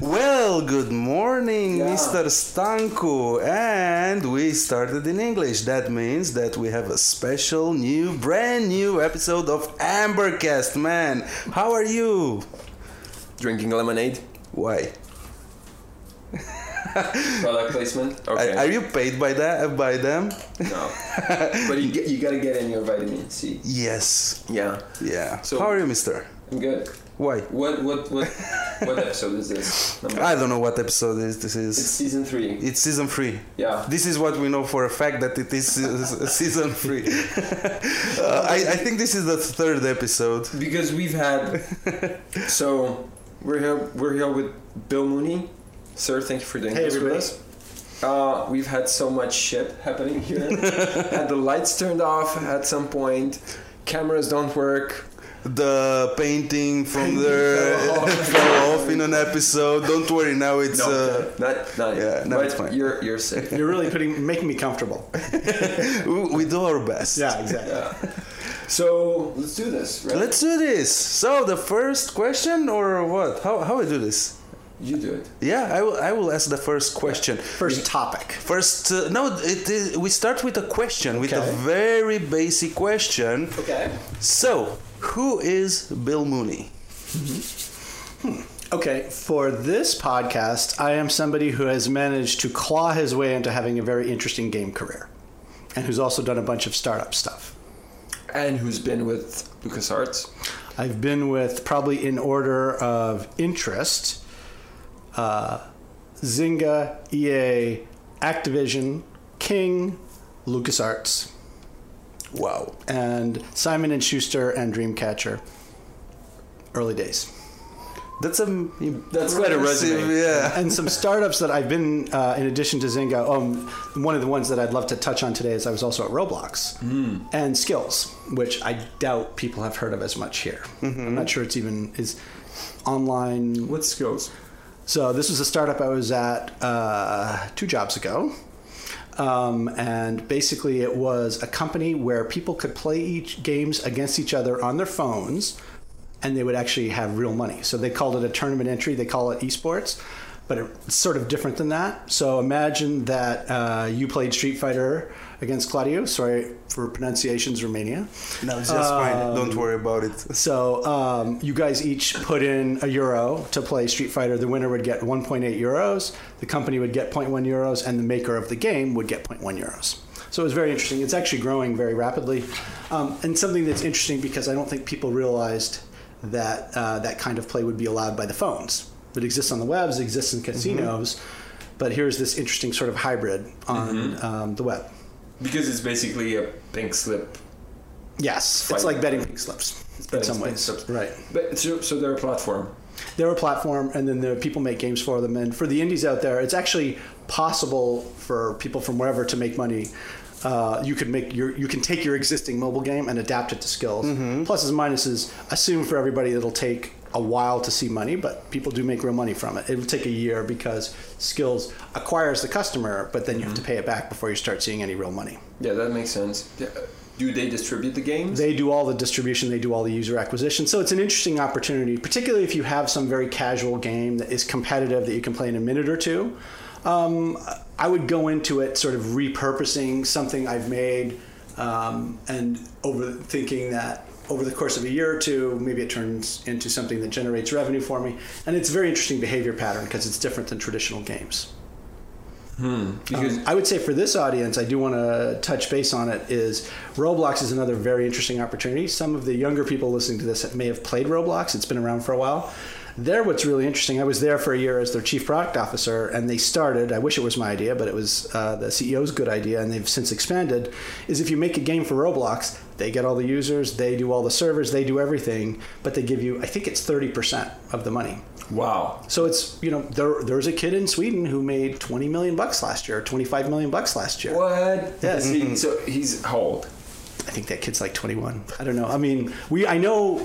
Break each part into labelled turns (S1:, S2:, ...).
S1: Well, good morning,
S2: Yeah.
S1: Mr. Stanko. And we started in English. That means that we have a special new, brand new episode of Ambercast, man. How are you?
S2: Drinking lemonade.
S1: Why?
S2: Product placement. Okay.
S1: Are, you paid by that by them?
S2: no. but you get, you gotta get in your vitamin C.
S1: Yes.
S2: Yeah.
S1: Yeah.
S2: So-
S1: How are you, Mister?
S2: I'm good.
S1: Why?
S2: What what what what episode is this? Number?
S1: I don't know what episode is this
S2: It's season three.
S1: It's season three.
S2: Yeah.
S1: This is what we know for a fact that it is season three. uh, I, I think this is the third episode.
S2: Because we've had so we're here we're here with Bill Mooney. Sir, thank you for doing
S3: Hey,
S2: this
S3: everybody.
S2: with us. Uh, we've had so much shit happening here. had the lights turned off at some point. Cameras don't work.
S1: The painting from there
S2: fell off.
S1: fell off in an episode. Don't worry, now it's. Uh,
S2: not not
S1: yeah,
S2: yet.
S1: no, it's fine.
S2: You're you're safe.
S3: You're really putting making me comfortable.
S1: we, we do our best.
S3: Yeah, exactly.
S2: Yeah. So let's do this. Right?
S1: Let's do this. So the first question or what? How how I do this?
S2: You do it.
S1: Yeah, I will. I will ask the first question.
S3: First topic.
S1: First, uh, no, it is, we start with a question, with a very basic question.
S3: Okay.
S1: So, who is Bill Mooney?
S3: Okay, for this podcast, I am somebody who has managed to claw his way into having a very interesting game career and who's also done a bunch of startup stuff.
S2: And who's been with LucasArts?
S3: I've been with, probably in order of interest, uh, Zynga, EA, Activision, King, LucasArts,
S1: Wow.
S3: and Simon and Schuster and Dreamcatcher. Early days.
S1: That's a
S2: That's quite a resume.
S1: Yeah.
S3: and some startups that I've been, uh, in addition to Zynga, um, one of the ones that I'd love to touch on today is I was also at Roblox and Skillz, which I doubt people have heard of as much here. I'm not sure it's even is online.
S2: What Skillz?
S3: So this was a startup I was at uh, two jobs ago. Um, and basically, it was a company where people could play each games against each other on their phones, and they would actually have real money. So they called it a tournament entry. They call it esports, but it's sort of different than that. So imagine that uh, you played Street Fighter against Claudio. Sorry for pronunciations, Romania.
S1: No, it's just fine.
S3: Um,
S1: Don't worry about it.
S3: So um, you guys each put in a euro to play Street Fighter. The winner would get 1.8 euros. The company would get 0.1 euros, and the maker of the game would get 0.1 euros. So it was very interesting. It's actually growing very rapidly, um, and something that's interesting because I don't think people realized that uh, that kind of play would be allowed by the phones. It exists on the webs, it exists in casinos, but here's this interesting sort of hybrid on um, the web.
S2: Because it's basically a pink slip.
S3: Yes,
S2: Fight.
S3: it's like betting pink slips in
S2: betting
S3: some
S2: pink
S3: ways.
S2: slips.
S3: Right.
S2: But so, so they're a platform.
S3: they're a platform and then the people make games for them and for the indies out there it's actually possible for people from wherever to make money uh, you could make your you can take your existing mobile game and adapt it to Skillz pluses and minuses assume for everybody it'll take a while to see money but people do make real money from it it will take a year because Skillz acquires the customer but then you have to pay it back before you start seeing any real money
S2: Yeah, that makes sense. Do they distribute the games?
S3: they do all the distribution, they do all the user acquisition. So it's an interesting opportunity, particularly if you have some very casual game that is competitive that you can play in a minute or two. Um, I would go into it sort of repurposing something I've made um, and overthinking that over the course of a year or two, maybe it turns into something that generates revenue for me. And it's a very interesting behavior pattern because it's different than traditional games.
S2: because
S3: Um, I would say for this audience, I do want to touch base on it. Is Roblox is another very interesting opportunity. Some of the younger people listening to this may have played Roblox. It's been around for a while. There, what's really interesting. I was there for a year as their chief product officer, and they started. I wish it was my idea, but it was uh, the CEO's good idea, and they've since expanded. Is if you make a game for Roblox, they get all the users, they do all the servers, they do everything, but they give you, I think it's thirty percent of the money.
S2: wow.
S3: So it's you know there there's a kid in Sweden who made 20 million bucks last year, 25 million bucks last year.
S2: What?
S3: Yes.
S2: He- so he's how old?
S3: I think that kid's like 21. I don't know. I mean, we I know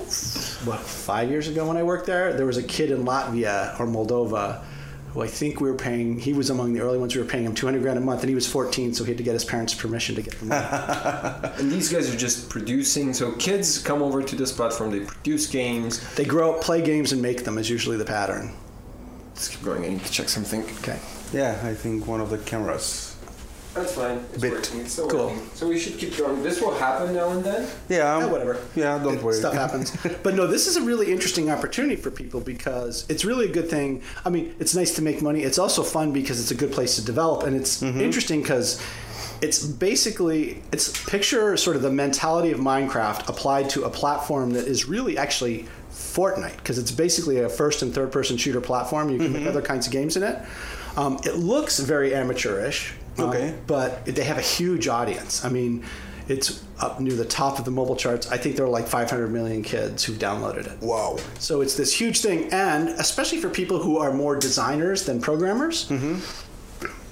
S3: what 5 years ago when I worked there, there was a kid in Latvia or Moldova who I think we were paying he was among the early ones we were paying him 200 grand a month and he was 14 so he had to get his parents permission to get the money.
S2: And these guys are just producing. So kids come over to this platform. They produce games.
S3: they grow up, play games and make them is usually the pattern.
S2: Let's keep going. I need to check something.
S3: Okay.
S1: Yeah, I think one of the cameras.
S2: That's fine. It's
S1: Bit.
S2: working. It's still
S3: Cool.
S2: working. So we should keep going. This will happen now and then.
S1: Yeah,
S3: Yeah, whatever.
S1: Yeah, don't worry.
S3: Stuff happens. but no, this is a really interesting opportunity for people because it's really a good thing. I mean, it's nice to make money. It's also fun because it's a good place to develop, and it's interesting because it's basically it's picture sort of the mentality of Minecraft applied to a platform that is really actually Fortnite because it's basically a first and third person shooter platform. You can make other kinds of games in it. Um, it looks very amateurish. Um,
S1: Okay.
S3: but they have a huge audience. I mean, it's up near the top of the mobile charts. I think there are like 500 million kids who've downloaded it.
S1: Wow.
S3: So it's this huge thing, and especially for people who are more designers than programmers.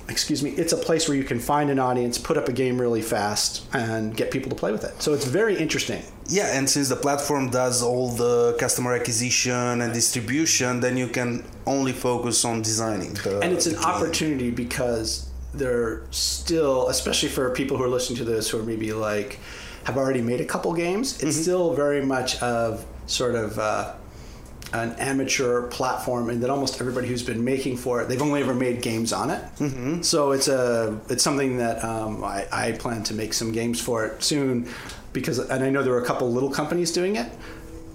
S3: Excuse me, it's a place where you can find an audience, put up a game really fast, and get people to play with it. So it's very interesting.
S1: Yeah, and since the platform does all the customer acquisition and distribution, then you can only focus on designing. The,
S3: and it's an opportunity because they're still especially for people who are listening to this who are maybe like have already made a couple games it's still very much of sort of uh, an amateur platform and that almost everybody who's been making for it they've only ever made games on it mm-hmm. so it's a it's something that um, I, I plan to make some games for it soon because and I know there are a couple little companies doing it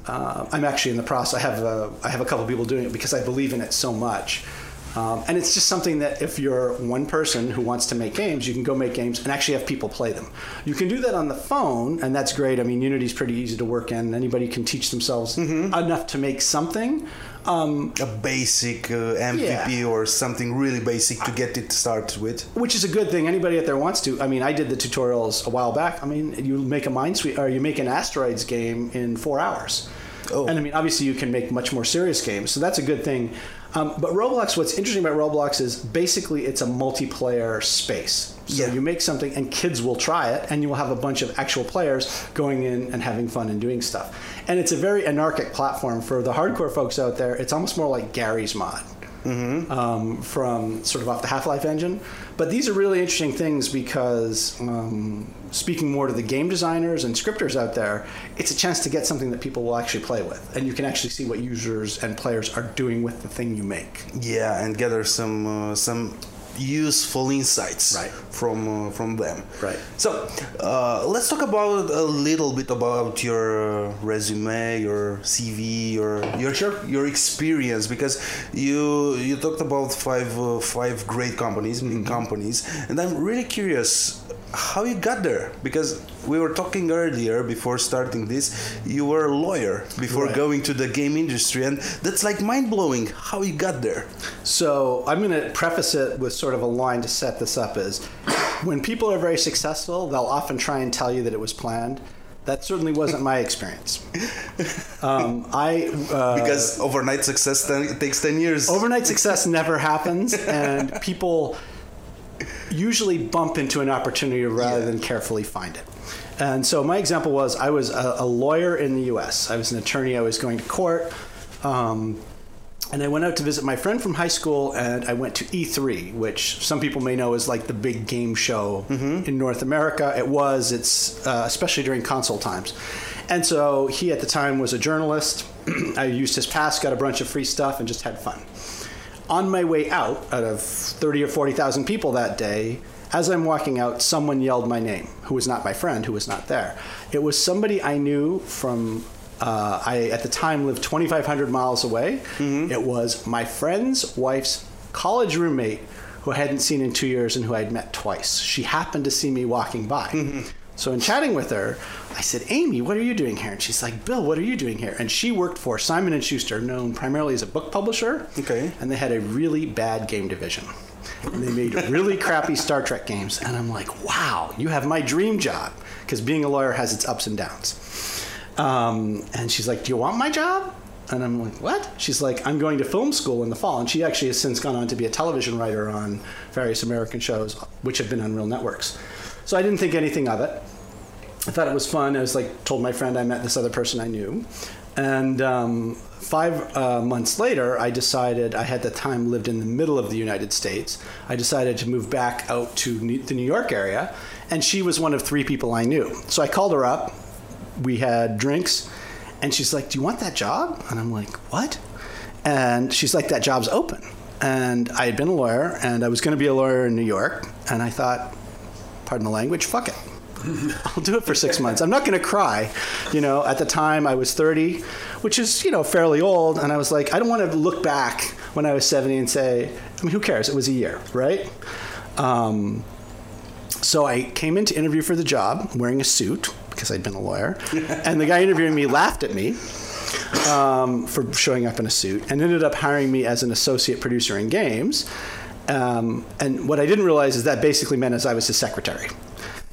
S3: uh, I'm actually in the process. I have a, I have a couple people doing it because I believe in it so much. Um, and it's just something that if you're one person who wants to make games, you can go make games and actually have people play them. You can do that on the phone, and that's great. I mean, Unity's pretty easy to work in. Anybody can teach themselves enough to make something. Um,
S1: a basic uh, MVP
S3: Yeah.
S1: or something really basic to get it started with.
S3: which is a good thing. Anybody out there wants to. I mean, I did the tutorials a while back. I mean, you make a Minesweep or you make an asteroids game in four hours.
S1: Oh.
S3: And I mean, obviously, you can make much more serious games, so that's a good thing. Um, but Roblox, what's interesting about Roblox is basically it's a multiplayer space. So
S1: Yeah.
S3: you make something and kids will try it, and you will have a bunch of actual players going in and having fun and doing stuff. And it's a very anarchic platform for the hardcore folks out there. It's almost more like Garry's Mod um, from sort of off the Half Life engine. But these are really interesting things because, um, speaking more to the game designers and scripters out there, it's a chance to get something that people will actually play with. And you can actually see what users and players are doing with the thing you make.
S1: Yeah, and gather some uh, some useful insights
S3: Right.
S1: from uh, from them.
S3: Right.
S1: So uh, let's talk about a little bit about your resume, your CV, your your your experience because you you talked about five uh, five great companies, big companies, and I'm really curious how you got there because we were talking earlier before starting this you were a lawyer before
S3: Right.
S1: going to the game industry and that's like mind-blowing how you got there
S3: So I'm going to preface it with sort of a line to set this up is when people are very successful, they'll often try and tell you that it was planned. That certainly wasn't my experience. Um, I uh,
S1: because overnight success ten, takes 10 years
S3: overnight success never happens and people usually bump into an opportunity rather
S1: Yeah.
S3: than carefully find it and so my example was i was a, a lawyer in the us i was an attorney i was going to court um, and I went out to visit my friend from high school, and I went to E3, which some people may know is like the big game show in North America. It was, it's uh, especially during console times. And so he at the time was a journalist. I used his pass, got a bunch of free stuff, and just had fun. On my way out, out of 30 or 40,000 people that day, as I'm walking out, someone yelled my name, who was not my friend, who was not there. It was somebody I knew from uh, I at the time lived 2,500 miles away. It was my friend's wife's college roommate who I hadn't seen in two years and who I'd met twice. She happened to see me walking by. So in chatting with her, I said, "Amy, what are you doing here?" And she's like, "Bill, what are you doing here?" And she worked for Simon and Schuster, known primarily as a book publisher.
S1: Okay.
S3: And they had a really bad game division. And they made really crappy Star Trek games. And I'm like, "Wow, you have my dream job." Because being a lawyer has its ups and downs. Um, and she's like, "Do you want my job?" And I'm like, "What?" She's like, "I'm going to film school in the fall." And she actually has since gone on to be a television writer on various American shows, which have been on real networks. So I didn't think anything of it. I thought it was fun. I was like, told my friend I met this other person I knew. And um, five uh, months later, I decided, I had the time lived in the middle of the United States. I decided to move back out to New, the New York area. And she was one of three people I knew. So I called her up. We had drinks. And she's like, Do you want that job? And I'm like, What? And she's like, That job's open. and I had been a lawyer, and I was going to be a lawyer in New York, and I thought, pardon the language, fuck it. I'll do it for six months. I'm not going to cry. You know, at the time I was 30, which is, you know, fairly old. And I was like, I don't want to look back when I was 70 and say, I mean, who cares? It was a year, right? Um, so I came in to interview for the job wearing a suit because I'd been a lawyer. and the guy interviewing me laughed at me um, for showing up in a suit and ended up hiring me as an associate producer in games. Um, and what I didn't realize is that basically meant as I was his secretary.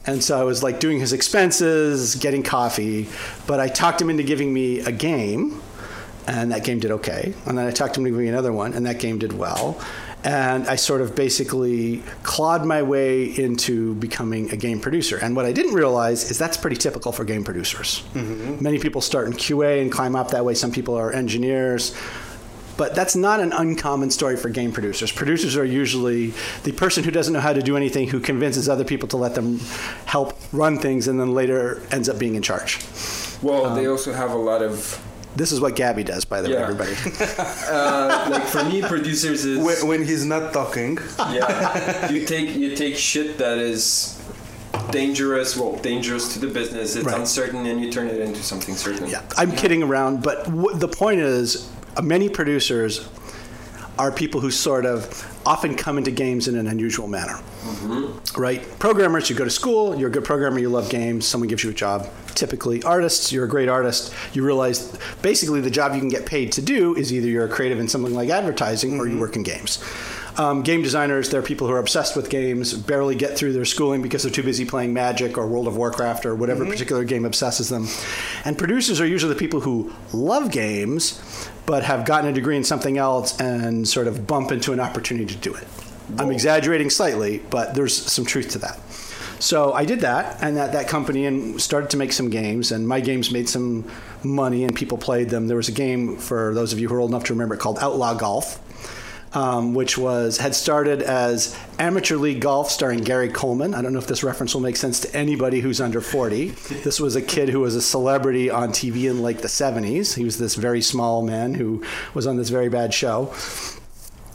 S3: And so I was like doing his expenses, getting coffee, but I talked him into giving me a game, and that game did okay. And then I talked him into giving me another one, and that game did well. And I sort of basically clawed my way into becoming a game producer. And what I didn't realize is that's pretty typical for game producers. Mm-hmm. Many people start in QA and climb up that way. Some people are engineers. But that's not an uncommon story for game producers. Producers are usually the person who doesn't know how to do anything who convinces other people to let them help run things and then later ends up being in charge.
S2: Well, they also have a lot of
S3: This is what Gabby does, by the way, everybody.
S2: uh, like for me, producers is
S1: When, when he's not talking.
S2: yeah. You take you take shit that is dangerous. Well, dangerous to the business. It's
S3: Right.
S2: uncertain, and you turn it into something certain.
S3: Yeah, I'm kidding around, but w- the point is, Uh, many producers are people who sort of often come into games in an unusual manner. Mm-hmm. Right? Programmers, you go to school, you're a good programmer, you love games, someone gives you a job. Typically, artists, you're a great artist, you realize basically the job you can get paid to do is either you're a creative in something like advertising or you mm-hmm. work in games. Um, game designers, they're people who are obsessed with games, barely get through their schooling because they're too busy playing Magic or World of Warcraft or whatever mm-hmm. particular game obsesses them. And producers are usually the people who love games but have gotten a degree in something else and sort of bump into an opportunity to do it. I'm exaggerating slightly, but there's some truth to that. So I did that, and at that company, and started to make some games, and my games made some money, and people played them. There was a game for those of you who are old enough to remember it called Outlaw Golf, um, which was had started as amateur league golf starring Gary Coleman. I don't know if this reference will make sense to anybody who's under 40. This was a kid who was a celebrity on TV in like the 70s. He was this very small man who was on this very bad show.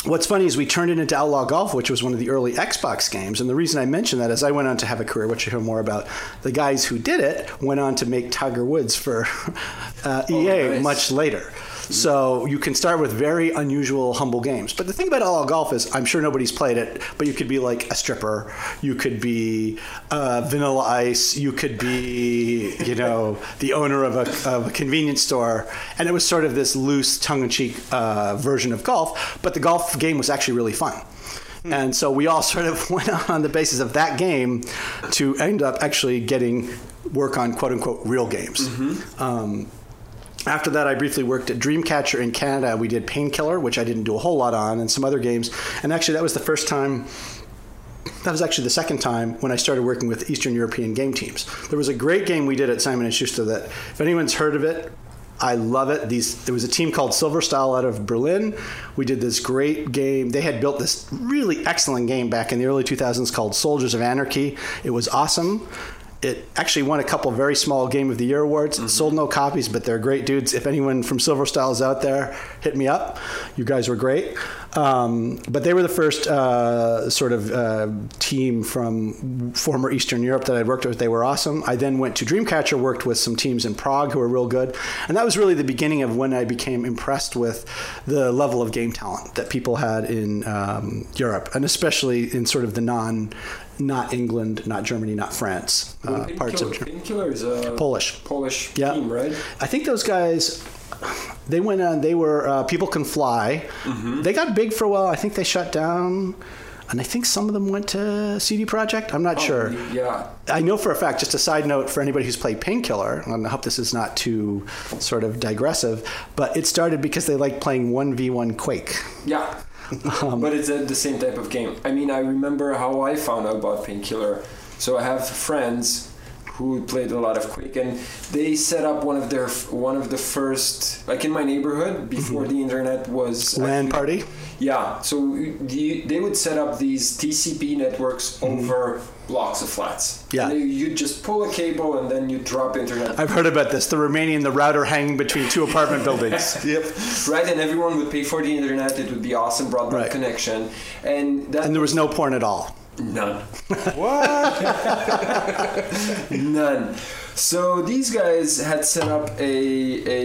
S3: What's funny is we turned it into Outlaw Golf, which was one of the early Xbox games. And the reason I mention that is I went on to have a career, which you hear more about. The guys who did it went on to make Tiger Woods for uh, EA
S2: nice.
S3: much later. So you can start with very unusual, humble games. But the thing about Outlaw Golf is, I'm sure nobody's played it, but you could be like a stripper, you could be uh, Vanilla Ice, you could be, you know, the owner of a, of a convenience store, and it was sort of this loose, tongue-in-cheek uh, version of golf. But the golf game was actually really fun. And so we all sort of went on the basis of that game to end up actually getting work on quote unquote real games. Um, after that, I briefly worked at Dreamcatcher in Canada. We did Painkiller, which I didn't do a whole lot on, and some other games. And actually, that was the first time. That was actually the second time when I started working with Eastern European game teams. There was a great game we did at Simon and Schuster that, if anyone's heard of it, I love it. These there was a team called Silver Style out of Berlin. We did this great game. They had built this really excellent game back in the early 2000s called Soldiers of Anarchy. It was awesome. It actually won a couple very small Game of the Year awards. It sold no copies, but they're great dudes. If anyone from Silver Style is out there, hit me up. You guys were great. Um, but they were the first uh, sort of uh, team from former Eastern Europe that I'd worked with. They were awesome. I then went to Dreamcatcher, worked with some teams in Prague who were real good. And that was really the beginning of when I became impressed with the level of game talent that people had in um, Europe, and especially in sort of the non, not England, not Germany, not France uh, parts of Germany.
S2: Painkiller is a
S3: Polish.
S2: Polish
S3: Yeah.
S2: team, right?
S3: I think those guys, they went on. They were uh, people can fly. They got big for a while. I think they shut down, and I think some of them went to CD Projekt. I'm not sure.
S2: Yeah.
S3: I know for a fact. Just a side note for anybody who's played Painkiller, and I hope this is not too sort of digressive, but it started because they liked playing one v one Quake.
S2: Yeah.
S3: Um,
S2: but it's the same type of game. I mean, I remember how I found out about Painkiller. So I have friends who played a lot of Quake, and they set up one of their one of the first, like in my neighborhood before mm-hmm. the internet was
S3: LAN party.
S2: Yeah, so the, they would set up these TCP networks mm-hmm. over blocks of flats.
S3: Yeah.
S2: And you just pull a cable and then you drop internet.
S3: I've heard about this. The Romanian, the router hanging between two apartment buildings.
S1: Yep.
S2: Right, and everyone would pay for the internet. It would be awesome broadband
S3: Right.
S2: connection, and that
S3: And there was no porn at all.
S2: None.
S1: What?
S2: None. So these guys had set up a,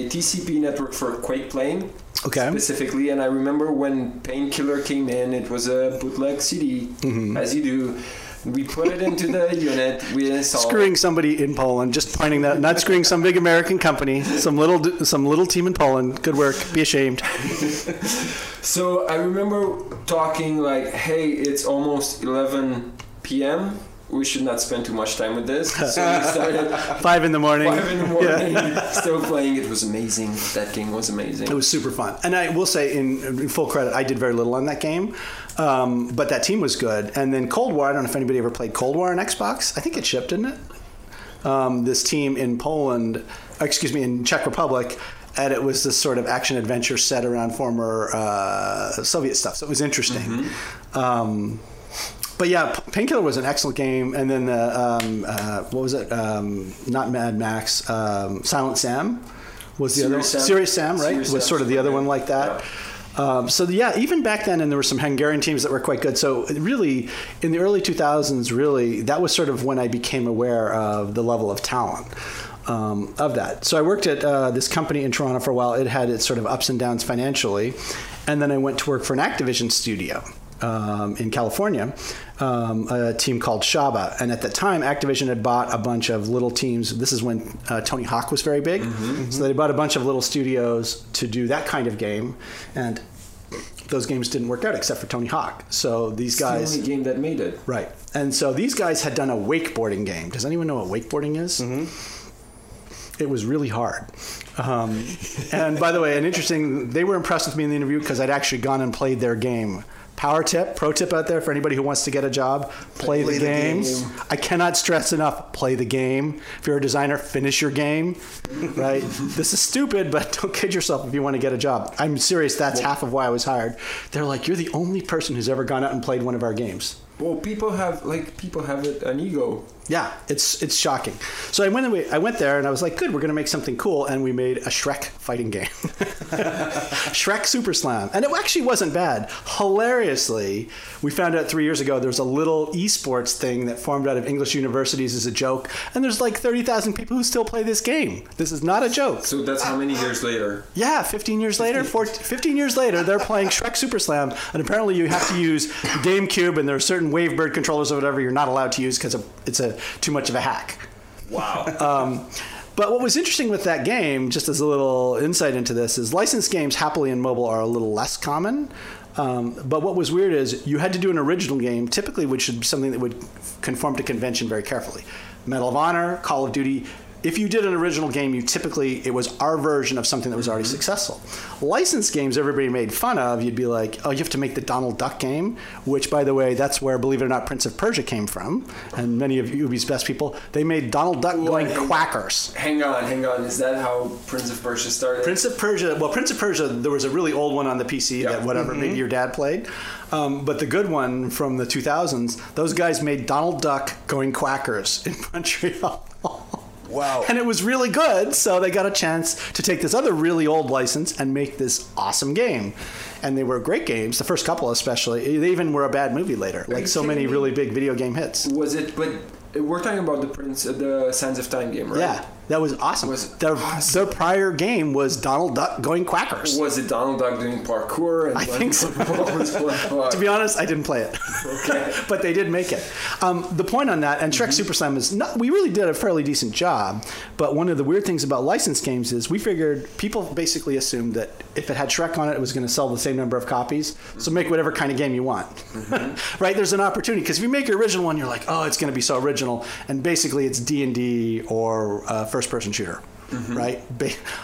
S2: a TCP network for Quake playing
S3: Okay.
S2: specifically, and I remember when Painkiller came in, it was a bootleg CD,
S3: Mm-hmm.
S2: as you do. We put it into the unit. We installed.
S3: Screwing somebody in Poland, just pointing that, not screwing some big American company, some little, some little team in Poland. Good work. Be ashamed.
S2: So I remember talking like, "Hey, it's almost 11 p.m. We should not spend too much time with this." So we started
S3: Five in the morning.
S2: five in the morning, still playing. It was amazing. That game was amazing.
S3: It was super fun. And I will say, in, in full credit, I did very little on that game. Um, but that team was good. And then Cold War, I don't know if anybody ever played Cold War on Xbox. I think it shipped, didn't it? Um, this team in Poland, excuse me, in Czech Republic. And it was this sort of action adventure set around former uh, Soviet stuff. So it was interesting. Um, but yeah, Painkiller was an excellent game. And then the, um, uh, what was it? Um, not Mad Max, um, Silent Sam was the other
S2: Serious Sam.
S3: Serious Sam, right?
S2: Serious
S3: was sort of the other one like that. Um, so yeah, even back then, and there were some Hungarian teams that were quite good. So really, in the early 2000s, really that was sort of when I became aware of the level of talent um, of that. So I worked at uh, this company in Toronto for a while. It had its sort of ups and downs financially, and then I went to work for an Activision studio. Um, in California, um, a team called Shaba, and at the time, Activision had bought a bunch of little teams. This is when uh, Tony Hawk was very big, so they bought a bunch of little studios to do that kind of game, and those games didn't work out except for Tony Hawk. So these
S2: It's the
S3: guys,
S2: only game that made it.
S3: right? And so these guys had done a wakeboarding game. Does anyone know what wakeboarding is? It was really hard. Um, and by the way, an interesting, they were impressed with me in the interview because I'd actually gone and played their game. Power tip, pro tip out there for anybody who wants to get a job, play,
S1: Play
S3: the,
S1: the
S3: games.
S1: game.
S3: I cannot stress enough, play the game. If you're a designer, finish your game, right? this is stupid, but don't kid yourself if you want to get a job. I'm serious, that's half of why I was hired. They're like, you're the only person who's ever gone out and played one of our games.
S2: Well, people have like people have an ego.
S3: Yeah, it's it's shocking. So I went away, I went there and I was like, good, we're gonna make something cool, and we made a Shrek fighting game, Shrek Super Slam, and it actually wasn't bad. Hilariously, we found out three years ago there's a little esports thing that formed out of English universities as a joke, and there's like thirty thousand people who still play this game. This is not a joke.
S2: So that's how many years later.
S3: Yeah, 15 years later, 14, 15 years later, they're playing Shrek Super Slam, and apparently you have to use GameCube, and there are certain Wavebird controllers or whatever you're not allowed to use because it's a too much of a hack.
S2: Wow.
S3: Um, but what was interesting with that game, just as a little insight into this, is licensed games happily in mobile are a little less common. Um, but what was weird is you had to do an original game, typically, which should be something that would conform to convention very carefully. Medal of Honor, Call of Duty. If you did an original game, you typically it was our version of something that was already successful. Licensed games, everybody made fun of. You'd be like, "Oh, you have to make the Donald Duck game," which, by the way, that's where, believe it or not, Prince of Persia came from. And many of Ubi's best people, they made Donald Duck going
S2: hang-
S3: quackers.
S2: hang on, hang on. Is that how Prince of Persia started?
S3: Prince of Persia. Well, Prince of Persia. There was a really old one on the PC
S2: Yeah.
S3: that whatever maybe your dad played, um, but the good one from the 2000s. Those guys made Donald Duck going quackers in Montreal.
S1: Wow.
S3: And it was really good, so they got a chance to take this other really old license and make this awesome game. And they were great games, the first couple especially. They even were a bad movie later, like so many
S2: me?
S3: really big video game hits.
S2: Was it? But we're talking about the Prince, uh, the Sands of Time game, right?
S3: Yeah, that was awesome.
S2: Was
S3: their, their prior game was Donald Duck going quackers.
S2: Was it Donald Duck doing parkour? And
S3: I think so.
S2: what was- what-
S3: To be honest, I didn't play it,
S2: Okay.
S3: but they did make it. Um, the point on that, and Shrek Super Slam is not, we really did a fairly decent job. But one of the weird things about licensed games is we figured people basically assumed that if it had Shrek on it, it was going to sell the same number of copies. So make whatever kind of game you want, right? There's an opportunity because if you make your original one, you're like, oh, it's going to be so original, and basically it's D and D or uh, first-person shooter. Right,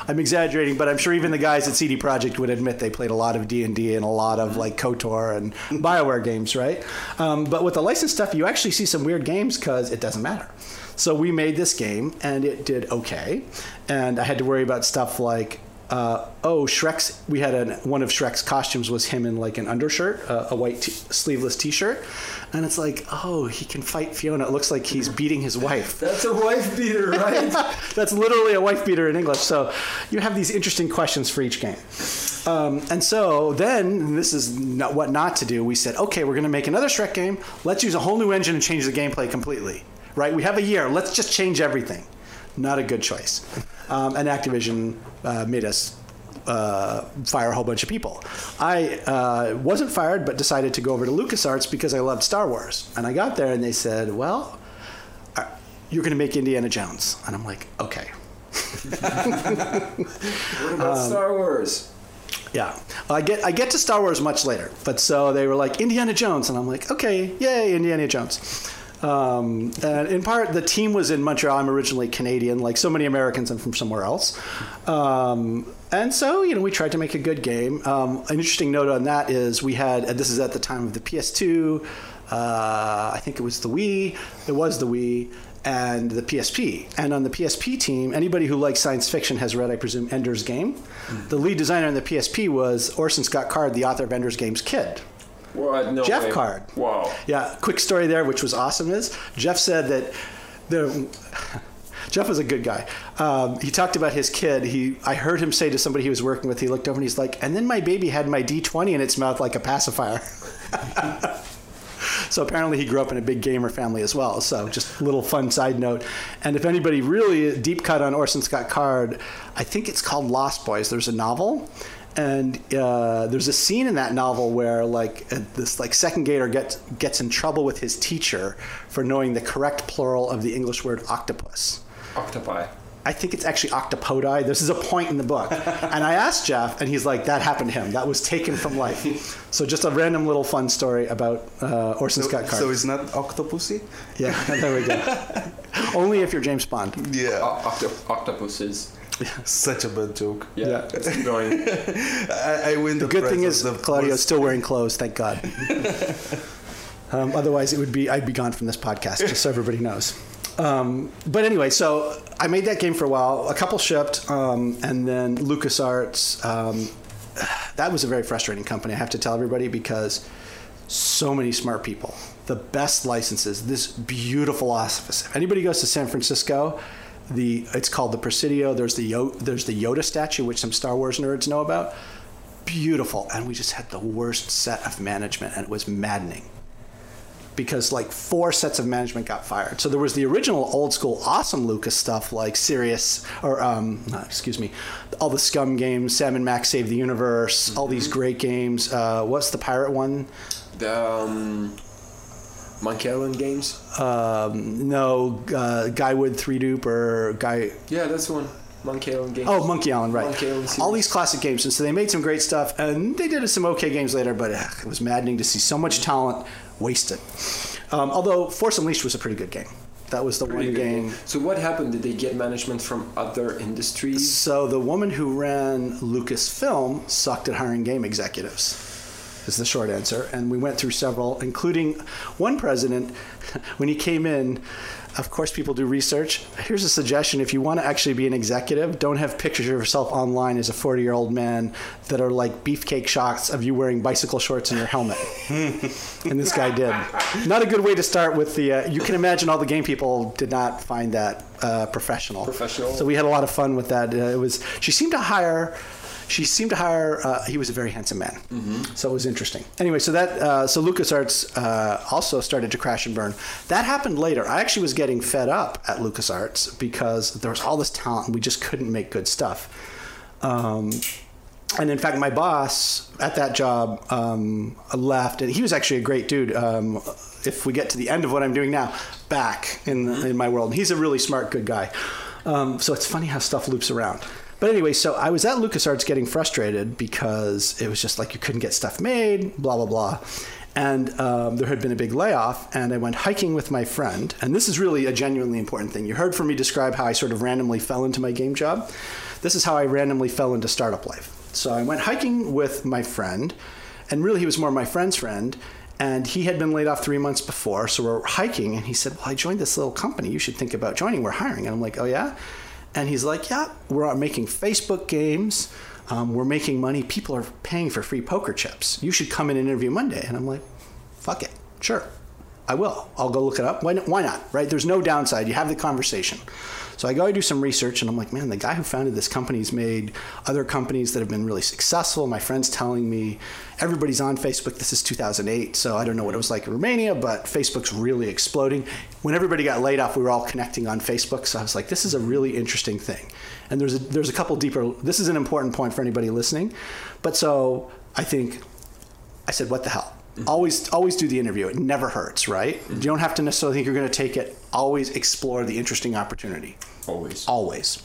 S3: I'm exaggerating, but I'm sure even the guys at CD Projekt would admit they played a lot of D and D and a lot of like Kotor and Bioware games, right? Um, but with the licensed stuff, you actually see some weird games because it doesn't matter. So we made this game and it did okay, and I had to worry about stuff like uh, oh, Shrek's. We had an, one of Shrek's costumes was him in like an undershirt, uh, a white t- sleeveless T-shirt, and it's like, oh, he can fight Fiona. It looks like he's beating his wife.
S2: That's a wife beater, right?
S3: That's literally a wife beater in English. So you have these interesting questions for each game. Um, and so then, this is not what not to do. We said, okay, we're going to make another Shrek game. Let's use a whole new engine and change the gameplay completely. Right? We have a year. Let's just change everything. Not a good choice. Um, and Activision uh, made us uh, fire a whole bunch of people. I uh, wasn't fired, but decided to go over to LucasArts because I loved Star Wars. And I got there and they said, well, you're going to make Indiana Jones. And I'm like, okay.
S2: what about Star Wars?
S3: Yeah, I get I get to Star Wars much later, but so they were like Indiana Jones, and I'm like, okay, yay, Indiana Jones. Um, and in part, the team was in Montreal. I'm originally Canadian, like so many Americans. I'm from somewhere else, um, and so you know we tried to make a good game. Um, an interesting note on that is we had and this is at the time of the PS2. Uh, I think it was the Wii. It was the Wii and the PSP. And on the PSP team, anybody who likes science fiction has read, I presume, Ender's Game. The lead designer on the PSP was Orson Scott Card, the author of Ender's Game's kid.
S2: What? No
S3: Jeff
S2: way.
S3: Card.
S2: Wow.
S3: Yeah, quick story there, which was awesome. Is Jeff said that the Jeff was a good guy. Um, he talked about his kid. He, I heard him say to somebody he was working with. He looked over and he's like, "And then my baby had my D20 in its mouth like a pacifier." so apparently he grew up in a big gamer family as well. So just a little fun side note. And if anybody really deep cut on Orson Scott Card, I think it's called Lost Boys. There's a novel and uh, there's a scene in that novel where like uh, this like second grader gets gets in trouble with his teacher for knowing the correct plural of the English word octopus.
S2: Octopi.
S3: I think it's actually octopodi. This is a point in the book. and I asked Jeff, and he's like, that happened to him. That was taken from life. So just a random little fun story about uh, Orson
S1: So,
S3: Scott Card.
S1: so it's not Octopussy?
S3: yeah, there we go. Only if you're James Bond.
S1: Yeah.
S2: O- octo- octopuses.
S1: Such a bad joke.
S2: Yeah.
S3: Yeah.
S2: Let's keep going.
S1: I, I win
S3: The
S1: the
S3: good thing is
S1: the
S3: Claudio's still wearing clothes, thank God. um, otherwise, it would be I'd be gone from this podcast, just so everybody knows. Um, but anyway, so I made that game for a while. A couple shipped, um, and then LucasArts. Um, that was a very frustrating company. I have to tell everybody because so many smart people, the best licenses, this beautiful office. If anybody goes to San Francisco, the it's called the Presidio. There's the Yo, there's the Yoda statue, which some Star Wars nerds know about. Beautiful, and we just had the worst set of management, and it was maddening because like four sets of management got fired. So there was the original old school awesome Lucas stuff like Sirius or um, uh, excuse me, all the SCUMM games, Sam and Max Save the Universe, all these great games. Uh, what's the pirate one?
S2: The um, Monkey Island games.
S3: Um, no, uh, Guywood Three Dupe or Guy.
S2: Yeah, that's the one. Monkey Island games.
S3: Oh, Monkey Island, right.
S2: Monkey Island
S3: All these classic games. And so they made some great stuff, and they did some okay games later, but ugh, it was maddening to see so much talent wasted. Um, although Force Unleashed was a pretty good game. That was the
S2: Pretty
S3: one
S2: good
S3: game.
S2: So what happened? Did they get management from other industries?
S3: So the woman who ran Lucasfilm sucked at hiring game executives. Is the short answer, and we went through several, including one president. When he came in, of course, people do research. Here's a suggestion: if you want to actually be an executive, don't have pictures of yourself online as a 40-year-old man that are like beefcake shots of you wearing bicycle shorts and your helmet. and this guy did. Not a good way to start with the. Uh, you can imagine all the game people did not find that uh, professional.
S2: Professional.
S3: So we had a lot of fun with that. Uh, it was. She seemed to hire. She seemed to hire. Uh, he was a very handsome man, so it was interesting. Anyway, so that uh, so LucasArts uh, also started to crash and burn. That happened later. I actually was getting fed up at LucasArts because there was all this talent and we just couldn't make good stuff. Um, and in fact, my boss at that job um, left, and he was actually a great dude. Um, if we get to the end of what I'm doing now, back in in my world, he's a really smart, good guy. Um, so it's funny how stuff loops around. But anyway, so I was at LucasArts getting frustrated because it was just like you couldn't get stuff made, blah blah blah. And um, there had been a big layoff, and I went hiking with my friend. And this is really a genuinely important thing. You heard from me describe how I sort of randomly fell into my game job. This is how I randomly fell into startup life. So I went hiking with my friend, and really he was more my friend's friend. And he had been laid off three months before. So we're hiking, and he said, Well, I joined this little company. You should think about joining. We're hiring. And I'm like, Oh, yeah? And he's like, yeah, we're making Facebook games. Um, we're making money. People are paying for free poker chips. You should come in and interview Monday. And I'm like, fuck it. Sure. I will. I'll go look it up. Why, why not? Right? There's no downside. You have the conversation. So I go do some research and I'm like, man, the guy who founded this company's made other companies that have been really successful. My friend's telling me everybody's on Facebook. This is 2008, so I don't know what it was like in Romania, but Facebook's really exploding. When everybody got laid off, we were all connecting on Facebook. So I was like, this is a really interesting thing. And there's a, there's a couple deeper. This is an important point for anybody listening. But so I think I said, what the hell? Always always do the interview. It never hurts right? You don't have to necessarily think you're going to take it. Always explore the interesting opportunity.
S2: Always.
S3: always.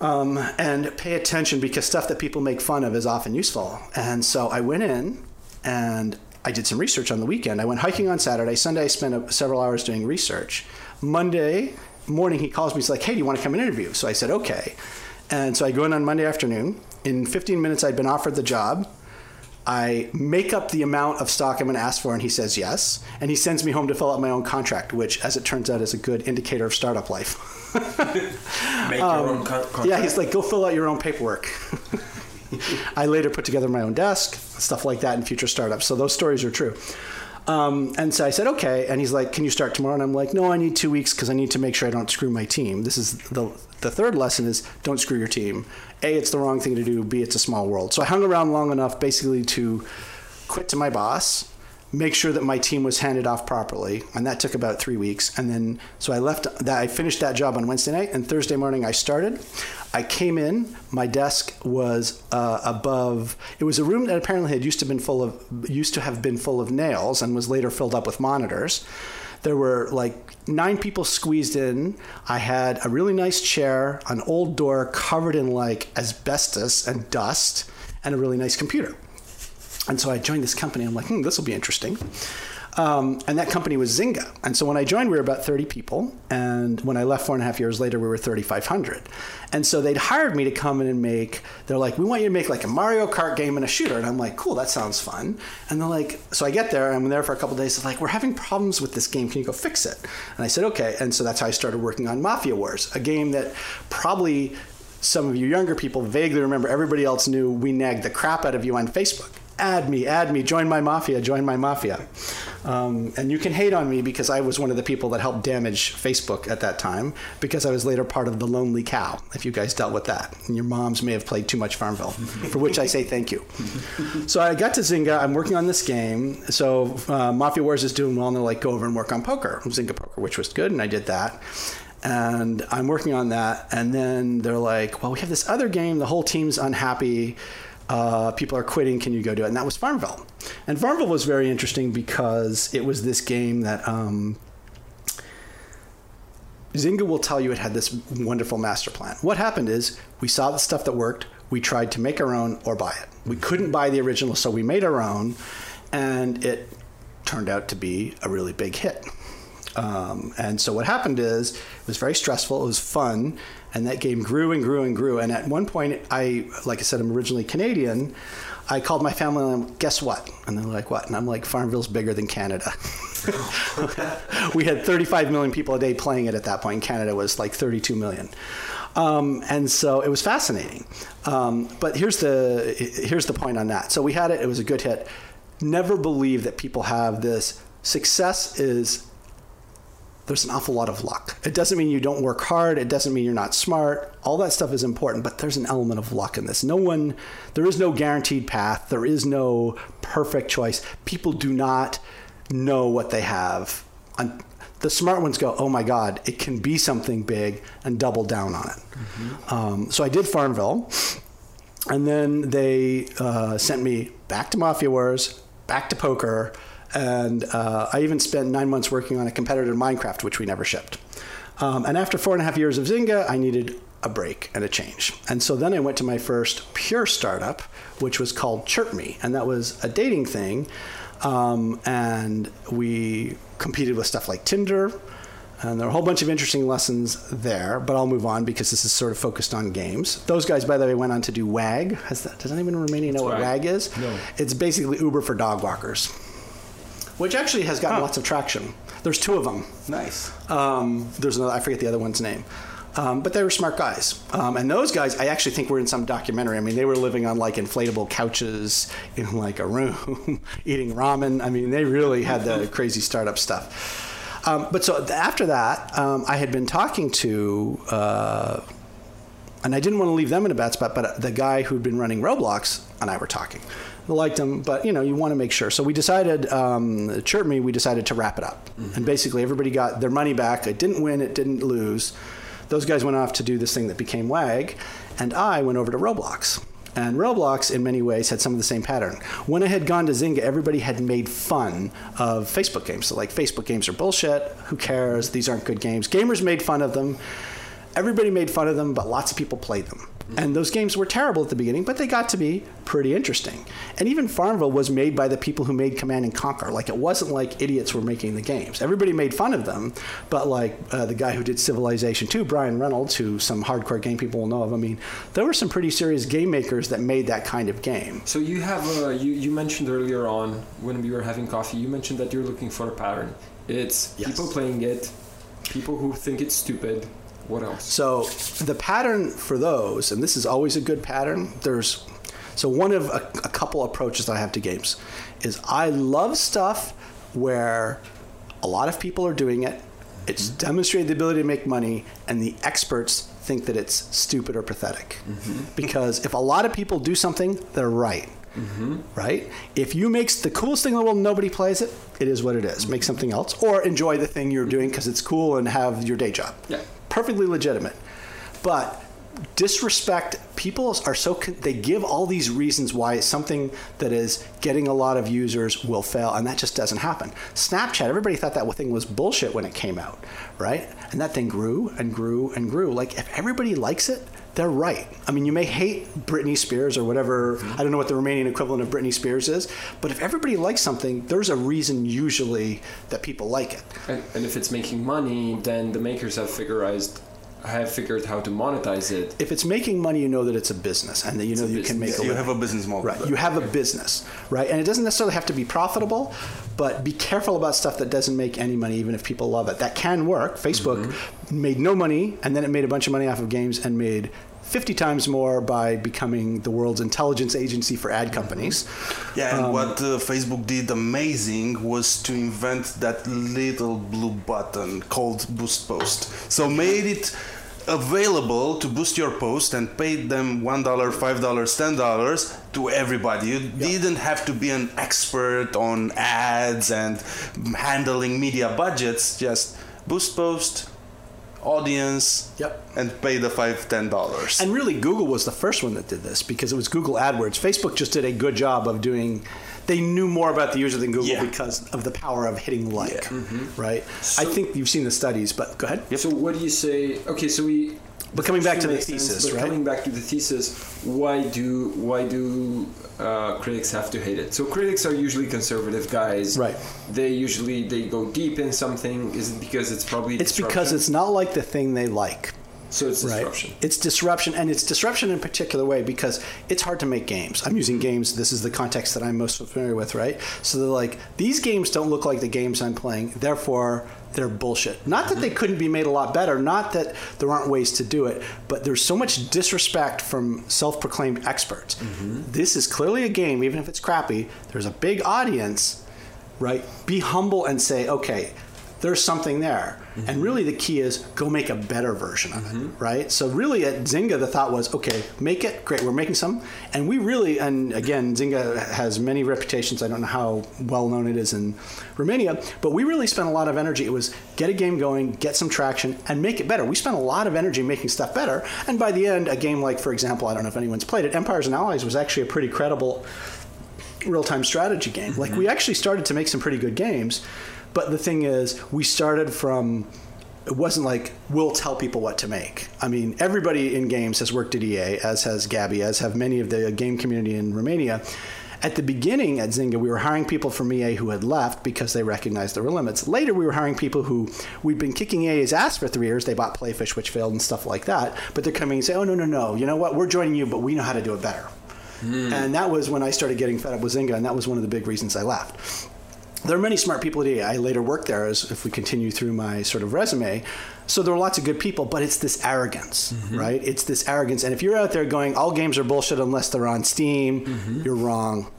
S3: Um, and pay attention because stuff that people make fun of is often useful. And so i went in and i did some research on the weekend. I went hiking on saturday. Sunday i spent uh, several hours doing research. Monday morning he calls me. He's like hey do you want to come and interview? So i said okay. And so i go in on monday afternoon. In 15 minutes i'd been offered the job I make up the amount of stock I'm going to ask for, and he says yes. And he sends me home to fill out my own contract, which, as it turns out, is a good indicator of startup life.
S2: Make your own con- contract.
S3: Um, yeah, he's like, go fill out your own paperwork. I later put together my own desk, stuff like that in future startups. So those stories are true. Um, and so I said, okay. And he's like, can you start tomorrow? And I'm like, no, I need two weeks because I need to make sure I don't screw my team. This is the, the third lesson is don't screw your team. A, it's the wrong thing to do. B, it's a small world. So I hung around long enough basically to quit to my boss, make sure that my team was handed off properly. And that took about three weeks. And then, so I left that, I finished that job on Wednesday night and Thursday morning I started. I came in, my desk was uh, above, it was a room that apparently had used to been full of, used to have been full of nails and was later filled up with monitors. There were like nine people squeezed in. I had a really nice chair, an old door covered in like asbestos and dust, and a really nice computer. And so I joined this company. I'm like, hmm, this will be interesting. Um, and that company was Zynga. And so when I joined, we were about 30 people. And when I left four and a half years later, we were 3,500. And so they'd hired me to come in and make, they're like, we want you to make like a Mario Kart game and a shooter. And I'm like, cool, that sounds fun. And they're like, so I get there, I'm there for a couple days. They're like, we're having problems with this game. Can you go fix it? And I said, okay. And so that's how I started working on Mafia Wars, a game that probably some of you younger people vaguely remember. Everybody else knew we nagged the crap out of you on Facebook add me, add me, join my mafia, join my mafia. Um, and you can hate on me because I was one of the people that helped damage Facebook at that time because I was later part of the Lonely Cow, if you guys dealt with that. And your moms may have played too much Farmville, for which I say thank you. So I got to Zynga, I'm working on this game. So uh, Mafia Wars is doing well, and they're like, go over and work on poker, Zynga Poker, which was good, and I did that and I'm working on that. And then they're like, "Well, we have this other game. The whole team's unhappy uh, people are quitting. Can you go do it? And that was Farmville. And Farmville was very interesting because it was this game that um, Zynga will tell you it had this wonderful master plan. What happened is we saw the stuff that worked. We tried to make our own or buy it. We couldn't buy the original, so we made our own, and it turned out to be a really big hit. Um, and so what happened is it was very stressful. It was fun, and that game grew and grew and grew. And at one point, I, like I said, I'm originally Canadian. I called my family and I'm, guess what? And they're like, what? And I'm like, Farmville's bigger than Canada. we had 35 million people a day playing it at that point. Canada was like 32 million. Um, and so it was fascinating. Um, but here's the here's the point on that. So we had it. It was a good hit. Never believe that people have this. Success is there's an awful lot of luck. It doesn't mean you don't work hard. It doesn't mean you're not smart. All that stuff is important, but there's an element of luck in this. No one, there is no guaranteed path. There is no perfect choice. People do not know what they have. The smart ones go, oh my God, it can be something big and double down on it. Mm-hmm. Um, so I did Farmville. And then they uh, sent me back to Mafia Wars, back to poker and uh, I even spent nine months working on a competitor to Minecraft, which we never shipped. Um, and after four and a half years of Zynga, I needed a break and a change. And so then I went to my first pure startup, which was called ChirpMe, and that was a dating thing. Um, and we competed with stuff like Tinder, and there are a whole bunch of interesting lessons there, but I'll move on because this is sort of focused on games. Those guys, by the way, went on to do WAG. That, does anyone in Romania know what WAG is?
S2: No.
S3: It's basically Uber for dog walkers which actually has gotten
S1: Huh.
S3: lots of traction. There's two of them.
S1: Nice.
S3: Um, there's another, I forget the other one's name. Um, but they were smart guys, um, and those guys I actually think were in some documentary. I mean, they were living on like inflatable couches in like a room, eating ramen. I mean, they really had the crazy startup stuff. Um, but so after that, um, I had been talking to. Uh, and I didn't want to leave them in a bad spot, but the guy who'd been running Roblox and I were talking. Liked them, but you know, you want to make sure. So we decided, um, Chirp Me, we decided to wrap it up. And basically, everybody got their money back. It didn't win, it didn't lose. Those guys went off to do this thing that became WAG, and I went over to Roblox. And Roblox, in many ways, had some of the same pattern. When I had gone to Zynga, everybody had made fun of Facebook games. So, like, Facebook games are bullshit. Who cares? These aren't good games. Gamers made fun of them everybody made fun of them, but lots of people played them. And those games were terrible at the beginning, but they got to be pretty interesting. And even Farmville was made by the people who made Command and Conquer. Like it wasn't like idiots were making the games. Everybody made fun of them, but like uh, the guy who did Civilization 2, Brian Reynolds, who some hardcore game people will know of. I mean, there were some pretty serious game makers that made that kind of game.
S2: So you have uh, you you mentioned earlier on when we were having coffee, you mentioned that you're looking for a pattern. It's
S3: Yes.
S2: people playing it, people who think it's stupid. What else?
S3: So the pattern for those, and this is always a good pattern. There's so one of a, a couple approaches that I have to games is I love stuff where a lot of people are doing it. It's mm-hmm. demonstrated the ability to make money, and the experts think that it's stupid or pathetic. Mm-hmm. Because if a lot of people do something, they're right. Mm-hmm. Right? If you make the coolest thing in the world, nobody plays it. It is what it is. Make something else, or enjoy the thing you're doing because it's cool and have your day job
S2: Yeah.
S3: Perfectly legitimate. But disrespect people are so they give all these reasons why something that is getting a lot of users will fail and that just doesn't happen. Snapchat everybody thought that thing was bullshit when it came out right? And that thing grew and grew and grew. Like if everybody likes it they're right. I mean, you may hate Britney Spears or whatever. Mm-hmm. I don't know what the Romanian equivalent of Britney Spears is, but if everybody likes something, there's a reason usually that people like it.
S2: And, and if it's making money, then the makers have figured have figured how to monetize it.
S3: If it's making money, you know that it's a business and that you know
S2: a
S3: you can make
S2: business.
S3: a
S1: You
S3: living.
S1: have a business model.
S3: Right. You have a business, right? And it doesn't necessarily have to be profitable, but be careful about stuff that doesn't make any money, even if people love it. That can work. Facebook made no money, and then it made a bunch of money off of games and made 50 times more by becoming the world's intelligence agency for ad companies.
S1: Yeah,
S3: Um,
S1: and what uh, Facebook did amazing was to invent that little blue button called Boost Post. So made it available to boost your post and paid them $1, $5, $10 to everybody. You didn't have to be an expert on ads and handling media budgets, just boost post, audience,
S3: Yep.
S1: and pay the five, ten dollars.
S3: And really, Google was the first one that did this because it was Google AdWords. Facebook just did a good job of doing. They knew more about the user than Google
S1: Yeah.
S3: because of the power of hitting like,
S1: Yeah.
S3: right? I think you've seen the studies, but go ahead.
S2: So what do you say? Okay, so we.
S3: But coming back to the
S2: Makes sense,
S3: thesis,
S2: but
S3: right?
S2: Coming back to the thesis, why do why do uh, critics have to hate it? So critics are usually conservative guys.
S3: Right.
S2: They usually they go deep in something. Is it because it's probably
S3: It's because it's not like the thing they like.
S2: So it's
S3: Right.
S2: disruption.
S3: It's disruption, and it's disruption in a particular way because it's hard to make games. I'm using games. This is the context that I'm most familiar with, right? So they're like, these games don't look like the games I'm playing, therefore they're bullshit. Not that they mm-hmm. couldn't be made a lot better, not that there aren't ways to do it, but there's so much disrespect from self-proclaimed experts. Mm-hmm. This is clearly a game, even if it's crappy. There's a big audience, right? Be humble and say, okay, there's something there. Mm-hmm. And really, the key is go make a better version of it, mm-hmm. right? So, really, at Zynga, the thought was, okay, make it great. We're making some, and we really, and again, Zynga has many reputations. I don't know how well known it is in Romania, but we really spent a lot of energy. It was get a game going, get some traction, and make it better. We spent a lot of energy making stuff better, and by the end, a game like, for example, I don't know if anyone's played it, Empires and Allies was actually a pretty credible real-time strategy game. Mm-hmm. Like we actually started to make some pretty good games, but the thing is, we started from it wasn't like we'll tell people what to make. I mean, everybody in games has worked at EA, as has Gabby, as have many of the game community in Romania. At the beginning at Zynga, we were hiring people from EA who had left because they recognized there were limits. Later, we were hiring people who we'd been kicking EA's ass for three years. They bought Playfish, which failed, and stuff like that. But they're coming and say, "Oh no, no, no! You know what? We're joining you, but we know how to do it better." Hmm. And that was when I started getting fed up with Zynga, and that was one of the big reasons I left. There are many smart people at EA. I later worked there as if we continue through my sort of resume. So there are lots of good people, but it's this arrogance, mm-hmm. right? It's this arrogance. And if you're out there going, all games are bullshit unless they're on Steam, mm-hmm. you're wrong.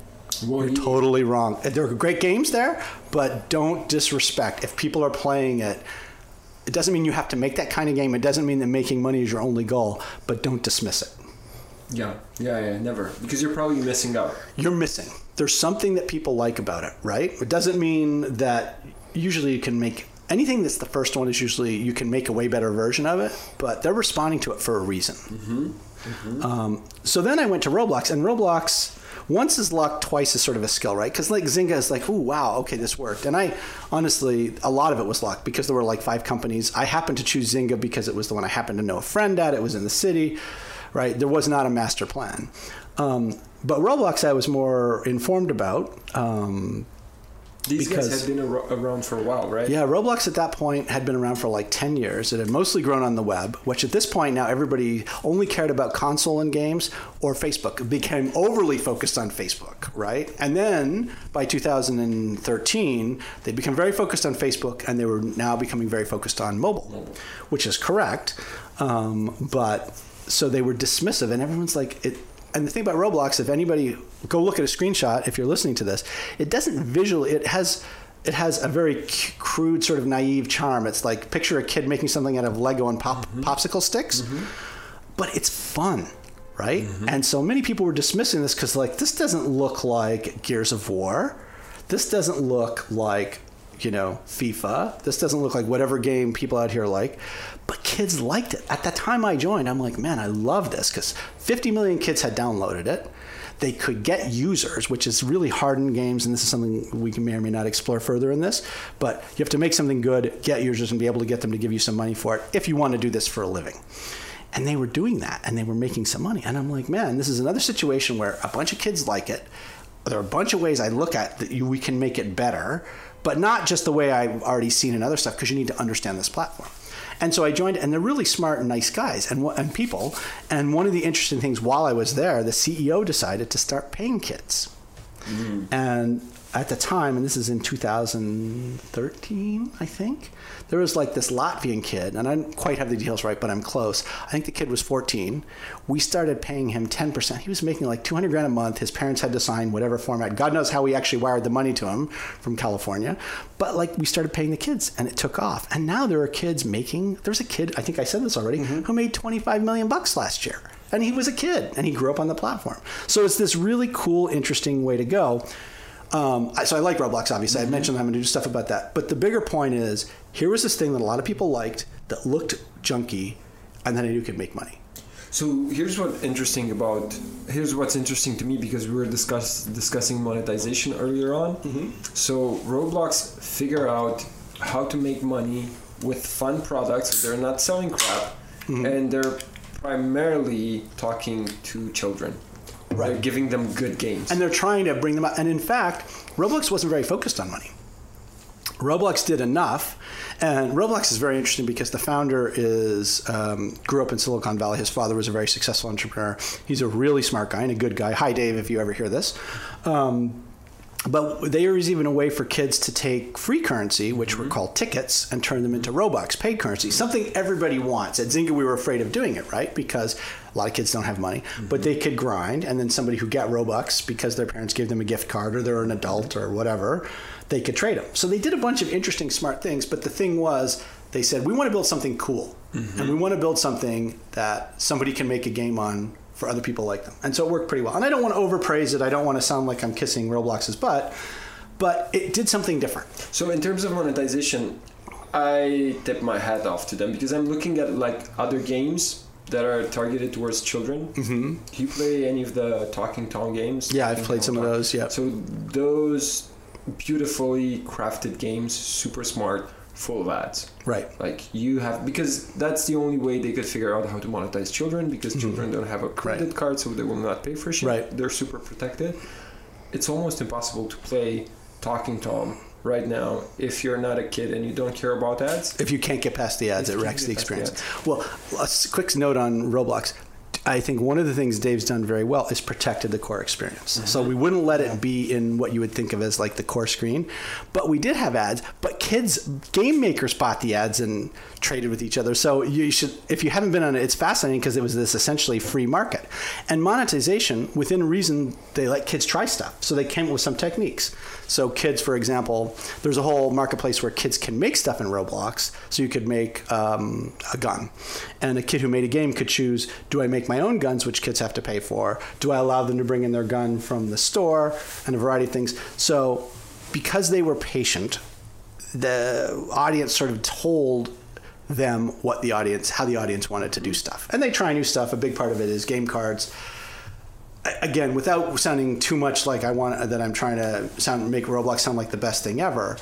S2: Well,
S3: you're totally wrong. There are great games there, but don't disrespect. If people are playing it, it doesn't mean you have to make that kind of game. It doesn't mean that making money is your only goal, but don't dismiss it.
S2: Yeah, yeah, yeah, never. Because you're probably missing out.
S3: you're missing. There's something that people like about it, right? It doesn't mean that usually you can make anything that's the first one is usually you can make a way better version of it, but they're responding to it for a reason. Um, so then I went to Roblox, and Roblox once is luck, twice is sort of a skill, right? Because like Zynga is like, oh wow, okay, this worked. And I honestly, a lot of it was luck because there were like five companies. I happened to choose Zynga because it was the one I happened to know a friend at. It was in the city, right? There was not a master plan. Um, but Roblox, I was more informed about. Um,
S2: These
S3: Because-
S2: guys had been ar- around for a while, right?
S3: yeah, Roblox at that point had been around for like 10 years. It had mostly grown on the web, which at this point now everybody only cared about console and games or Facebook. It became overly focused on Facebook, right? And then by 2013, they became very focused on Facebook and they were now becoming very focused on mobile, which is correct. Um, but so they were dismissive, and everyone's like, it, and the thing about Roblox, if anybody go look at a screenshot, if you're listening to this, it doesn't visually. It has it has a very crude, sort of naive charm. It's like picture a kid making something out of Lego and pop, mm-hmm. popsicle sticks, mm-hmm. but it's fun, right? Mm-hmm. And so many people were dismissing this because like this doesn't look like Gears of War. This doesn't look like you know FIFA. This doesn't look like whatever game people out here like. But kids liked it. At the time I joined, I'm like, man, I love this because 50 million kids had downloaded it. They could get users, which is really hard in games, and this is something we may or may not explore further in this. But you have to make something good, get users, and be able to get them to give you some money for it if you want to do this for a living. And they were doing that, and they were making some money. And I'm like, man, this is another situation where a bunch of kids like it. There are a bunch of ways I look at that you, we can make it better, but not just the way I've already seen in other stuff, because you need to understand this platform. And so I joined, and they're really smart and nice guys and, and people. And one of the interesting things while I was there, the CEO decided to start paying kids. Mm-hmm. And at the time, and this is in 2013, I think, there was like this Latvian kid, and I don't quite have the details right, but I'm close. I think the kid was 14. We started paying him 10%. He was making like 200 grand a month. His parents had to sign whatever format. God knows how we actually wired the money to him from California. But like we started paying the kids, and it took off. And now there are kids making. There's a kid, I think I said this already, mm-hmm. who made 25 million bucks last year. And he was a kid, and he grew up on the platform. So it's this really cool, interesting way to go. Um, so I like Roblox, obviously. I mm-hmm. mentioned I'm going to do stuff about that. But the bigger point is here was this thing that a lot of people liked that looked junky, and then I knew could make money.
S2: So here's what interesting about here's what's interesting to me because we were discuss, discussing monetization earlier on. Mm-hmm. So Roblox figure out how to make money with fun products. They're not selling crap, mm-hmm. and they're primarily talking to children. They're
S3: Right.
S2: giving them good games.
S3: And they're trying to bring them up. And in fact, Roblox wasn't very focused on money. Roblox did enough, and Roblox is very interesting because the founder is um, grew up in Silicon Valley. His father was a very successful entrepreneur. He's a really smart guy and a good guy. Hi, Dave, if you ever hear this. Um, but there is even a way for kids to take free currency, which were called tickets, and turn them into Robux, paid currency. Something everybody wants. At Zynga, we were afraid of doing it, right? Because a lot of kids don't have money, but mm-hmm. they could grind, and then somebody who got Robux because their parents gave them a gift card or they're an adult or whatever, they could trade them. So they did a bunch of interesting, smart things. But the thing was, they said we want to build something cool, mm-hmm. and we want to build something that somebody can make a game on for other people like them. And so it worked pretty well. And I don't want to overpraise it. I don't want to sound like I'm kissing Roblox's butt, but it did something different.
S2: So in terms of monetization, I tip my hat off to them because I'm looking at like other games that are targeted towards children. Mm-hmm. Do you play any of the Talking Tom games?
S3: Yeah, I've played
S2: Tom
S3: some of those, yeah.
S2: So those beautifully crafted games, super smart, full of ads.
S3: Right.
S2: Like you have because that's the only way they could figure out how to monetize children because children don't have a credit card, so they will not pay for shit.
S3: Mm-hmm. Right.
S2: They're super protected. It's almost impossible to play Talking Tom right now if you're not a kid and you don't care about ads.
S3: If you can't get past the ads, it wrecks the experience.
S2: past
S3: Well, a quick note on Roblox. I think one of the things Dave's done very well is protected the core experience. So we wouldn't let it be in what you would think of as like the core screen, but we did have ads. But kids, game makers bought the ads and traded with each other. So you should, if you haven't been on it, it's fascinating because it was this essentially free market and monetization within reason. They let kids try stuff, so they came up with some techniques. So kids, for example, there's a whole marketplace where kids can make stuff in Roblox. So you could make um, a gun, and a kid who made a game could choose: Do I make my own guns, which kids have to pay for? Do I allow them to bring in their gun from the store, and a variety of things. So because they were patient, the audience sort of told them what the audience, how the audience wanted to do stuff, and they try new stuff. A big part of it is game cards again, without sounding too much like I want that I'm trying to sound make Roblox sound like the best thing ever.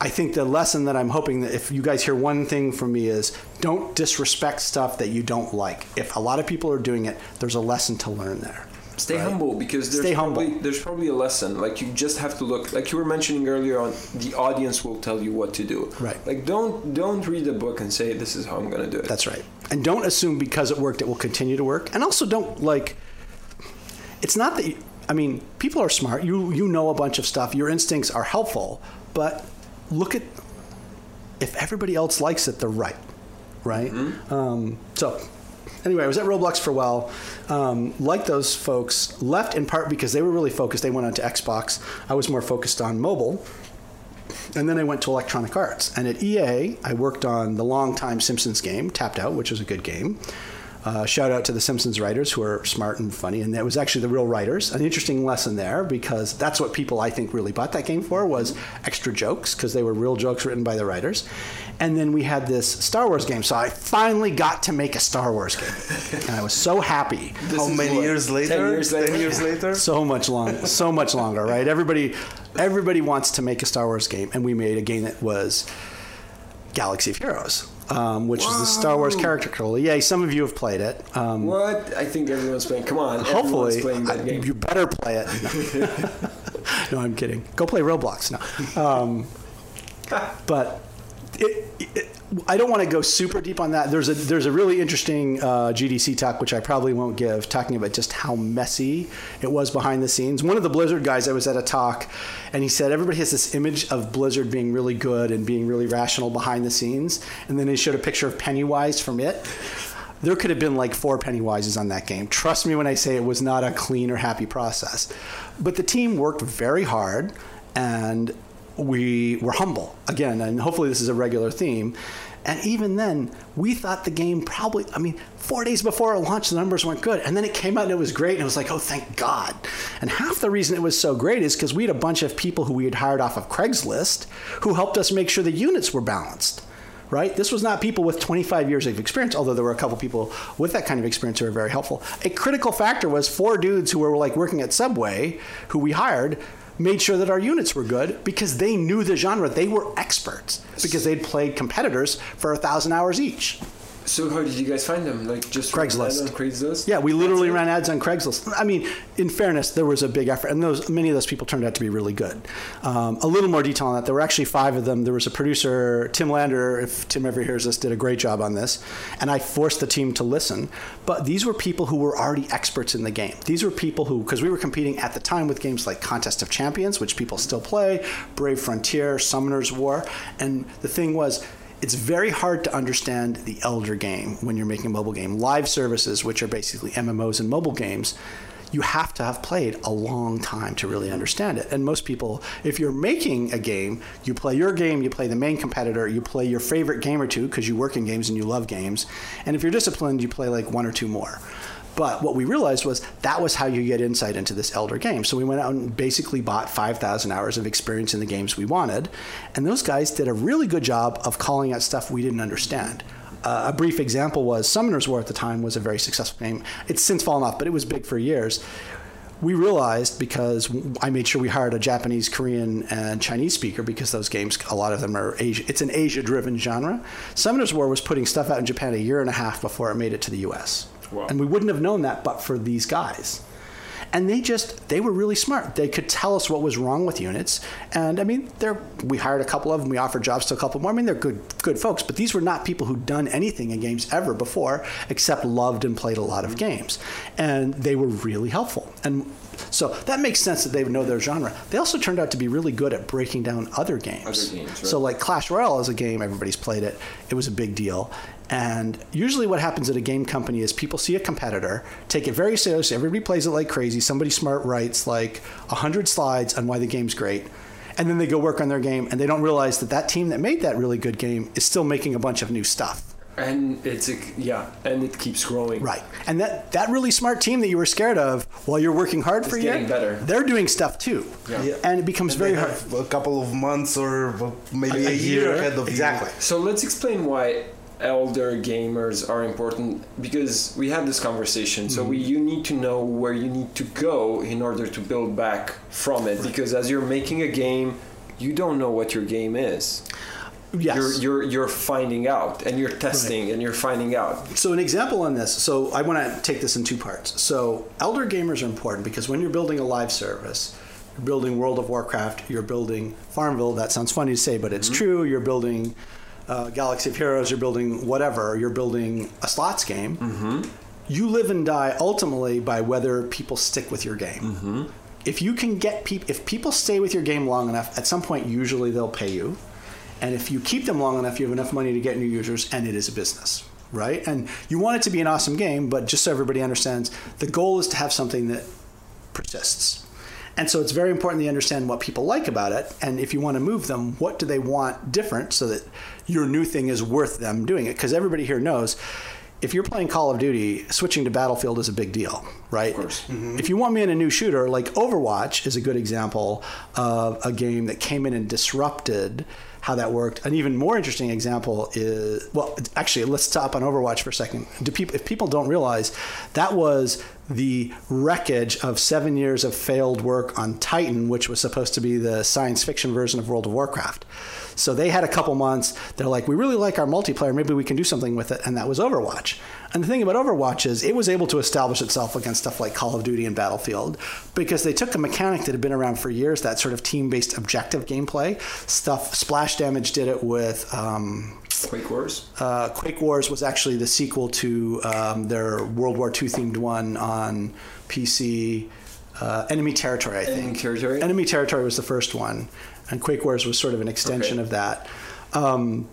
S3: I think the lesson that I'm hoping that if you guys hear one thing from me is don't disrespect stuff that you don't like. If a lot of people are doing it, there's a lesson to learn there.
S2: Stay
S3: Right.
S2: humble because there's
S3: Stay humble.
S2: probably there's probably a lesson. Like you just have to look. Like you were mentioning earlier on, the audience will tell you what to do.
S3: Right.
S2: Like don't don't read a book and say this is how I'm gonna do it.
S3: That's right. And don't assume because it worked, it will continue to work. And also don't like. It's not that. You, I mean, people are smart. You you know a bunch of stuff. Your instincts are helpful, but look at if everybody else likes it, they're right, right? Um, so. Anyway, I was at Roblox for a while. Um, like those folks, left in part because they were really focused. They went on to Xbox. I was more focused on mobile. And then I went to Electronic Arts. And at EA, I worked on the longtime Simpsons game, Tapped Out, which was a good game. Uh, shout out to the Simpsons writers who are smart and funny, and that was actually the real writers. An interesting lesson there because that's what people I think really bought that game for was extra jokes because they were real jokes written by the writers. And then we had this Star Wars game, so I finally got to make a Star Wars game, and I was so happy.
S1: How
S2: is
S1: many
S2: what,
S1: years
S2: 10
S1: later?
S2: years later?
S1: Ten years later?
S3: so much long so much longer right everybody everybody wants to make a star wars game and we made a game that was galaxy of heroes um, which is the star wars character controller yay some of you have played it um,
S2: What? I think everyone's playing. Come on,
S3: hopefully
S2: playing that
S3: I-
S2: game.
S3: you better play it no. No, i'm kidding go play roblox now. um, but it, it, I don't want to go super deep on that. There's a there's a really interesting uh, GDC talk which I probably won't give, talking about just how messy it was behind the scenes. One of the Blizzard guys, I was at a talk, and he said everybody has this image of Blizzard being really good and being really rational behind the scenes, and then he showed a picture of Pennywise from it. There could have been like four Pennywises on that game. Trust me when I say it was not a clean or happy process. But the team worked very hard, and we were humble again, and hopefully this is a regular theme. And even then, we thought the game probably, I mean, four days before it launched, the numbers weren't good. And then it came out and it was great. And it was like, oh, thank God. And half the reason it was so great is because we had a bunch of people who we had hired off of Craigslist who helped us make sure the units were balanced. Right? This was not people with 25 years of experience, although there were a couple people with that kind of experience who were very helpful. A critical factor was four dudes who were like working at Subway, who we hired, made sure that our units were good because they knew the genre. They were experts because they'd played competitors for a thousand hours each.
S2: So how did you guys find them? Like just
S3: Craigslist.
S2: On Craigslist.
S3: Yeah, we literally ran ads on Craigslist. I mean, in fairness, there was a big effort, and those many of those people turned out to be really good. Um, a little more detail on that. There were actually five of them. There was a producer, Tim Lander. If Tim ever hears this, did a great job on this, and I forced the team to listen. But these were people who were already experts in the game. These were people who, because we were competing at the time with games like Contest of Champions, which people still play, Brave Frontier, Summoner's War, and the thing was it's very hard to understand the elder game when you're making a mobile game. Live services, which are basically MMOs and mobile games, you have to have played a long time to really understand it. And most people, if you're making a game, you play your game, you play the main competitor, you play your favorite game or two because you work in games and you love games. And if you're disciplined, you play like one or two more. But what we realized was that was how you get insight into this elder game. So we went out and basically bought 5,000 hours of experience in the games we wanted. And those guys did a really good job of calling out stuff we didn't understand. Uh, a brief example was Summoner's War at the time was a very successful game. It's since fallen off, but it was big for years. We realized because I made sure we hired a Japanese, Korean, and Chinese speaker because those games, a lot of them are Asia. It's an Asia-driven genre. Summoner's War was putting stuff out in Japan a year and a half before it made it to the U.S.
S2: Wow.
S3: And we wouldn't have known that but for these guys. and they just they were really smart. They could tell us what was wrong with units, and I mean, they're we hired a couple of them. We offered jobs to a couple more. I mean, they're good good folks, but these were not people who'd done anything in games ever before, except loved and played a lot of mm-hmm. games, and they were really helpful. And so that makes sense that they would know their genre. They also turned out to be really good at breaking down other games.
S2: Other games, right.
S3: So like Clash Royale is a game everybody's played it. It was a big deal. And usually what happens at a game company is people see a competitor, take it very seriously. Everybody plays it like crazy. Somebody smart writes like 100 slides on why the game's great. And then they go work on their game and they don't realize that that team that made that really good game is still making a bunch of new stuff.
S2: And it's a, yeah, and it keeps growing.
S3: Right. And that, that really smart team that you were scared of while you're working hard for a year,
S2: getting better.
S3: they're doing stuff too.
S2: Yeah.
S1: Yeah.
S3: And it becomes very hard.
S1: a couple of months or maybe
S3: A
S1: a, year,
S3: year.
S1: ahead of you.
S3: Exactly.
S1: you.
S2: So let's explain why elder gamers are important because we had this conversation. So we, mm-hmm. you need to know where you need to go in order to build back from it. Because as you're making a game, you don't know what your game is.
S3: Yes.
S2: You're you're you're finding out and you're testing and you're finding out.
S3: So an example on this. So I want to take this in two parts. So elder gamers are important because when you're building a live service, you're building World of Warcraft, you're building Farmville. That sounds funny to say, but it's mm-hmm. true. You're building uh, Galaxy of Heroes. You're building whatever. You're building a slots game. You live and die ultimately by whether people stick with your game. If you can get people, if people stay with your game long enough, at some point usually they'll pay you. And if you keep them long enough, you have enough money to get new users, and it is a business, right? And you want it to be an awesome game, but just so everybody understands, the goal is to have something that persists. And so it's very important that you understand what people like about it. And if you want to move them, what do they want different so that your new thing is worth them doing it? Because everybody here knows if you're playing Call of Duty, switching to Battlefield is a big deal, right? Of
S2: course. Mm-hmm.
S3: If you want me in a new shooter, like Overwatch is a good example of a game that came in and disrupted how that worked. An even more interesting example is well, actually, let's stop on Overwatch for a second. Do people, if people don't realize, that was the wreckage of seven years of failed work on Titan, which was supposed to be the science fiction version of World of Warcraft. So they had a couple months. They're like, we really like our multiplayer. Maybe we can do something with it. And that was Overwatch. And the thing about Overwatch is it was able to establish itself against stuff like Call of Duty and Battlefield because they took a mechanic that had been around for years, that sort of team based objective gameplay stuff. Splash Damage did it with. Um,
S2: Quake Wars.
S3: uh, Quake Wars was actually the sequel to um, their World War II themed one on PC. Uh, Enemy Territory, I think.
S2: Enemy Territory?
S3: Enemy Territory was the first one, and Quake Wars was sort of an extension
S2: Okay.
S3: of that. Um,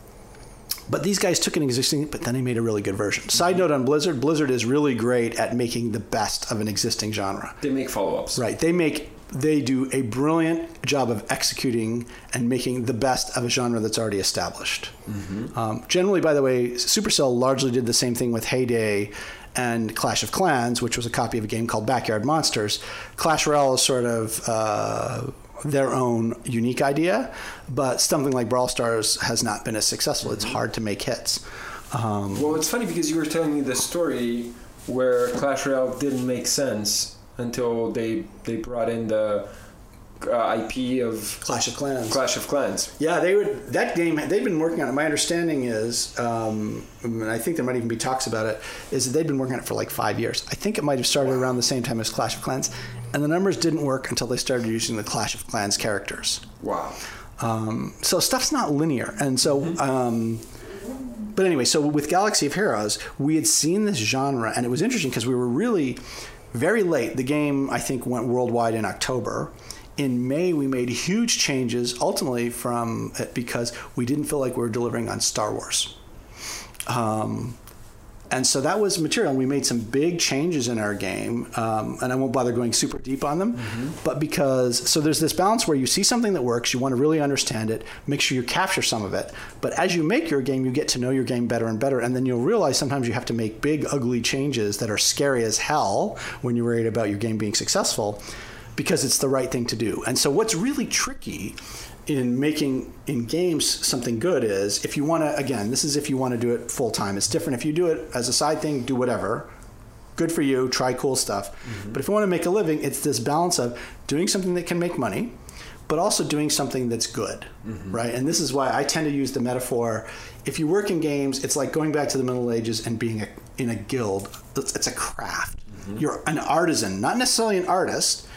S3: but these guys took an existing, but then they made a really good version. Side note on Blizzard: Blizzard is really great at making the best of an existing genre.
S2: They make follow-ups.
S3: Right. They make they do a brilliant job of executing and making the best of a genre that's already established. Um, generally, by the way, Supercell largely did the same thing with Hay Day and Clash of Clans, which was a copy of a game called Backyard Monsters. Clash Royale is sort of uh, their own unique idea, but something like Brawl Stars has not been as successful. It's hard to make hits. Um,
S2: Well, it's funny because you were telling me the story where Clash Royale didn't make sense until they they brought in the uh, IP of
S3: Clash of Clans.
S2: Clash of Clans.
S3: Yeah, they would. That game they've been working on it. My understanding is, um, and I think there might even be talks about it, is that they've been working on it for like five years. I think it might have started around the same time as Clash of Clans, and the numbers didn't work until they started using the Clash of Clans characters.
S2: Wow.
S3: Um, so stuff's not linear, and so. Um, but anyway, so with Galaxy of Heroes, we had seen this genre, and it was interesting because we were really very late. The game, I think, went worldwide in October. In May, we made huge changes, ultimately from because we didn't feel like we were delivering on Star Wars. Um, and so that was material. And we made some big changes in our game, um, and I won't bother going super deep on them. But because so there's this balance where you see something that works, you want to really understand it, make sure you capture some of it. But as you make your game, you get to know your game better and better, and then you'll realize sometimes you have to make big, ugly changes that are scary as hell when you're worried about your game being successful, because it's the right thing to do. And so what's really tricky in making in games something good is if you want to again this is if you want to do it full time it's different. If you do it as a side thing do whatever. Good for you. Try cool stuff. Mm-hmm. But if you want to make a living it's this balance of doing something that can make money but also doing something that's good mm-hmm. right? And this is why i tend to use the metaphor if you work in games it's like going back to the middle ages and being a, in a guild. It's, it's a craft. Mm-hmm. You're an artisan, not necessarily an artist.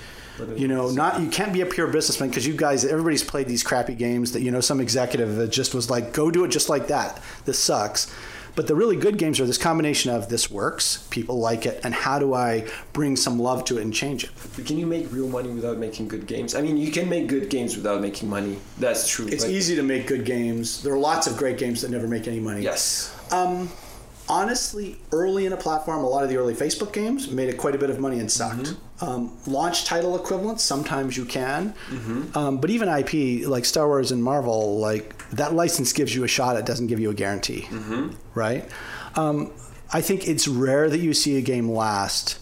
S3: You know, not you can't be a pure businessman because you guys, everybody's played these crappy games that you know some executive that just was like, go do it just like that. This sucks. But the really good games are this combination of this works, people like it, and how do I bring some love to it and change it?
S2: But can you make real money without making good games? I mean, you can make good games without making money. That's true.
S3: It's easy to make good games. There are lots of great games that never make any money.
S2: Yes.
S3: Um, honestly, early in a platform, a lot of the early Facebook games made it quite a bit of money and sucked. Um, launch title equivalents, sometimes you can, um, but even IP like Star Wars and Marvel, like that license gives you a shot. It doesn't give you a guarantee, right? Um, I think it's rare that you see a game last.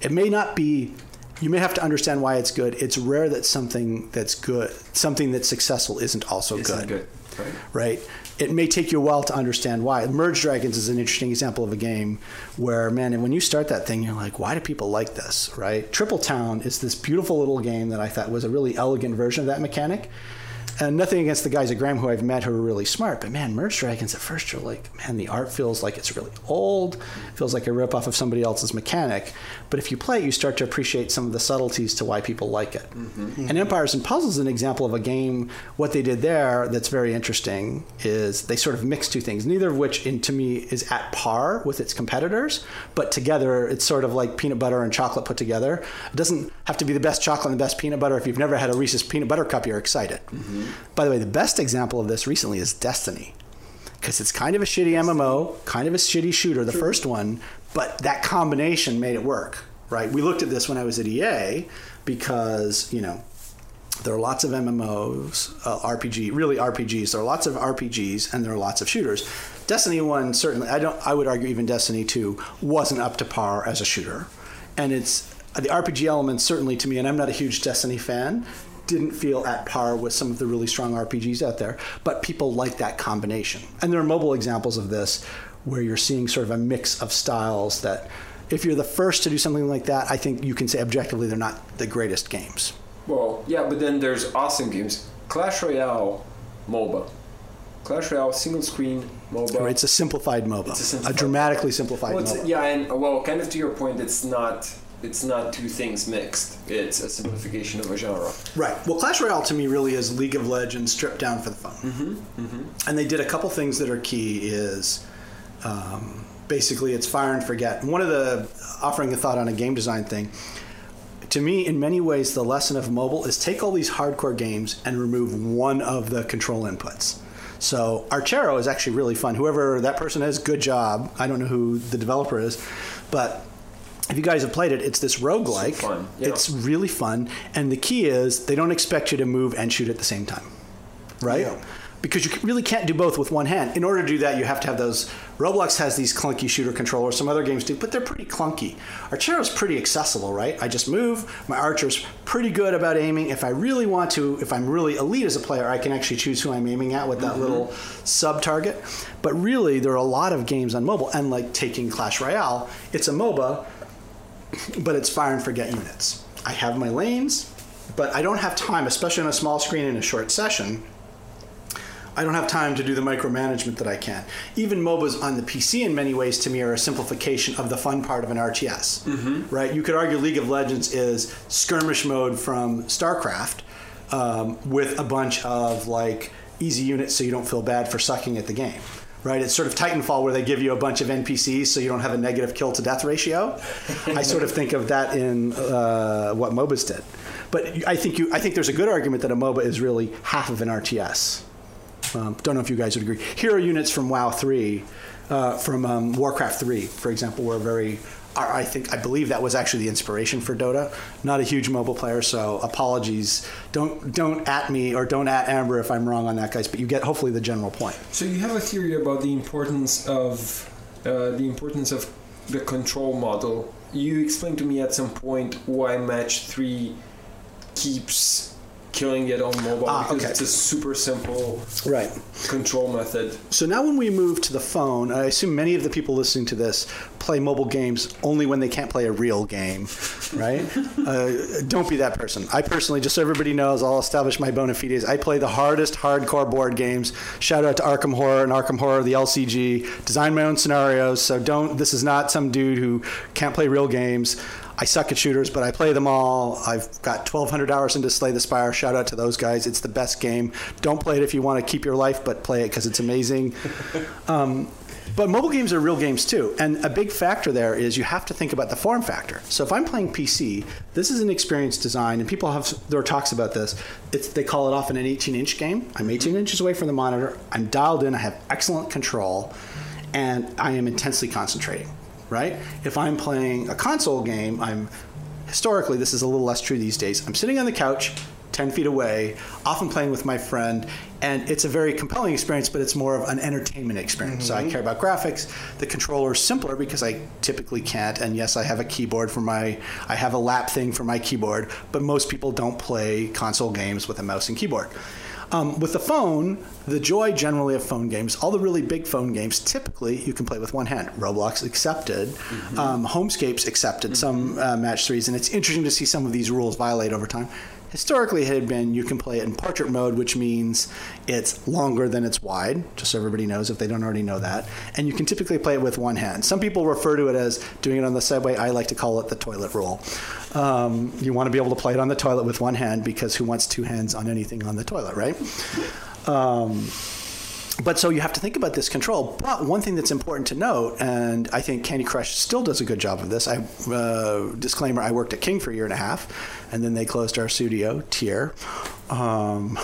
S3: It may not be. You may have to understand why it's good. It's rare that something that's good, something that's successful, isn't also
S2: Isn't good. Right.
S3: right? It may take you a while to understand why. Merge Dragons is an interesting example of a game where, man, and when you start that thing, you're like, why do people like this, right? Triple Town is this beautiful little game that I thought was a really elegant version of that mechanic. And nothing against the guys at Gram who I've met who are really smart, but man, Merge Dragons at first you're like, man, the art feels like it's really old, feels like a ripoff of somebody else's mechanic. But if you play it, you start to appreciate some of the subtleties to why people like it. Mm-hmm. And Empires and Puzzles is an example of a game. What they did there that's very interesting is they sort of mix two things, neither of which, in, to me, is at par with its competitors, but together it's sort of like peanut butter and chocolate put together. It doesn't have to be the best chocolate and the best peanut butter. If you've never had a Reese's peanut butter cup, you're excited. Mm-hmm. By the way, the best example of this recently is Destiny because it's kind of a shitty MMO, kind of a shitty shooter, the first one, but that combination made it work, right? We looked at this when I was at EA because, you know, there are lots of MMOs, uh, RPG, really RPGs. There are lots of RPGs and there are lots of shooters. Destiny 1 certainly I don't I would argue even Destiny 2 wasn't up to par as a shooter. And it's the RPG elements certainly to me and I'm not a huge Destiny fan didn't feel at par with some of the really strong RPGs out there, but people like that combination. And there are mobile examples of this where you're seeing sort of a mix of styles that if you're the first to do something like that, I think you can say objectively they're not the greatest games.
S2: Well, yeah, but then there's awesome games. Clash Royale, MOBA. Clash Royale, single screen, MOBA.
S3: It's a simplified MOBA,
S2: It's a
S3: a,
S2: simplified-
S3: dramatically simplified
S2: Well,
S3: MOBA.
S2: yeah, and well, kind of to your point, it's not it's not two things mixed. It's a simplification of a genre.
S3: Right. Well, Clash Royale to me really is League of Legends stripped down for the phone. And they did a couple things that are key. Is um, basically it's fire and forget. And one of the offering a thought on a game design thing. To me, in many ways, the lesson of mobile is take all these hardcore games and remove one of the control inputs. So Archero is actually really fun. Whoever that person is, good job. I don't know who the developer is, but if you guys have played it, it's this roguelike.
S2: So fun, yeah.
S3: It's really fun. And the key is they don't expect you to move and shoot at the same time, right?
S1: Yeah.
S3: Because you really can't do both with one hand. In order to do that, you have to have those. Roblox has these clunky shooter controllers. Some other games do, but they're pretty clunky. Archero's pretty accessible, right? I just move. My archer's pretty good about aiming. If I really want to, if I'm really elite as a player, I can actually choose who I'm aiming at with that mm-hmm. little sub target. But really, there are a lot of games on mobile, and like taking Clash Royale, it's a MOBA, but it's fire and forget units. I have my lanes, but I don't have time, especially on a small screen in a short session. I don't have time to do the micromanagement that I can. Even MOBAs on the PC, in many ways, to me, are a simplification of the fun part of an RTS. Right? You could argue League of Legends is skirmish mode from StarCraft um, with a bunch of like easy units, so you don't feel bad for sucking at the game. Right? It's sort of Titanfall where they give you a bunch of NPCs so you don't have a negative kill to death ratio. I sort of think of that in uh, what MOBAs did. But I think you, I think there's a good argument that a MOBA is really half of an RTS. Um, don't know if you guys would agree. Hero units from WoW three, uh, from um, Warcraft three, for example, were very. I think I believe that was actually the inspiration for Dota. Not a huge mobile player, so apologies. Don't don't at me or don't at Amber if I'm wrong on that, guys. But you get hopefully the general point.
S2: So you have a theory about the importance of uh, the importance of the control model. You explained to me at some point why match three keeps killing it on mobile
S3: Ah,
S2: because
S3: okay.
S2: it's a super simple
S3: Right.
S2: control method.
S3: So now when we move to the phone, I assume many of the people listening to this play mobile games only when they can't play a real game, right? uh, don't be that person. I personally, just so everybody knows, I'll establish my bona fides. I play the hardest hardcore board games. Shout out to Arkham Horror and Arkham Horror, the LCG. Design my own scenarios, so don't. This is not some dude who can't play real games. I suck at shooters, but I play them all. I've got 1,200 hours into Slay the Spire. Shout out to those guys. It's the best game. Don't play it if you want to keep your life, but play it because it's amazing. Um, but mobile games are real games too. And a big factor there is you have to think about the form factor. So if I'm playing PC, this is an experience design, and people have, there are talks about this. It's, they call it often an 18 inch game. I'm 18 inches away from the monitor. I'm dialed in. I have excellent control, and I am intensely concentrating, right? If I'm playing a console game, I'm historically, this is a little less true these days. I'm sitting on the couch, 10 feet away, often playing with my friend, and it's a very compelling experience, but it's more of an entertainment experience. So I mm-hmm. care about graphics. The controller is simpler because I typically can't, and yes, I have a keyboard for my, I have a lap thing for my keyboard, but most people don't play console games with a mouse and keyboard. Um, with the phone, the joy generally of phone games, all the really big phone games, typically you can play with one hand. Roblox accepted, um, Homescapes accepted some uh, match threes, and it's interesting to see some of these rules violate over time. Historically, it had been you can play it in portrait mode, which means it's longer than it's wide, just so everybody knows if they don't already know that. And you can typically play it with one hand. Some people refer to it as doing it on the subway. I like to call it the toilet rule. Um, you want to be able to play it on the toilet with one hand because who wants two hands on anything on the toilet, right? Um, but so you have to think about this control. But one thing that's important to note, and I think Candy Crush still does a good job of this. I uh, disclaimer: I worked at King for a year and a half, and then they closed our studio tier. Um,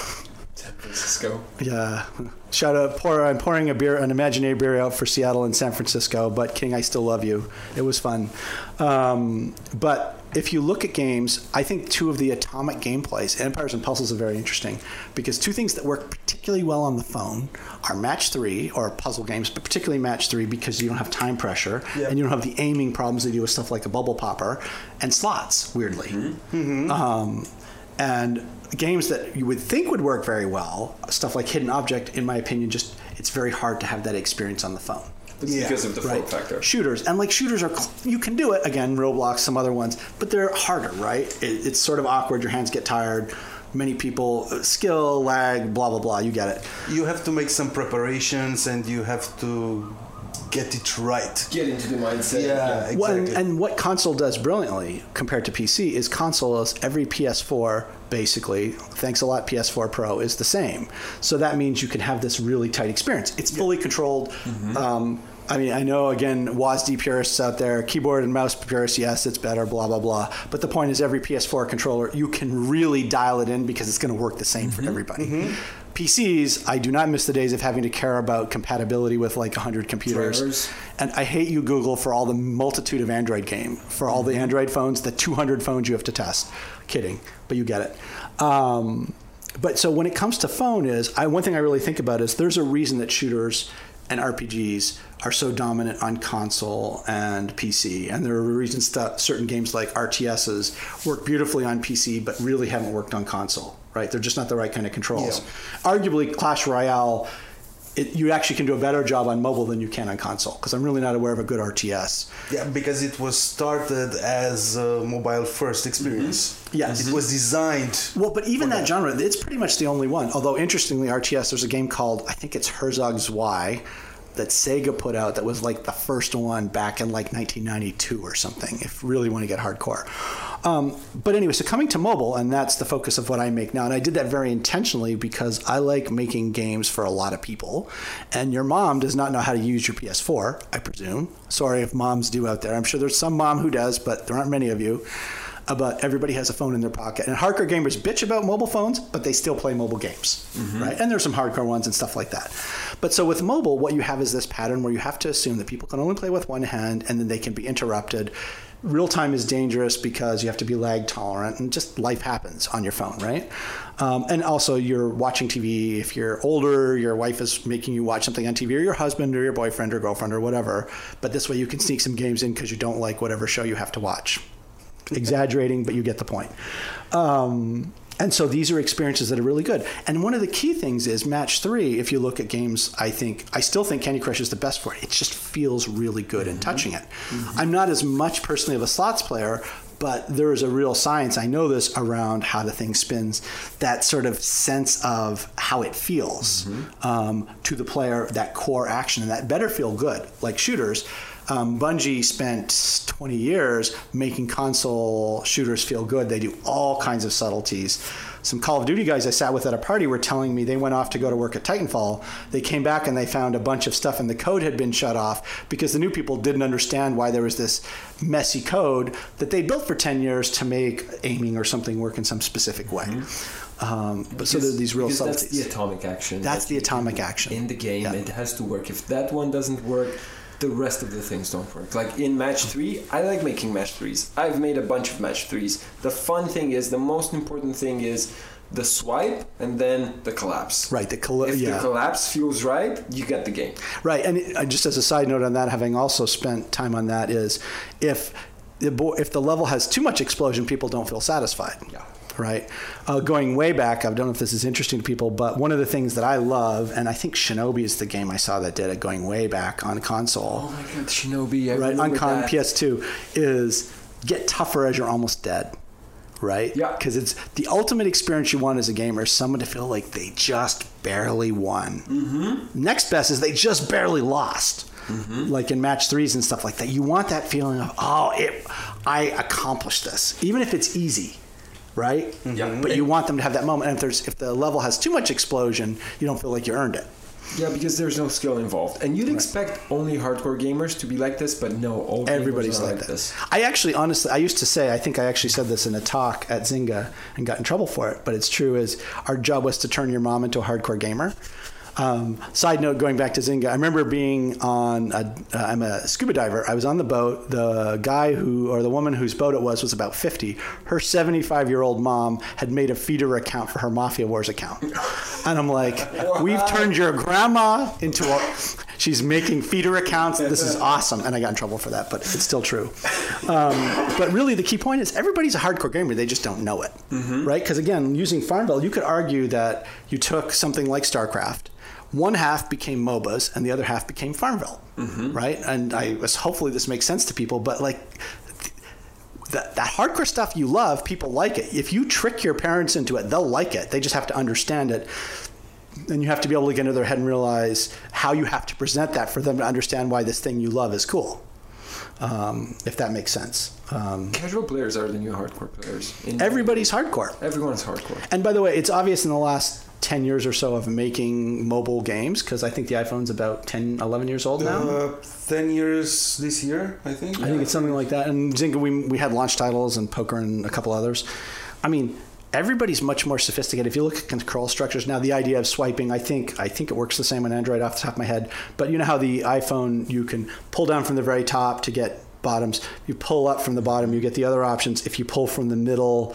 S2: San Francisco.
S3: yeah. Shout out! Pour, I'm pouring a beer, an imaginary beer out for Seattle and San Francisco. But King, I still love you. It was fun. Um, but if you look at games, I think two of the atomic gameplays, Empires and Puzzles, are very interesting because two things that work particularly well on the phone are Match Three or puzzle games, but particularly Match Three because you don't have time pressure
S1: Yeah.
S3: and you don't have the aiming problems they do with stuff like a bubble popper and slots. Weirdly. Um, and games that you would think would work very well, stuff like Hidden Object, in my opinion, just it's very hard to have that experience on the phone.
S2: It's
S1: Yeah,
S2: because of the form
S3: Right.
S2: factor.
S3: Shooters and like shooters are you can do it again, Roblox, some other ones, but they're harder, right? It, it's sort of awkward. Your hands get tired. Many people uh, skill lag, blah blah blah. You get it.
S1: You have to make some preparations and you have to get it right.
S2: Get into the mindset.
S1: Yeah,
S3: Well, and,
S1: exactly.
S3: and what console does brilliantly compared to PC is console is every PS4 basically, thanks a lot PS4 Pro is the same. So that means you can have this really tight experience. It's fully controlled.
S1: Mm-hmm.
S3: Um, I mean, I know again, WASD purists out there, keyboard and mouse purists, yes, it's better, blah blah blah. But the point is, every PS4 controller you can really dial it in because it's going to work the same
S1: Mm-hmm.
S3: for everybody. PCs, I do not miss the days of having to care about compatibility with like 100 computers.
S2: Drivers.
S3: And I hate you, Google, for all the multitude of Android game, for all the Android phones, the 200 phones you have to test. Kidding, but you get it. Um, but so when it comes to phone, is I one thing I really think about is there's a reason that shooters and RPGs are so dominant on console and PC, and there are reasons that certain games like RTSs work beautifully on PC but really haven't worked on console. Right? They're just not the right kind of controls.
S1: Yeah.
S3: Arguably, Clash Royale it, you actually can do a better job on mobile than you can on console because I'm really not aware of a good RTS.
S1: Yeah, because it was started as a mobile first experience.
S3: Mm-hmm. Yes.
S1: It was designed.
S3: Well, but even that
S1: that.
S3: genre, it's pretty much the only one. Although interestingly, RTS, there's a game called I think it's Herzog Zwei that Sega put out that was like the first one back in like 1992 or something. If you really want to get hardcore. Um, but anyway, so coming to mobile, and that's the focus of what I make now. And I did that very intentionally because I like making games for a lot of people. And your mom does not know how to use your PS4, I presume. Sorry if moms do out there. I'm sure there's some mom who does, but there aren't many of you. But everybody has a phone in their pocket. And hardcore gamers bitch about mobile phones, but they still play mobile games, right? And there's some hardcore ones and stuff like that. But so with mobile, what you have is this pattern where you have to assume that people can only play with one hand and then they can be interrupted. Real time is dangerous because you have to be lag tolerant and just life happens on your phone, right? Um, and also, you're watching TV. If you're older, your wife is making you watch something on TV, or your husband, or your boyfriend, or girlfriend, or whatever. But this way, you can sneak some games in because you don't like whatever show you have to watch exaggerating, but you get the point. Um, And so these are experiences that are really good. And one of the key things is match three. If you look at games, I think I still think Candy Crush is the best for it. It just feels really good in touching it. I'm not as much personally of a slots player, but there is a real science. I know this around how the thing spins. That sort of sense of how it feels um, to the player, that core action, and that better feel good. Like shooters, um, Bungie spent 20 years making console shooters feel good. They do all kinds of subtleties. Some Call of Duty guys I sat with at a party were telling me they went off to go to work at Titanfall. They came back and they found a bunch of stuff and the code had been shut off because the new people didn't understand why there was this messy code that they built for 10 years to make aiming or something work in some specific way. Um, but so there are these real subtleties.
S2: That's the atomic action.
S3: That's
S2: that
S3: the atomic action.
S2: In the game,
S3: Yeah.
S2: it has to work. If that one doesn't work, the rest of the things don't work. Like in match three, I like making match threes. I've made a bunch of match threes. The fun thing is, the most important thing is the swipe and then the collapse.
S3: Right, the coll-
S2: If
S3: yeah.
S2: the collapse feels right, you get the game.
S3: Right, and it- uh, just as a side note on that, having also spent time on that, is if the bo- if the level has too much explosion, people don't feel satisfied.
S2: Yeah.
S3: Right. Uh, going way back, I don't know if this is interesting to people, but one of the things that I love, and I think Shinobi is the game I saw that did it, going way back on console,
S2: Oh my god, Shinobi! I
S3: right on con
S2: that.
S3: PS2, is get tougher as you're almost dead. Right?
S2: Yeah.
S3: Because it's the ultimate experience you want as a gamer is someone to feel like they just barely won. Mm-hmm. Next best is they just barely lost. Like in match threes and stuff like that. You want that feeling of, oh, it, I accomplished this. Even if it's easy. Right? Mm-hmm.
S2: Yeah.
S3: But you want them to have that moment. And if there's if the level has too much explosion, you don't feel like you earned it.
S2: Yeah, because there's no skill involved, and you'd expect only hardcore gamers to be like this, but no, all gamers
S3: Everybody's
S2: are
S3: like,
S2: like
S3: this. I actually, honestly, I used to say, I think I actually said this in a talk at Zynga and got in trouble for it, but it's true. Is our job was to turn your mom into a hardcore gamer. Um, side note, going back to Zynga, I remember being on. A, uh, I'm a scuba diver. I was on the boat. The guy who, or the woman whose boat it was, was about 50. Her 75 year old mom had made a feeder account for her Mafia Wars account, and I'm like, we've turned your grandma into a. She's making feeder accounts. This is awesome, and I got in trouble for that, but it's still true. Um, but really, the key point is everybody's a hardcore gamer. They just don't know it, right? Because again, using Farmville, you could argue that you took something like StarCraft. One half became MOBAs, and the other half became Farmville, right? And I was hopefully this makes sense to people, but like that, that hardcore stuff you love, people like it. If you trick your parents into it, they'll like it. They just have to understand it. And you have to be able to get into their head and realize how you have to present that for them to understand why this thing you love is cool. Um, if that makes sense. Um,
S2: Casual players are the new hardcore players. In-
S3: everybody's hardcore.
S2: everyone's hardcore.
S3: And by the way, it's obvious in the last 10 years or so of making mobile games, because I think the iPhone's about 10, 11 years old now.
S1: Uh, Ten years this year, I think.
S3: I think it's something like that. And Zynga, we, we had launch titles and Poker and a couple others. I mean, everybody's much more sophisticated. If you look at control structures now, the idea of swiping, I think I think it works the same on Android off the top of my head. But you know how the iPhone you can pull down from the very top to get bottoms. You pull up from the bottom, you get the other options. If you pull from the middle,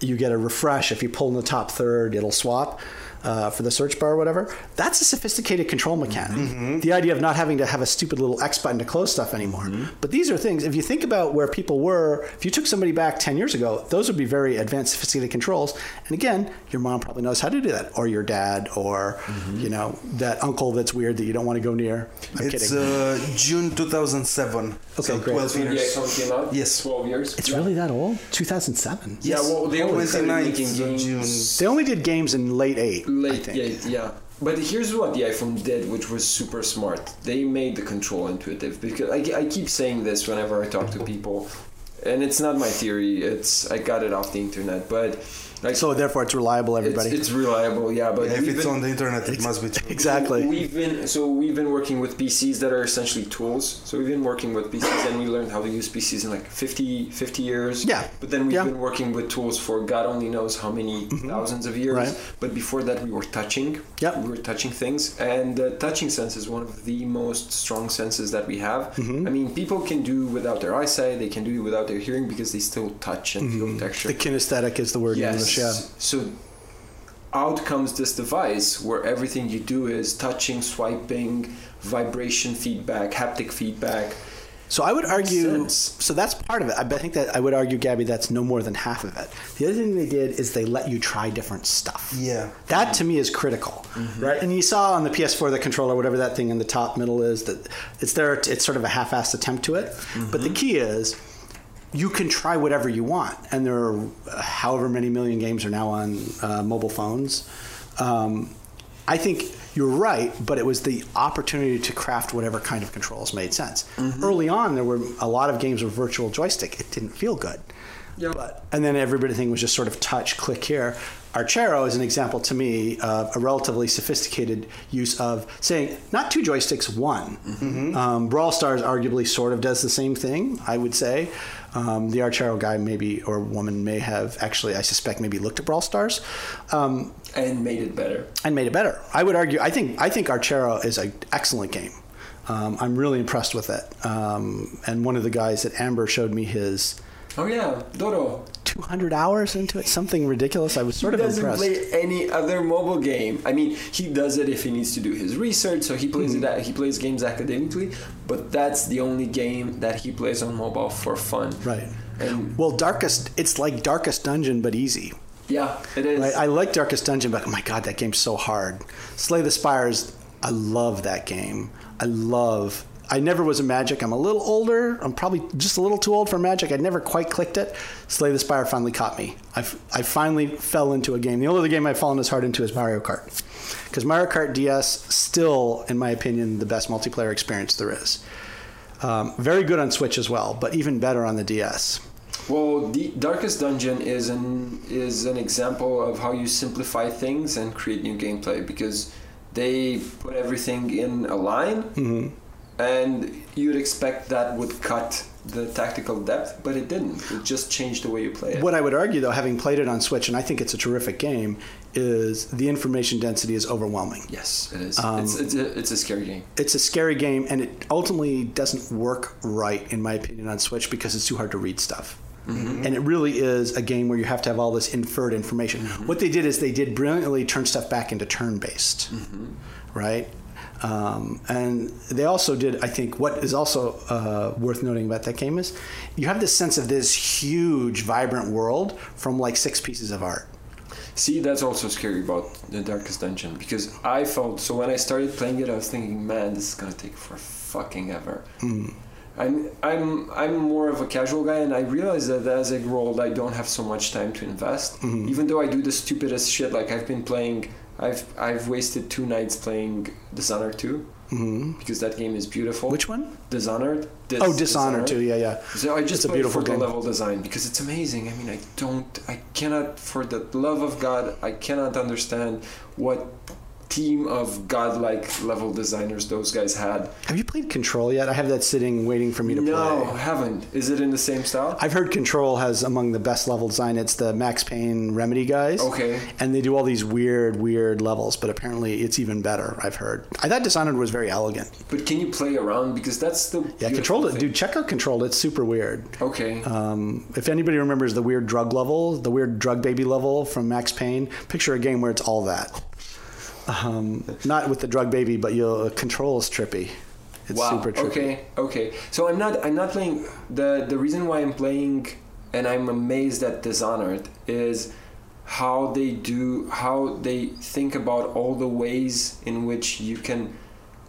S3: you get a refresh. If you pull in the top third, it'll swap. Uh, for the search bar or whatever, that's a sophisticated control mechanic. The idea of not having to have a stupid little X button to close stuff anymore. But these are things, if you think about where people were, if you took somebody back 10 years ago, those would be very advanced, sophisticated controls. And again, your mom probably knows how to do that, or your dad, or, you know, that uncle that's weird that you don't want to go near. I'm
S1: It's
S3: kidding.
S1: uh, June 2007.
S3: Okay,
S1: so
S3: great.
S1: 12 years.
S2: iPhone came out,
S1: Yes.
S2: 12 years.
S3: it's really that old? 2007.
S2: Yeah, well, they only started
S1: 29th
S2: making games
S1: June.
S3: They only did games in late 8.
S2: Late. Yeah, yeah. But here's what the iPhone did, which was super smart. They made the control intuitive because I, I keep saying this whenever I talk to people, and it's not my theory. It's I got it off the internet, but like
S3: So therefore, it's reliable, everybody.
S2: it's reliable. Yeah, but
S1: if
S2: we've
S1: it's
S2: been-
S1: on the internet, it must be true.
S3: exactly.
S2: We've been so we've been working with PCs that are essentially tools. So we've been working with PCs and we learned how to use PCs in like 50, 50 years.
S3: Yeah.
S2: But then we've
S3: Yeah.
S2: been working with tools for God only knows how many thousands of years.
S3: Right.
S2: But before that, we were touching.
S3: Yep.
S2: We were touching things, and the touching sense is one of the most strong senses that we have.
S3: Mm-hmm.
S2: I mean, people can do without their eyesight. They can do without their hearing because they still touch and feel mm-hmm. texture.
S3: The kinesthetic is the word in English, yeah.
S2: So out comes this device where everything you do is touching, swiping, vibration feedback, haptic feedback.
S3: So I would argue.
S2: sense.
S3: So that's part of it. I I think that I would argue, Gabby, that's no more than half of it. The other thing they did is they let you try different stuff.
S1: Yeah.
S3: That to me is critical, mm-hmm. right? And you saw on the PS4, the controller, whatever that thing in the top middle is, that it's there. It's sort of a half-assed attempt to it. Mm-hmm. But the key is. You can try whatever you want, and there are uh, however many million games are now on uh, mobile phones. Um, I think you're right, but it was the opportunity to craft whatever kind of controls made sense. Early on, there were a lot of games with virtual joystick. It didn't feel good.
S2: Yeah.
S3: But, and then everything was just sort of touch, click here. Archero is an example to me of a relatively sophisticated use of saying not two joysticks, one. Um, Brawl Stars arguably sort of does the same thing, I would say. Um, the Archero guy maybe or woman may have actually, I suspect, maybe looked at Brawl Stars. Um,
S2: and made it better.
S3: and made it better. I would argue. I think I think Archero is an excellent game. Um, I'm really impressed with it. Um, and one of the guys at Amber showed me his
S2: Oh yeah, Dodo.
S3: 200 hours into it, something ridiculous. I was sort
S2: he
S3: of
S2: doesn't play any other mobile game. I mean, he does it if he needs to do his research, so he plays
S3: Mm-hmm.
S2: it. He plays games academically, but that's the only game that he plays on mobile for fun.
S3: Right.
S2: And
S3: Well, Darkest, it's like Darkest Dungeon, but easy.
S2: yeah, it is.
S3: Right? I like Darkest Dungeon, but oh my God, that game's so hard. Slay the Spires, I love that game. I love. I never was a Magic. I'm a little older. I'm probably just a little too old for Magic. I never quite clicked it. Slay the Spire finally caught me. I, I finally fell into a game. The only other game I've fallen as hard into is Mario Kart. Because Mario Kart DS, still, in my opinion, the best multiplayer experience there is. Um, very good on Switch as well, but even better on the DS.
S2: Well, the Darkest Dungeon is an is an example of how you simplify things and create new gameplay because they put everything in a line,
S3: Mm-hmm.
S2: And you'd expect that would cut the tactical depth, but it didn't. It just changed the way you play it.
S3: What I would argue, though, having played it on Switch, and I think it's a terrific game, is the information density is overwhelming.
S2: yes, it is.
S3: Um,
S2: it's it's a, it's a scary game.
S3: It's a scary game, and it ultimately doesn't work right, in my opinion, on Switch because it's too hard to read stuff. Mm-hmm. And it really is a game where you have to have all this inferred information. Mm-hmm. What they did is they did brilliantly turn stuff back into turn based, mm-hmm. right? Um, and they also did, I think, what is also uh, worth noting about that game is you have this sense of this huge, vibrant world from like six pieces of art.
S2: See, that's also scary about the Darkest Dungeon because I felt so when I started playing it, I was thinking, man, this is gonna take for fucking ever. I'm I'm I'm more of a casual guy, and I realize that as I grow old, I don't have so much time to invest. Even though I do the stupidest shit, like I've been playing, I've I've wasted two nights playing Dishonored 2 mm-hmm. because that game is beautiful.
S3: Which one?
S2: Dishonored. Dis-
S3: Oh, Dishonored too. Yeah, yeah.
S2: so I just
S3: It's a beautiful
S2: for
S3: game.
S2: the level design because it's amazing. I mean, I don't, I cannot, for the love of God, I cannot understand what team of godlike level designers those guys had.
S3: Have you played Control yet? I have that sitting waiting for me to
S2: No,
S3: play.
S2: No, haven't. Is it in the same style?
S3: I've heard Control has among the best level design. It's the Max Payne Remedy guys.
S2: Okay.
S3: And they do all these weird, weird levels, but apparently it's even better, I've heard. I thought Dishonored was very elegant.
S2: But can you play around because that's the
S3: Yeah, Control it. Dude, check out Control. It's super weird.
S2: Okay.
S3: Um, if anybody remembers the weird drug level, the weird drug baby level from Max Payne, picture a game where it's all that. Um, not with the drug baby, but your control is trippy. It's
S2: wow.
S3: super trippy.
S2: Okay. Okay. So I'm not. I'm not playing. the The reason why I'm playing, and I'm amazed at Dishonored, is how they do. How they think about all the ways in which you can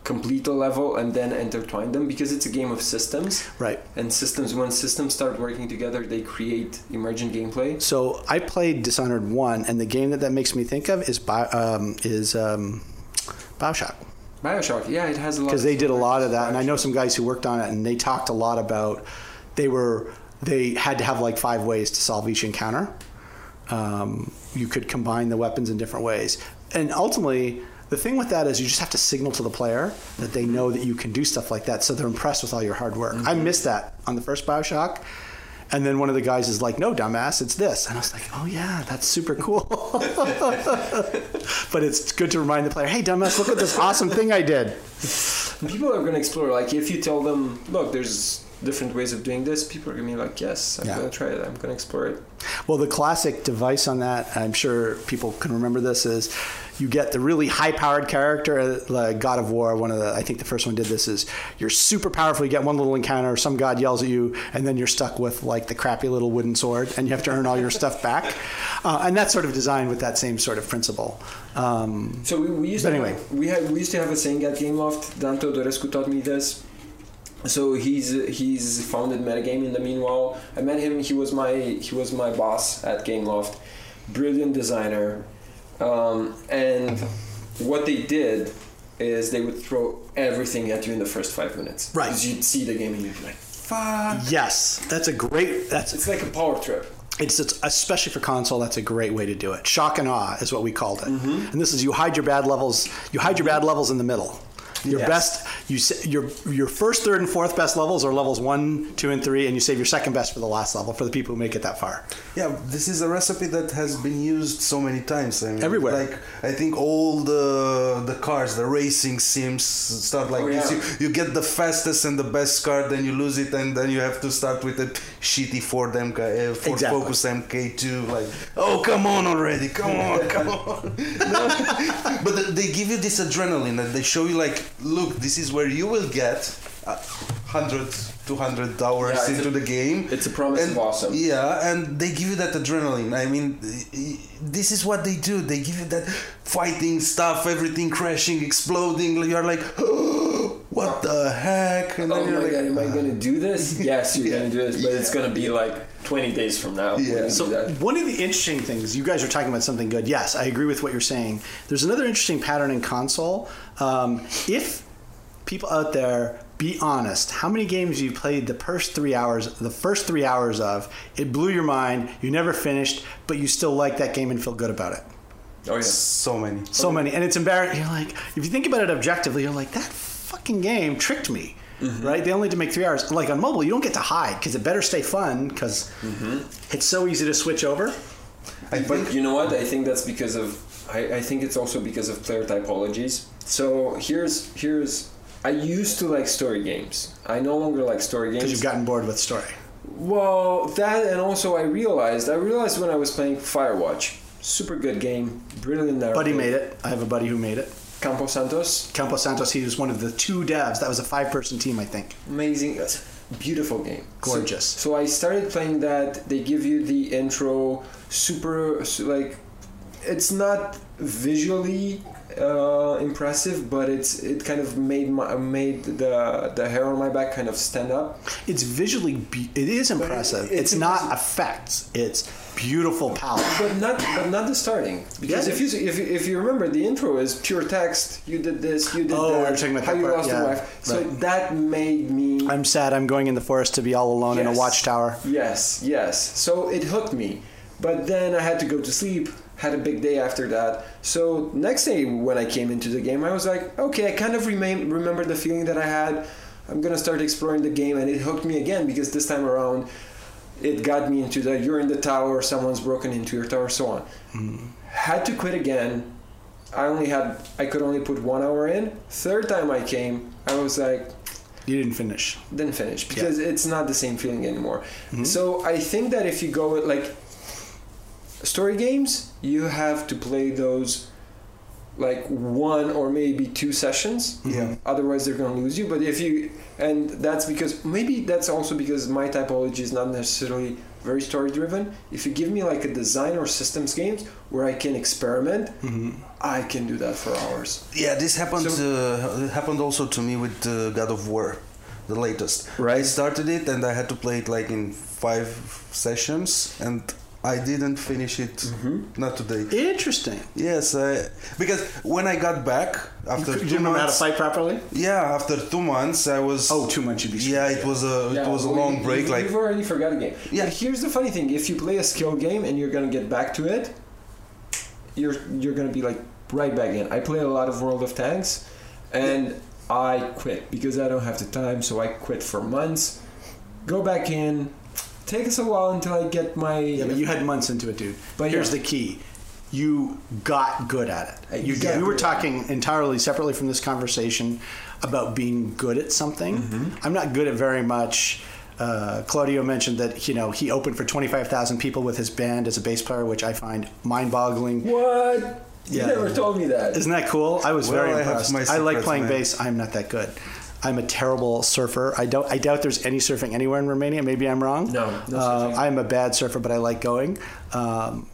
S2: complete a level and then intertwine them because it's a game of systems
S3: Right.
S2: and systems when systems start working together they create emergent gameplay
S3: So I played Dishonored one, and the game that that makes me think of is Bio, um, is um, Bioshock
S2: bioshock yeah it has a lot
S3: because they did a lot of that, and I know some guys who worked on it, and they talked a lot about they were they had to have like five ways to solve each encounter. Um, you could combine the weapons in different ways, and ultimately. The thing with that is you just have to signal to the player that they know that you can do stuff like that, so they're impressed with all your hard work. I mm-hmm. missed that on the first Bioshock, and then one of the guys is like, "No, dumbass, it's this," and I was like, "Oh yeah, that's super cool." but it's good to remind the player, "Hey, dumbass, look at this awesome thing I did."
S2: people are going to explore like if you tell them look there's different ways of doing this, people are gonna be like, yes, I'm
S3: Yeah.
S2: gonna try it. I'm gonna explore it.
S3: Well, the classic device on that, I'm sure people can remember this, is you get the really high-powered character, uh, like God of War. One of the, I think the first one did this. Is you're super powerful. You get one little encounter, some god yells at you, and then you're stuck with like the crappy little wooden sword, and you have to earn all your stuff back. Uh, and that's sort of designed with that same sort of principle. Um,
S2: So we, we used to
S3: anyway.
S2: have, we had we used to have a saying at Game Gameloft. Dan Teodorescu taught me this. So he's he's founded Metagame. In the meanwhile, I met him. He was my he was my boss at Gameloft. Brilliant designer, um, and what they did is they would throw everything at you in the first five minutes.
S3: Right.
S2: Because you'd see the game and you'd be like, "Fuck!"
S3: yes, that's a great. That's
S2: It's like a power trip.
S3: It's, it's especially for console. That's a great way to do it. Shock and awe is what we called it. And this is you hide your bad levels. You hide your bad levels in the middle. Your
S2: Yes.
S3: best, you sa- your your first, third, and fourth best levels are levels one, two, and three, and you save your second best for the last level for the people who make it that far.
S1: Yeah, this is a recipe that has been used so many times. I mean,
S3: Everywhere.
S1: Like I think all the the cars, the racing sims start like
S2: Oh,
S1: this.
S2: yeah.
S1: You, you get the fastest and the best car, then you lose it, and then you have to start with a shitty Ford MK, uh, Ford
S3: Exactly.
S1: Focus MK2. Like, oh come on already, come on, come on. but they give you this adrenaline, and they show you like, look, this is where you will get. Uh, 100 200 hours
S2: Yeah,
S1: into
S2: a-
S1: the game
S2: it's a promise
S1: and,
S2: of awesome.
S1: yeah, and they give you that adrenaline. I mean, this is what they do. They give you that fighting stuff, everything crashing, exploding. You're like, what the heck? And
S2: Oh
S1: then
S2: my
S1: you're like,
S2: god, am I gonna do this? Yes, you're
S1: Yeah.
S2: gonna do this, but it's gonna be like 20 days from now.
S1: Yeah.
S3: So one of the interesting things you guys are talking about something good. Yes, I agree with what you're saying. There's another interesting pattern in console. Um, if people out there be honest, how many games you played the first three hours, the first three hours of, it blew your mind. You never finished, but you still like that game and feel good about it.
S2: Oh yeah.
S1: so many.
S3: So many, and it's embarrassing. You're like, if you think about it objectively, you're like, that fucking game tricked me. Mm-hmm. Right? They only had to make three hours. Like on mobile, you don't get to hide because it better stay fun because mm-hmm. it's so easy to switch over.
S1: I
S2: But
S1: think
S2: you know what? I think that's because of. I, I think it's also because of player typologies. So here's here's. I used to like story games. I no longer like story games.
S3: Because you've gotten bored with story.
S2: Well, that and also I realized I realized when I was playing Firewatch, super good game, brilliant narrative.
S3: Buddy made it. I have a buddy who made it.
S2: Campo Santos,
S3: Campos Santos, he was one of the two devs. That was a five person team, I think.
S2: amazing, that's beautiful game,
S3: Gorgeous.
S2: So, so I started playing that. They give you the intro, super like, it's not visually uh, impressive, but it's it kind of made my made the the hair on my back kind of stand up.
S3: It's visually, be- it is impressive.
S2: it's
S3: It's, not effects. It's beautiful palette.
S2: But not, but not the starting. Because
S3: Yeah.
S2: if you if you, if you remember, the intro is pure text. You did this. You did
S3: Oh,
S2: that.
S3: we're talking about
S2: how you
S3: part,
S2: lost
S3: yeah,
S2: your wife. So
S3: right.
S2: that made me.
S3: I'm sad. I'm going in the forest to be all alone in a watchtower.
S2: Yes, yes. So it hooked me. But then I had to go to sleep. Had a big day after that. So next day when I came into the game, I was like, okay, I kind of remain, remember the feeling that I had. I'm gonna start exploring the game, and it hooked me again because this time around, it got me into the you're in the tower, someone's broken into your tower, so on. Hmm. Had to quit again. I only had I could only put one hour in. Third time I came, I was like,
S3: You didn't finish.
S2: didn't finish because it's not the same feeling anymore. Hmm. So I think that if you go with like story games, you have to play those like one or maybe two sessions.
S1: Yeah.
S2: Otherwise, they're gonna lose you. But if you and that's because maybe that's also because my typology is not necessarily very story driven. If you give me like a design or systems games where I can experiment, I can do that for hours.
S1: Yeah, this happened.
S2: So-
S1: uh, it happened also to me with uh, God of War, the latest. Right. I started it and I had to play it like in five sessions, and I didn't finish it.
S2: Mm-hmm.
S1: Not today.
S3: Interesting.
S1: Yes, I, because when I got back after
S3: You
S1: two
S3: didn't know how to
S1: months,
S3: fight properly?
S1: yeah, after two months, I was.
S3: Oh, two months you'd be
S1: yeah, it was a it was a long
S2: you-
S1: break.
S2: you-
S1: Like
S2: you've already forgot a game.
S1: Yeah.
S2: But here's the funny thing: if you play a skill game and you're gonna get back to it, you're you're gonna be like right back in. I play a lot of World of Tanks, and I quit because I don't have the time. So I quit for months. Go back in. Take us a while until I get my.
S3: Yeah, but you had months into it, dude.
S2: But
S3: Here's
S2: yeah.
S3: the key. You got good at it. You,
S2: got
S3: we were talking entirely separately from this conversation about being good at something.
S2: Mm-hmm.
S3: I'm not good at very much. Uh, Claudio mentioned that you know he opened for 25,000 people with his band as a bass player, which I find mind-boggling.
S2: What? You
S3: Yeah.
S2: never told me that.
S3: Isn't that cool? I was
S1: Well,
S3: very
S1: I
S3: impressed.
S1: my
S3: I like playing
S1: man.
S3: bass. I'm not that good. I'm a terrible surfer. I don't. I doubt there's any surfing anywhere in Romania. Maybe I'm wrong.
S2: No, no
S3: uh,
S2: surfing.
S3: I'm a bad surfer, but I like going. Um,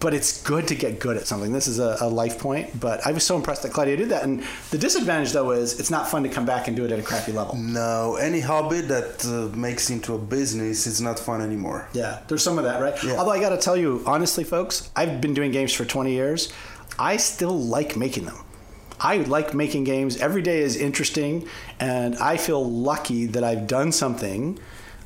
S3: but it's good to get good at something. This is a, a life point. But I was so impressed that Claudio did that. And the disadvantage, though, is it's not fun to come back and do it at a crappy level.
S1: No, any hobby that uh, makes into a business is not fun anymore.
S3: Yeah, there's some of that, right?
S1: Yeah.
S3: Although I got to tell you, honestly, folks, I've been doing games for 20 years. I still like making them. I like making games. Every day is interesting, and I feel lucky that I've done something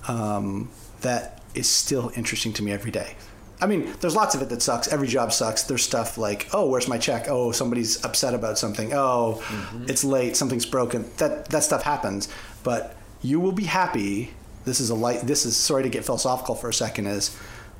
S3: um, that is still interesting to me every day. I mean, there's lots of it that sucks. Every job sucks. There's stuff like, oh, where's my check? Oh, somebody's upset about something. Oh, it's late. Something's broken. That that stuff happens. But you will be happy. This is a light. This is sorry to get philosophical for a second. Is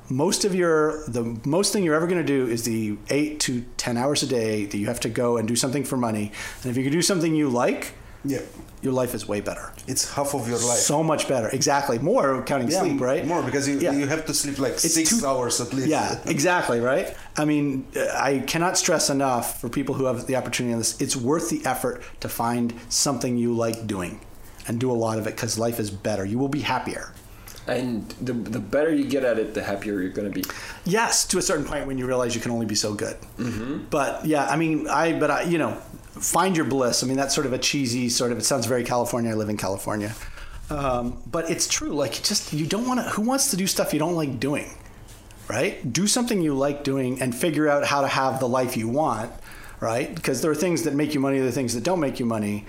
S3: most of your the most thing you're ever going to do is the eight to ten hours a day that you have to go and do something for money. And if you can do something you like,
S1: Yeah,
S3: your life is way better.
S1: it's half of your life.
S3: So much better. Exactly. More counting
S1: yeah,
S3: sleep, right?
S1: More because you
S3: Yeah.
S1: you have to sleep like
S3: It's
S1: six hours at least.
S3: Yeah, exactly, right? I mean, uh, I cannot stress enough for people who have the opportunity on this, it's worth the effort to find something you like doing and do a lot of it because life is better. You will be happier.
S2: And the, the better you get at it, the happier you're going to be.
S3: Yes, to a certain point when you realize you can only be so good. Mm-hmm. But yeah, I mean, I, but I, you know, find your bliss. I mean, that's sort of a cheesy sort of, it sounds very California. I live in California. Um, but it's true. Like, just, you don't want to, who wants to do stuff you don't like doing? right? Do something you like doing and figure out how to have the life you want, right? Because there are things that make you money, there are things that don't make you money.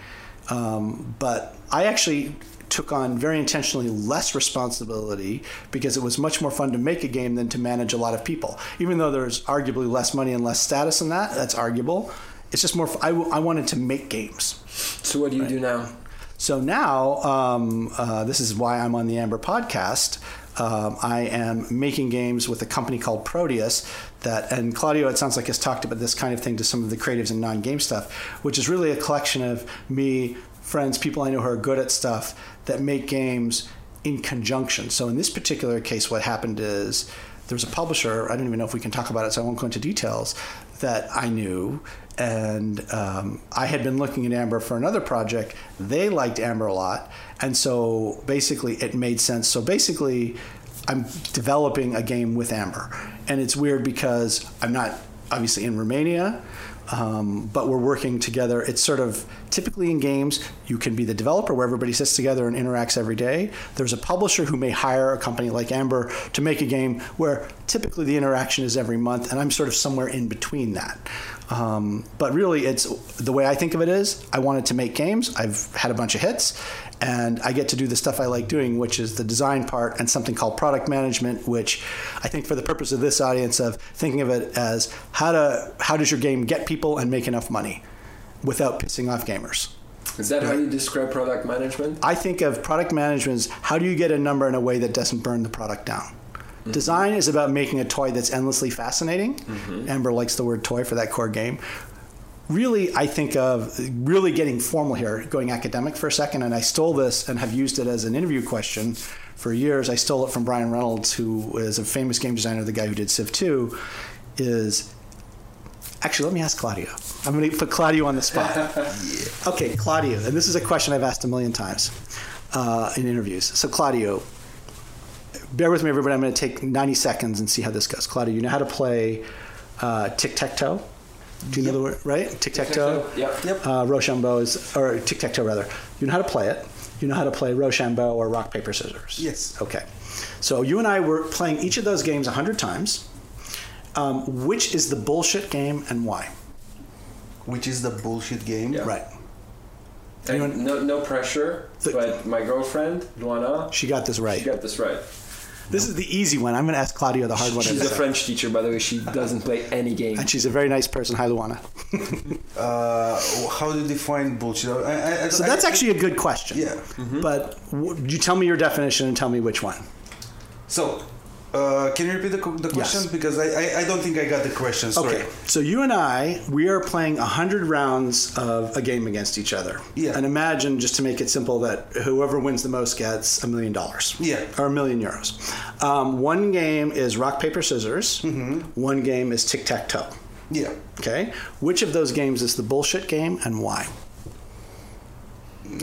S3: Um, but I actually took on very intentionally less responsibility because it was much more fun to make a game than to manage a lot of people. Even though there's arguably less money and less status in that, that's arguable. It's just more, I, I wanted to make games.
S2: So what do you do now?
S3: So now, um, uh, this is why I'm on the Amber podcast. Um, I am making games with a company called Proteus. That and Claudio, it sounds like has talked about this kind of thing to some of the creatives and non-game stuff, which is really a collection of me, friends, people I know who are good at stuff that make games in conjunction. So in this particular case, what happened is there was a publisher. I don't even know if we can talk about it, so I won't go into details. That I knew, and um, I had been looking at Amber for another project. They liked Amber a lot, and so basically it made sense. So basically, I'm developing a game with Amber, and it's weird because I'm not obviously in Romania. Um, but we're working together. It's sort of typically in games, you can be the developer where everybody sits together and interacts every day. There's a publisher who may hire a company like Amber to make a game where typically the interaction is every month, and I'm sort of somewhere in between that. Um, but really, it's the way I think of it is I wanted to make games. I've had a bunch of hits, and I get to do the stuff I like doing, which is the design part and something called product management, which I think for the purpose of this audience of thinking of it as how to how does your game get people and make enough money without pissing off gamers.
S2: Is that how you describe product management?
S3: I think of product management as how do you get a number in a way that doesn't burn the product down. Mm-hmm. Design is about making a toy that's endlessly fascinating. Mm-hmm. Amber likes the word toy for that core game. Really, I think of really getting formal here, going academic for a second, and I stole this and have used it as an interview question for years. I stole it from Brian Reynolds, who is a famous game designer, the guy who did Civ 2. Is actually, let me ask Claudio. I'm going to put Claudio on the spot. Okay, Claudio, and this is a question I've asked a million times uh, in interviews. So, Claudio, bear with me, everybody. I'm going to take 90 seconds and see how this goes. Claudio, you know how to play uh, tic tac toe? Do you know the word, right? Tic tac toe?
S2: Yep.
S1: Yep.
S3: Uh, Rochambeau is, or tic tac toe rather. You know how to play it. You know how to play Rochambeau or rock, paper, scissors.
S1: Yes.
S3: Okay. So, you and I were playing each of those games 100 times. Um, which is the bullshit game and why?
S1: Which is the bullshit game.
S2: Yeah.
S3: Right.
S2: And no, no pressure,
S3: The-
S2: but my girlfriend, Luana,
S3: She got this right.
S2: she got this right.
S3: This is the easy one. I'm going to ask Claudio the hard one.
S2: She's a
S3: second.
S2: French teacher, by the way. She doesn't play any game.
S3: And she's a very nice person. Hi, Luana.
S1: Uh, how do you define bullshit? I, I, I,
S3: So that's
S1: I-
S3: actually a good question.
S1: Yeah.
S3: But w- you tell me your definition and tell me which one.
S1: So, Uh, can you repeat the, the question?
S3: Yes.
S1: Because I, I, I don't think I got the question. Sorry.
S3: Okay, so you and I, we are playing 100 rounds of a game against each other.
S1: Yeah.
S3: And imagine, just to make it simple, that whoever wins the most gets a million dollars.
S1: Yeah.
S3: Or a million euros. Um, one game is rock, paper, scissors.
S1: Mm-hmm.
S3: One game is tic tac toe.
S1: Yeah.
S3: Okay? Which of those games is the bullshit game and why?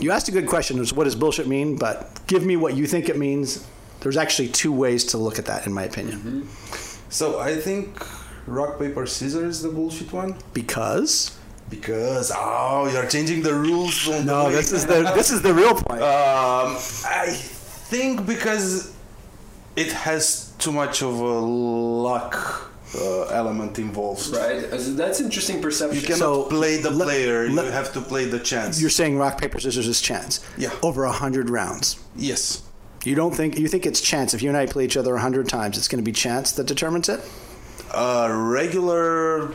S3: You asked a good question. Is what does bullshit mean? But give me what you think it means. There's actually two ways to look at that, in my opinion.
S1: Mm-hmm. So I think rock paper scissors is the bullshit one
S3: Because
S1: because oh you're changing the rules. on
S3: no,
S1: way.
S3: this is the this is the real point.
S1: Um, I think because it has too much of a luck uh, element involved.
S2: Right. That's interesting perception.
S1: You cannot
S3: So,
S1: play the
S3: let-
S1: player.
S3: let-
S1: you have to play the chance.
S3: You're saying rock paper scissors is chance.
S1: Yeah.
S3: Over a hundred rounds.
S1: yes.
S3: You don't think you think it's chance. If you and I play each other a hundred times, it's going to be chance that determines it.
S1: Uh, regular.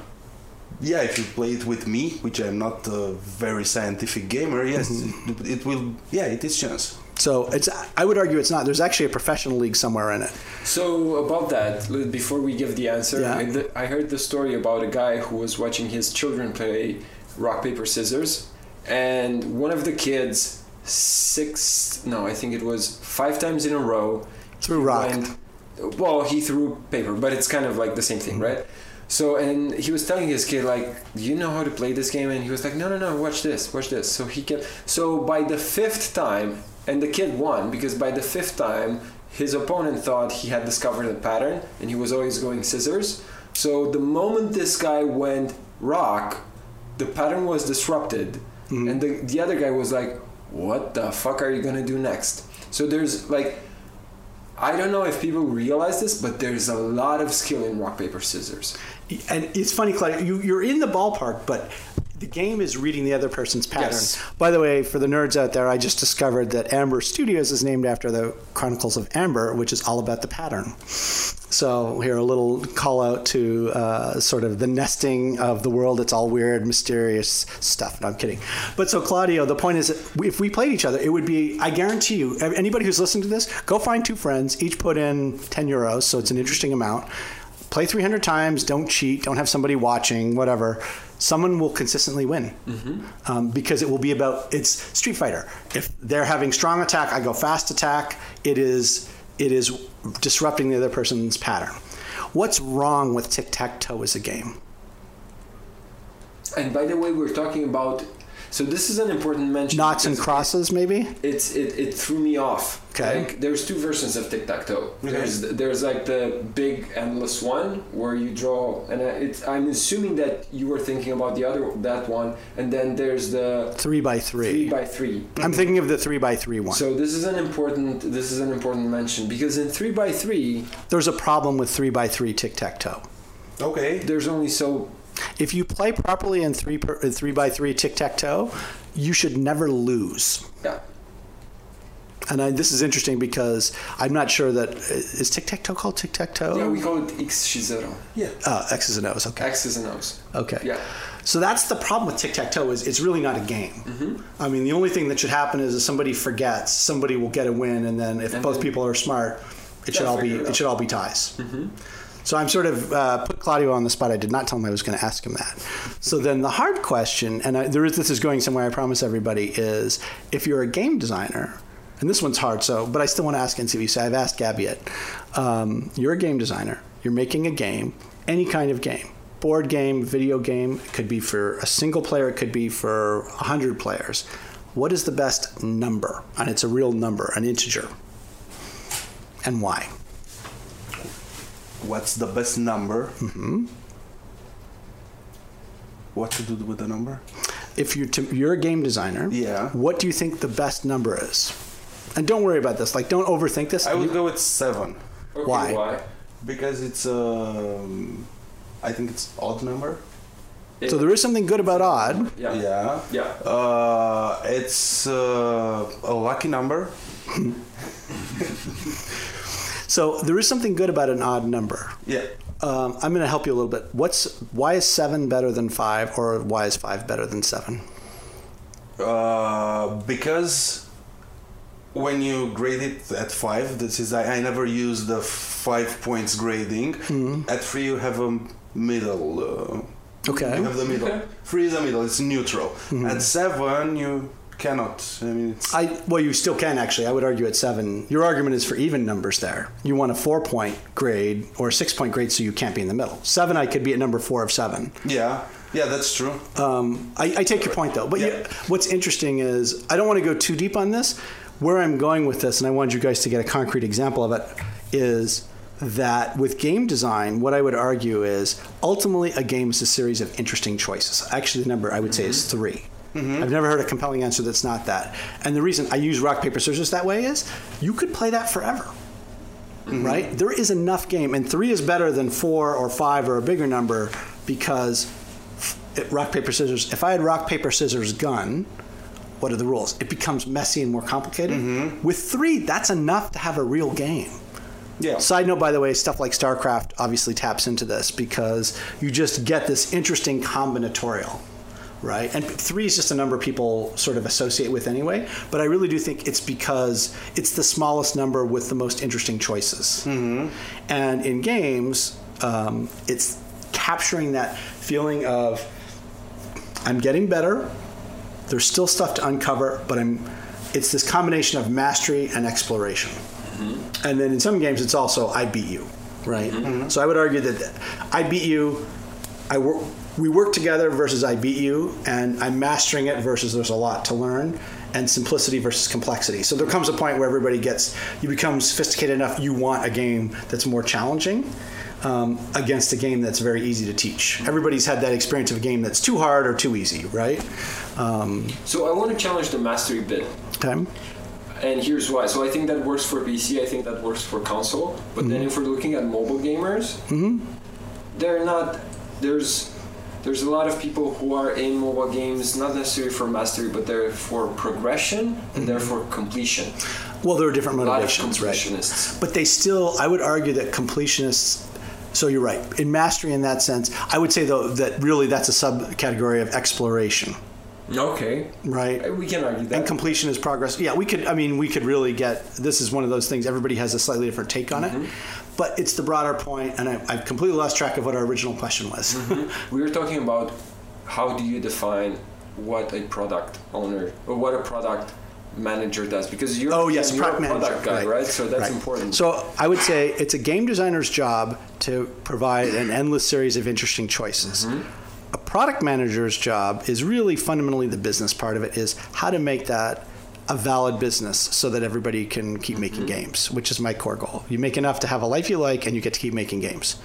S1: Yeah, if you play it with me, which I'm not a very scientific gamer, yes,
S3: Mm-hmm.
S1: it, it will. Yeah, it is chance.
S3: So it's. I would argue it's not. There's actually a professional league somewhere in it.
S2: So about that, before we give the answer,
S3: Yeah.
S2: I, th- I heard the story about a guy who was watching his children play rock paper scissors, and one of the kids six no I think it was five times in a row
S3: Threw rock.
S2: went- well he threw paper, but it's kind of like the same thing,
S3: Mm-hmm.
S2: right? So and he was telling his kid like, "Do you know how to play this game?" And he was like, "No, no, no, watch this, watch this." So he kept. So by the fifth time, and the kid won because by the fifth time, his opponent thought he had discovered a pattern, and he was always going scissors. So the moment this guy went rock, the pattern was disrupted, and the the other guy was like, "What the fuck are you gonna do next?" So there's like. I don't know if people realize this, but there's a lot of skill in rock paper scissors.
S3: And it's funny, Claudio. You, you're in the ballpark, but the game is reading the other person's pattern.
S2: Yes.
S3: By the way, for the nerds out there, I just discovered that Amber Studios is named after the Chronicles of Amber, which is all about the pattern. So here, a little call out to uh, sort of the nesting of the world. It's all weird, mysterious stuff. No, I'm kidding. But so, Claudio, the point is, that if we played each other, it would be. I guarantee you, anybody who's listening to this, go find two friends, each put in 10 euros, so it's an interesting amount. Play 300 times. Don't cheat. Don't have somebody watching. Whatever. Someone will consistently win um, because it will be about it's Street Fighter. If they're having strong attack, I go fast attack. It is it is disrupting the other person's pattern. What's wrong with tic tac toe as a game?
S2: And by the way, we're talking about. So this is an important mention.
S3: Noughts and
S2: because
S3: crosses, maybe.
S2: It's it, it threw me off.
S3: Okay.
S2: Like, there's two versions of tic tac toe. There's there's like the big endless one where you draw, and it's I'm assuming that you were thinking about the other that one, and then there's the
S3: Three by
S2: three
S3: three.
S2: by three.
S3: I'm thinking of the three by three one.
S2: So this is an important this is an important mention because in three by three
S3: There's a problem with three by three tic tac toe.
S1: Okay.
S2: there's only so
S3: If you play properly in three per, three by three tic tac toe, you should never lose.
S2: yeah.
S3: And I, this is interesting because I'm not sure that is tic tac toe called tic tac toe.
S2: Yeah, we call it X zero.
S1: Yeah.
S3: uh, X's and O's. Okay.
S2: X's and O's.
S3: Okay.
S2: Yeah.
S3: So that's the problem with tic tac toe is it's really not a game.
S2: Mm-hmm.
S3: I mean, the only thing that should happen is if somebody forgets, somebody will get a win, and then if
S2: And
S3: both
S2: then-
S3: people are smart, it should all be
S2: it
S3: it, should all be ties. So I'm sort of uh, put Claudio on the spot. I did not tell him I was going to ask him that. So then the hard question, and I, there is this is going somewhere. I promise everybody is if you're a game designer. And this one's hard, so but I still want to ask NCV. So I've asked Gabby it. Um, you're a game designer. You're making a game, any kind of game, board game, video game. It could be for a single player. It could be for hundred players. What is the best number? And it's a real number, an integer. And why?
S1: What's the best number? Mm-hmm. What to do with the number?
S3: if you're to, you're a game designer,
S1: Yeah.
S3: what do you think the best number is? And don't worry about this. Like, don't overthink this.
S1: I would go with seven
S2: Okay,
S3: Why?
S2: Why?
S1: because it's um, I think it's odd number.
S3: so there is something good about odd.
S2: Yeah.
S1: Yeah.
S2: Yeah.
S1: Uh, it's uh, a lucky number.
S3: So there is something good about an odd number.
S1: Yeah.
S3: Um, I'm going to help you a little bit. What's why is seven better than five, or why is five better than seven?
S1: Uh, because when you grade it at five, this is I, I never use the five points grading.
S3: Mm-hmm.
S1: At three, you have a middle. Uh,
S3: Okay.
S1: You have the middle.
S2: Okay.
S1: Three is a middle. It's neutral.
S3: Mm-hmm.
S1: At seven, you cannot. I mean, it's,
S3: I well, you still can actually. I would argue at seven. Your argument is for even numbers there. You want a four point grade or a six point grade, so you can't be in the middle. Seven, I could be at number four of seven.
S1: yeah, yeah, that's true.
S3: Um, I, I take your point though. But
S1: Yeah.
S3: yeah, what's interesting is I don't want to go too deep on this. Where I'm going with this, and I wanted you guys to get a concrete example of it, is that with game design, what I would argue is ultimately a game is a series of interesting choices. Actually, the number I would say is 3 I've never heard a compelling answer that's not that. And the reason I use rock paper scissors that way is you could play that forever mm-hmm. right? There is enough game, and three is better than four or five or a bigger number because it, rock paper scissors. If I had rock paper scissors gun, what are the rules? It becomes messy and more complicated. Mm-hmm. With three, that's enough to have a real game.
S1: Yeah.
S3: Side note, by the way, stuff like StarCraft obviously taps into this because you just get this interesting combinatorial, right? And three is just a number people sort of associate with anyway. But I really do think it's because it's the smallest number with the most interesting choices. Mm-hmm. And in games, um, it's capturing that feeling of I'm getting better. There's still stuff to uncover, but I'm. It's this combination of mastery and exploration. Mm-hmm. And then in some games, it's also I beat you, right? Mm-hmm. So I would argue that I beat you. I work. We work together versus I beat you, and I'm mastering it versus there's a lot to learn, and simplicity versus complexity. So there comes a point where everybody gets you become sophisticated enough. You want a game that's more challenging. Um, against a game that's very easy to teach. Everybody's had that experience of a game that's too hard or too easy, right? Um,
S2: So I want to challenge the mastery bit.
S3: okay.
S2: And here's why. So I think that works for PC. I think that works for console. But then if we're looking at mobile gamers, they're not. There's there's a lot of people who are in mobile games not necessarily for mastery, but they're for progression and mm-hmm. they're for completion.
S3: Well, there are different
S2: A lot of
S3: motivations, right? But they still, I would argue that completionists. So you're right. In mastery, in that sense, I would say though that really that's a subcategory of exploration,
S2: Okay,
S3: right?
S2: Uh, we can argue that.
S3: And completion is progress. Yeah, we could. I mean, we could really get. This is one of those things. Everybody has a slightly different take on it, mm-hmm. But it's the broader point, and I, I've completely lost track of what our original question was. Mm-hmm.
S2: we were talking about how do you define what a product owner or what a product manager does because you're,
S3: Oh yes,
S2: you're
S3: product
S2: a product
S3: manager,
S2: guy, right? So that's
S3: right.
S2: important.
S3: So I would say it's a game designer's job to provide an endless series of interesting choices. Mm-hmm. A product manager's job is really fundamentally the business part of it is how to make that a valid business so that everybody can keep making games, which is my core goal. You make enough to have a life you like and you get to keep making games.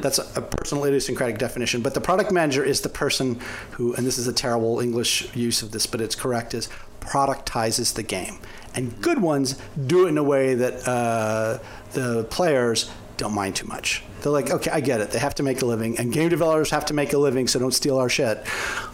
S3: That's a, a personal idiosyncratic definition. But the product manager is the person who, and this is a terrible English use of this, but it's correct, is productizes the game. And good ones do it in a way that uh, the players don't mind too much. They're like, okay, I get it. They have to make a living, and game developers have to make a living, so don't steal our shit.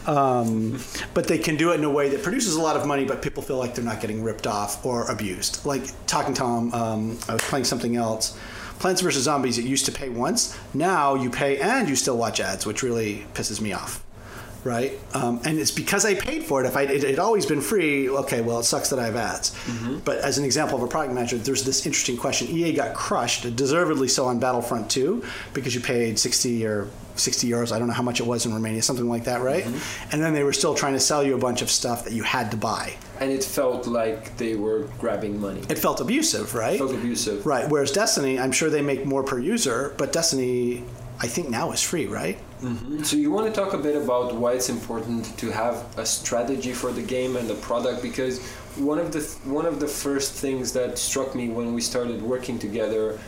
S3: Um, but they can do it in a way that produces a lot of money, but people feel like they're not getting ripped off or abused. Like Talking Tom, um, I was playing something else. Plants vs. Zombies, it used to pay once. Now you pay and you still watch ads, which really pisses me off right? Um, and it's because I paid for it. If I it had always been free, okay, well, it sucks that I have ads. But as an example of a product manager, there's this interesting question. EA got crushed, deservedly so, on Battlefront 2 because you paid 60 or 60 euros. I don't know how much it was in Romania, something like that, right? Mm-hmm. And then they were still trying to sell you a bunch of stuff that you had to buy.
S2: and it felt like they were grabbing money. It
S3: It felt abusive, right?
S2: felt abusive.
S3: Right. Whereas Destiny, I'm sure they make more per user, but Destiny, I think now is free, right? Mm-hmm.
S2: So you want to talk a bit about why it's important to have a strategy for the game and the product because one of the one of the first things that struck me when we started working together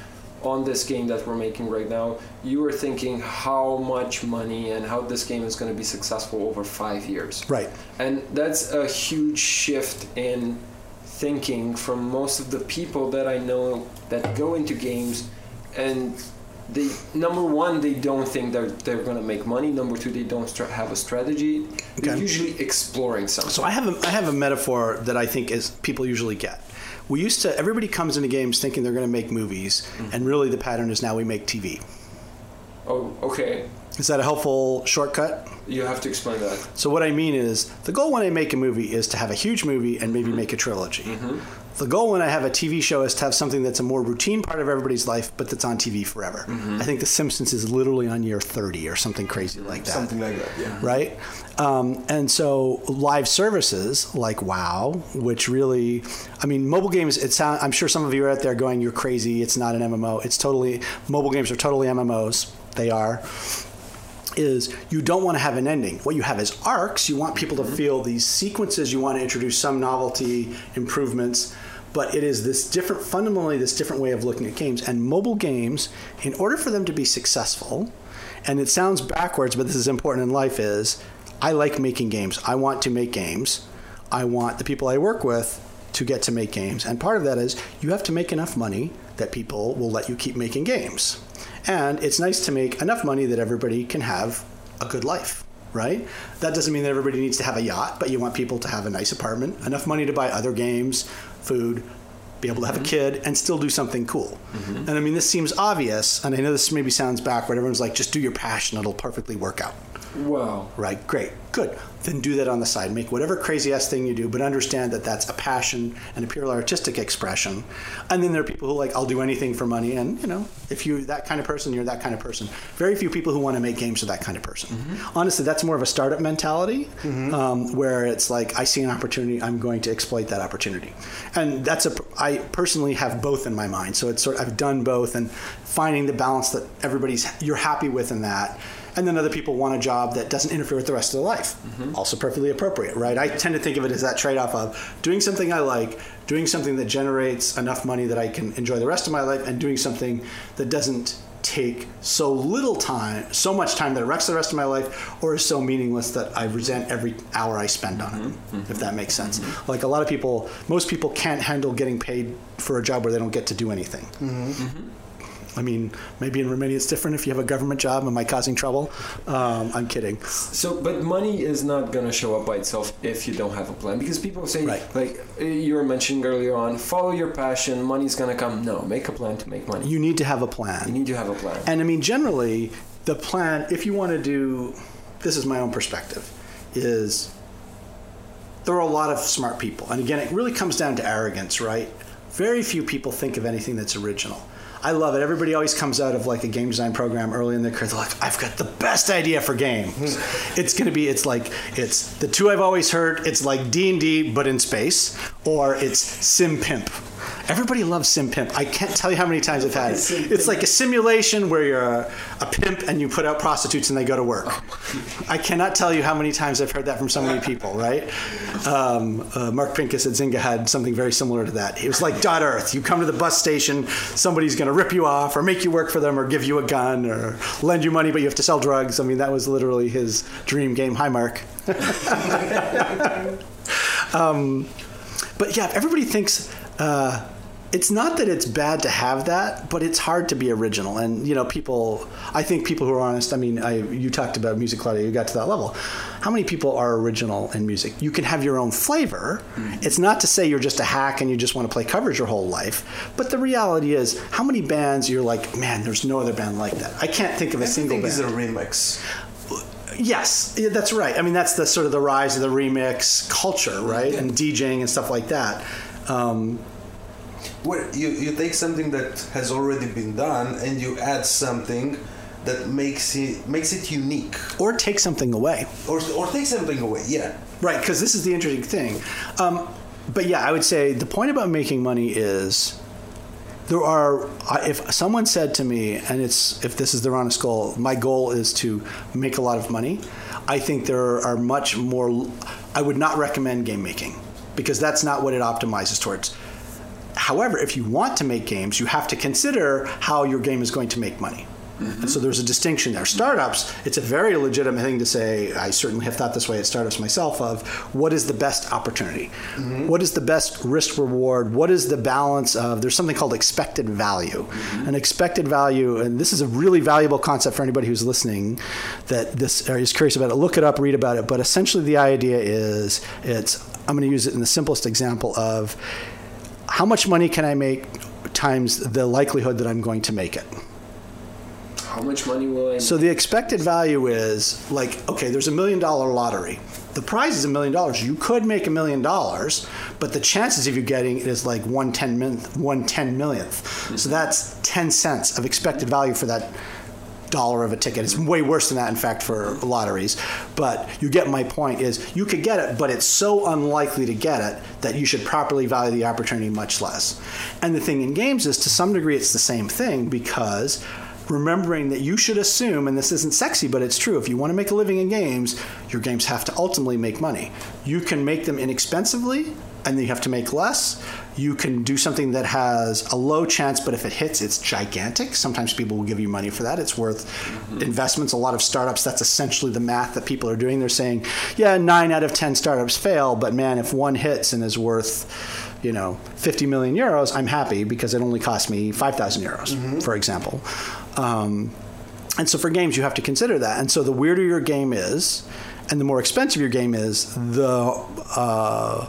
S2: on this game that we're making right now, you were thinking how much money and how this game is going to be successful over 5 years.
S3: Right.
S2: And that's a huge shift in thinking from most of the people that I know that go into games and they number one they don't think they're they're going to make money number two they don't stra- have a strategy they're usually exploring something
S3: So I have a, I have a metaphor that I think is people usually get. We used to everybody comes into games thinking they're going to make movies, mm-hmm. and really the pattern is now we make TV.
S2: oh okay
S3: Is that a helpful shortcut?
S2: you have to explain that
S3: So what I mean is the goal when I make a movie is to have a huge movie and maybe mm-hmm. make a trilogy. Mm-hmm. The goal when I have a TV show is to have something that's a more routine part of everybody's life, but that's on TV forever. I think The Simpsons is literally on year 30 or something crazy like that
S2: Something like that. Yeah.
S3: right? Um, and so live services like WoW, which really, I mean, mobile games. It sound, I'm sure some of you are out there going, "You're crazy! It's not an MMO. It's totally mobile games are totally MMOs. They are." Is you don't want to have an ending. What you have is arcs. You want people to feel these sequences. You want to introduce some novelty improvements, but it is this different, fundamentally, this different way of looking at games. And mobile games, in order for them to be successful, and it sounds backwards, but this is important in life, is I like making games. I want to make games. I want the people I work with to get to make games. And part of that is you have to make enough money that people will let you keep making games. And it's nice to make enough money that everybody can have a good life, right? That doesn't mean that everybody needs to have a yacht, but you want people to have a nice apartment, enough money to buy other games, food, be able to have a mm-hmm. kid and still do something cool. Mm-hmm. And I mean, this seems obvious, and I know this maybe sounds backward. Everyone's like, just do your passion, it'll perfectly work out.
S2: Wow.
S3: Right, great, good. Then do that on the side. Make whatever crazy ass thing you do, but understand that that's a passion and a purely artistic expression. And then there are people who like, I'll do anything for money. And you know, if you're that kind of person, you're that kind of person. Very few people who want to make games are that kind of person. Honestly, that's more of a startup mentality, um, where it's like, I see an opportunity, I'm going to exploit that opportunity. And that's a, I personally have both in my mind. So it's sort, of, I've done both, and finding the balance that everybody's you're happy with in that and then other people want a job that doesn't interfere with the rest of their life. Mm-hmm. Also perfectly appropriate, right? I tend to think of it as that trade-off of doing something I like, doing something that generates enough money that I can enjoy the rest of my life, and doing something that doesn't take so little time, so much time that it wrecks the rest of my life, or is so meaningless that I resent every hour I spend on it. Mm-hmm. Mm-hmm. If that makes sense. Like a lot of people, most people can't handle getting paid for a job where they don't get to do anything. I mean, maybe in Romania it's different if you have a government job. Am I causing trouble? Um, I'm kidding.
S2: So, but money is not gonna show up by itself if you don't have a plan. Because people say,
S3: Right.
S2: like you were mentioning earlier on, follow your passion. Money's gonna come. No, make a plan to make money.
S3: You need to have a plan.
S2: You need to have a plan.
S3: And I mean, generally, the plan, if you want to do, this is my own perspective, is there are a lot of smart people. And again, it really comes down to arrogance, right? Very few people think of anything that's original. I love it. Everybody always comes out of like a game design program early in their career. They're like, I've got the best idea for games. Mm-hmm. it's going to be, it's like, it's the two I've always heard. It's like D&D, but in space, or it's Sim Pimp. Everybody loves Sim Pimp. I can't tell you how many times I've had it. It's like a simulation where you're a, a pimp and you put out prostitutes and they go to work. I cannot tell you how many times I've heard that from so many people, right? Um, uh, Mark Pincus at Zynga had something very similar to that. It was like Dot Earth. You come to the bus station, somebody's going to rip you off or make you work for them or give you a gun or lend you money, but you have to sell drugs. I mean, that was literally his dream game. Hi, Mark. But yeah, everybody thinks uh, it's not that it's bad to have that, but it's hard to be original. And you know, people. I think people who are honest. I mean, I, you talked about music, Claudio. You got to that level. How many people are original in music? You can have your own flavor. It's not to say you're just a hack and you just want to play covers your whole life. But the reality is, how many bands you're like, man, there's no other band like that. I can't think of a single band.
S1: is a remix.
S3: Yes, yeah, that's right. I mean, that's the sort of the rise of the remix culture, right? And DJing and stuff like that. Um,
S1: Where you, you take something that has already been done and you add something that makes it makes it unique,
S3: or take something away,
S1: or or take something away. Yeah.
S3: right? Because this is the interesting thing. Um, but yeah, I would say the point about making money is there are. If someone said to me, and it's if this is their honest goal, my goal is to make a lot of money. I think there are much more. I would not recommend game making because that's not what it optimizes towards. However, if you want to make games, you have to consider how your game is going to make money. Mm-hmm. And so there's a distinction there. Startups, it's a very legitimate thing to say. I certainly have thought this way at startups myself of what is the best opportunity? Mm-hmm. What is the best risk reward? What is the balance of there's something called expected value. Mm-hmm. An expected value, and this is a really valuable concept for anybody who's listening that this is curious about it. Look it up, read about it. But essentially the idea is it's I'm going to use it in the simplest example of how much money can I make times the likelihood that I'm going to make it.
S2: How much money will I?
S3: So the expected value is like, okay, there's a million dollar lottery. the prize is a million dollars. You could make a million dollars, but the chances of you getting it is like one ten millionth, one ten millionth. Mm-hmm. So that's ten cents of expected value for that dollar of a ticket. It's way worse than that, in fact, for lotteries. But you get my point is you could get it, but it's so unlikely to get it that you should properly value the opportunity much less. And the thing in games is to some degree it's the same thing because remembering that you should assume, and this isn't sexy, but it's true, if you want to make a living in games, your games have to ultimately make money. You can make them inexpensively and you have to make less. You can do something that has a low chance, but if it hits, it's gigantic. Sometimes people will give you money for that. It's worth investments. A lot of startups, that's essentially the math that people are doing. They're saying, yeah, nine out of 10 startups fail, but man, if one hits and is worth, you know, 50 million euros, I'm happy because it only cost me 5,000 euros, for example. Um, and so for games, you have to consider that. And so the weirder your game is, and the more expensive your game is, the uh,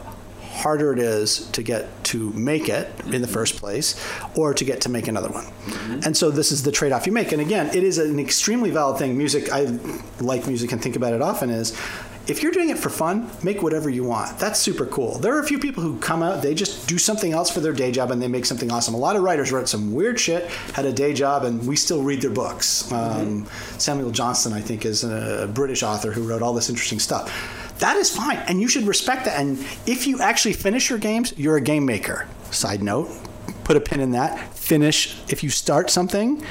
S3: harder it is to get to make it in the mm-hmm. first place or to get to make another one. Mm-hmm. And so this is the trade off you make. And again, it is an extremely valid thing. Music, I like music and think about it often, is if you're doing it for fun, make whatever you want. That's super cool. There are a few people who come out, they just do something else for their day job and they make something awesome. A lot of writers wrote some weird shit, had a day job, and we still read their books. Mm-hmm. Um, Samuel Johnson, I think, is a British author who wrote all this interesting stuff. That is fine, and you should respect that. And if you actually finish your games, you're a game maker. Side note, put a pin in that. Finish. If you start something,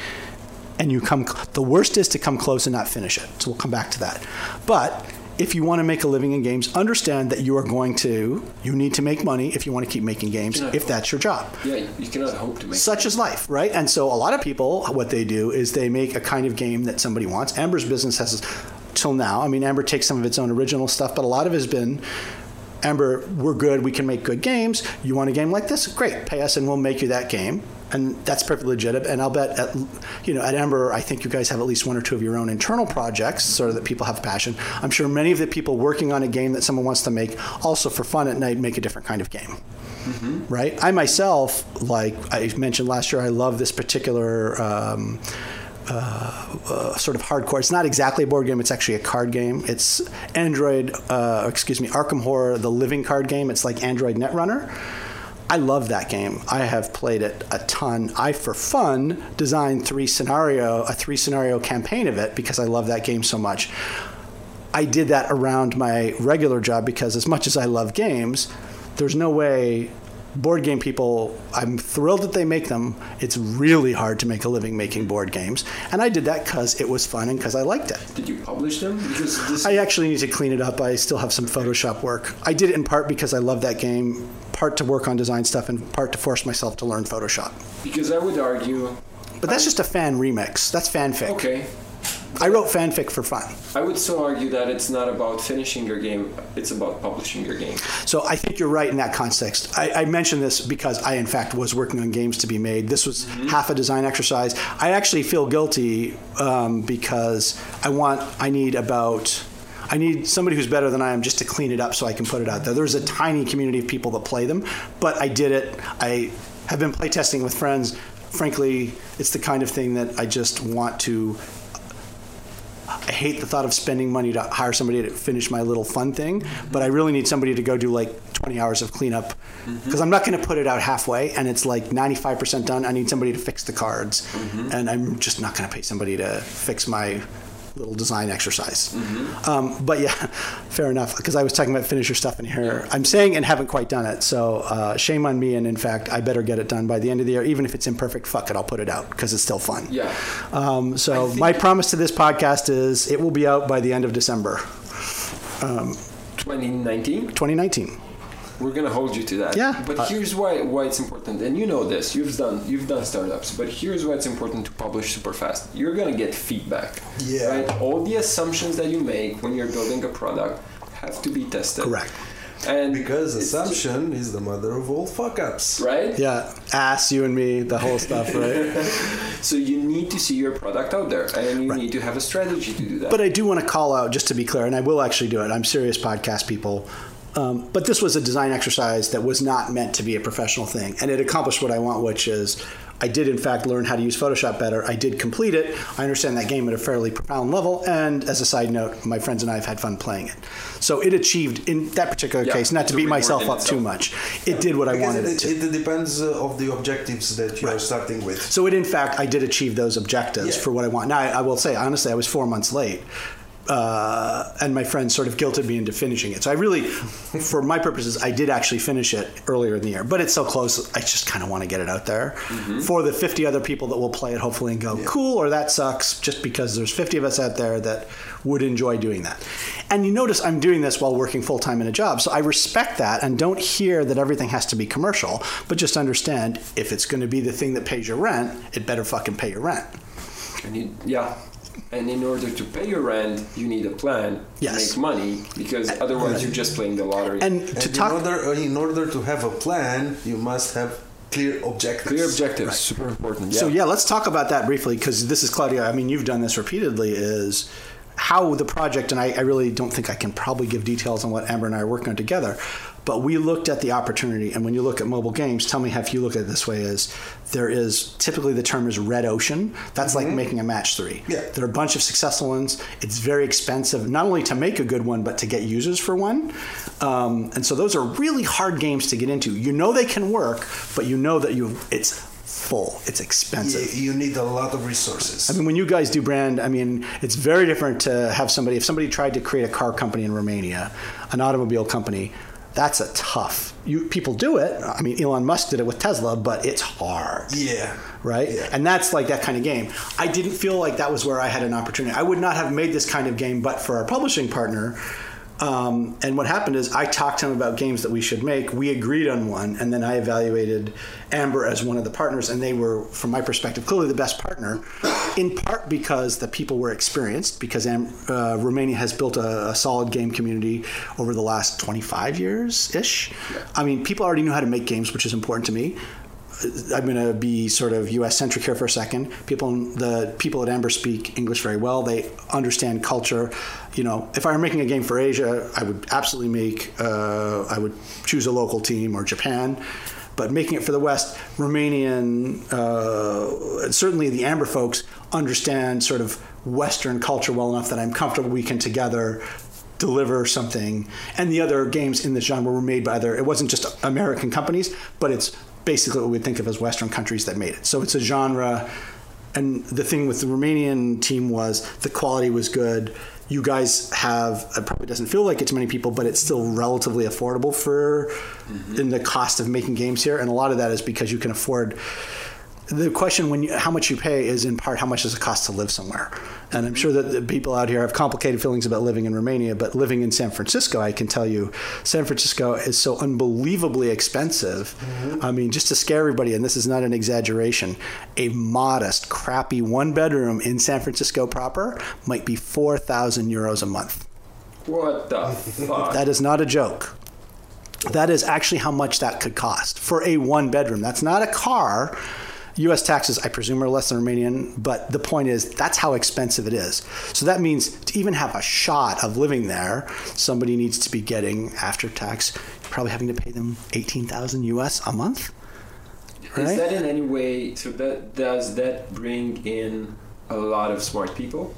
S3: and you come the worst is to come close and not finish it so we'll come back to that but if you want to make a living in games understand that you are going to you need to make money if you want to keep making games if that's your job
S2: Yeah, you cannot hope to make.
S3: such is life right and so a lot of people what they do is they make a kind of game that somebody wants amber's business has till now i mean amber takes some of its own original stuff but a lot of it has been Amber, we're good. We can make good games. You want a game like this? Great, pay us, and we'll make you that game. And that's perfectly legitimate. And I'll bet, at, you know, at Amber, I think you guys have at least one or two of your own internal projects, so that people have passion. I'm sure many of the people working on a game that someone wants to make, also for fun at night, make a different kind of game. Right? I myself, like I mentioned last year, I love this particular. Um, uh, sort of hardcore. It's not exactly a board game. It's actually a card game. It's Android, uh, excuse me, Arkham Horror, the living card game. It's like Android Netrunner. I love that game. I have played it a ton. I, for fun, designed three scenario a three scenario campaign of it because I love that game so much. I did that around my regular job because as much as I love games, there's no way board game people I'm thrilled that they make them. It's really hard to make a living making board games, and I did that cuz it was fun and cuz I liked it.
S2: Did you publish them? Because this.
S3: I actually need to clean it up. I still have some Photoshop work. I did it in part because I love that game, part to work on design stuff and part to force myself to learn Photoshop.
S2: because I would argue.
S3: But that's just a fan remix. That's fanfic.
S2: Okay.
S3: I wrote fanfic for fun.
S2: I would still argue that it's not about finishing your game, it's about publishing your game.
S3: So I think you're right in that context. I, I mentioned this because I, in fact, was working on games to be made. This was half a design exercise. I actually feel guilty um, because I want, I need about. I need somebody who's better than I am just to clean it up so I can put it out there. There's a tiny community of people that play them, but I did it. I have been playtesting with friends. Frankly, it's the kind of thing that I just want to I hate the thought of spending money to hire somebody to finish my little fun thing, but I really need somebody to go do like 20 hours of cleanup. Mm-hmm. Because I'm not going to put it out halfway and it's like 95% done. I need somebody to fix the cards, mm-hmm. and I'm just not going to pay somebody to fix my little design exercise. Um, but yeah, fair enough. Because I was talking about finisher stuff in here. I'm saying and haven't quite done it. So uh, shame on me. And in fact, I better get it done by the end of the year. Even if it's imperfect, fuck it, I'll put it out because it's still fun.
S2: Yeah.
S3: Um, so my promise to this podcast is it will be out by the end of December,
S2: 2019.
S3: 2019.
S2: We're gonna hold you to that.
S3: Yeah.
S2: But
S3: Uh,
S2: here's why why it's important, and you know this. You've done you've done startups, but here's why it's important to publish super fast. You're gonna get feedback.
S1: Yeah.
S2: Right. All the assumptions that you make when you're building a product have to be tested.
S3: Correct.
S2: And
S1: Because
S2: it's-
S1: assumption is the mother of all fuck ups.
S2: Right.
S3: Yeah, ass, you and me, the whole stuff, right?
S2: So you need to see your product out there, and you need to have a strategy to do that.
S3: But I do want to call out, just to be clear, and I will actually do it. I'm serious, podcast people. Um, but this was a design exercise that was not meant to be a professional thing, and it accomplished what I want, which is I did in fact learn how to use Photoshop better. I did complete it. I understand that game at a fairly profound level, and as a side note, my friends and I have had fun playing it. So it achieved in that particular
S2: Yeah,
S3: case, not to beat myself
S2: in
S3: up too much. It did what I wanted it,
S1: it,
S3: to.
S1: it depends uh, of the objectives that you are starting with.
S3: So it, in fact, I did achieve those objectives
S1: Yeah.
S3: for what I want. Now, I, I will say, honestly, I was four months late. Uh, and my friends sort of guilted me into finishing it. So I really, for my purposes, I did actually finish it earlier in the year. But it's so close, I just kind of want to get it out there for the 50 other people that will play it, hopefully, and go, cool, or that sucks, just because there's 50 of us out there that would enjoy doing that. And you notice I'm doing this while working full time in a job. So I respect that and don't hear that everything has to be commercial, but just understand if it's going to be the thing that pays your rent, it better fucking pay your rent.
S2: And you, yeah, and in order to pay your rent, you need a plan
S3: Yes.
S2: to make money because otherwise you're just playing the lottery.
S3: And to
S1: And
S3: talk
S1: in order, uh, in order to have a plan, you must have clear objectives.
S2: Clear objectives, super important. Yeah.
S3: So yeah, let's talk about that briefly because this is Claudio. I mean, you've done this repeatedly. Is how the project, and I, I really don't think I can probably give details on what Amber and I are working on together. But we looked at the opportunity, and when you look at mobile games, tell me how if you look at it this way: is there is typically the term is red ocean. That's like making a match three.
S1: Yeah.
S3: there are a bunch of successful ones. It's very expensive, not only to make a good one, but to get users for one. Um, and so those are really hard games to get into. You know they can work, but you know that you it's full. It's expensive.
S1: You, you need a lot of resources.
S3: I mean, when you guys do brand, I mean, it's very different to have somebody. If somebody tried to create a car company in Romania, an automobile company, that's a tough. You people do it. I mean, Elon Musk did it with Tesla, but it's hard.
S1: yeah.
S3: Right,
S1: Yeah.
S3: and that's like that kind of game. I didn't feel like that was where I had an opportunity. I would not have made this kind of game, but for our publishing partner. Um, and what happened is I talked to him about games that we should make. We agreed on one, and then I evaluated Amber as one of the partners, and they were, from my perspective, clearly the best partner. In part because the people were experienced, because uh, Romania has built a, a solid game community over the last 25 years ish. I mean, people already knew how to make games, which is important to me. I'm going to be sort of U.S. centric here for a second. People, the people at Amber speak English very well. They understand culture. You know, if I were making a game for Asia, I would absolutely make. Uh, I would choose a local team or Japan. But making it for the West, Romanian, uh, certainly the Amber folks understand sort of Western culture well enough that I'm comfortable we can together deliver something. And the other games in this genre were made by other, it wasn't just American companies, but it's basically what we think of as Western countries that made it. So it's a genre. And the thing with the Romanian team was the quality was good. You guys have, it probably doesn't feel like it to many people, but it's still relatively affordable for mm-hmm. in the cost of making games here. And a lot of that is because you can afford the question when you, how much you pay is in part how much does it cost to live somewhere and i'm sure that the people out here have complicated feelings about living in romania but living in san francisco i can tell you san francisco is so unbelievably expensive mm-hmm. i mean just to scare everybody and this is not an exaggeration a modest crappy one bedroom in san francisco proper might be 4000 euros a month
S2: what the fuck?
S3: that is not a joke. That is actually how much that could cost for a one bedroom. That's not a car. US taxes, I presume, are less than Romanian, but the point is that's how expensive it is. So that means to even have a shot of living there, somebody needs to be getting after tax, probably having to pay them 18,000 US a month.
S2: Is that in any way? So that does that bring in a lot of smart people?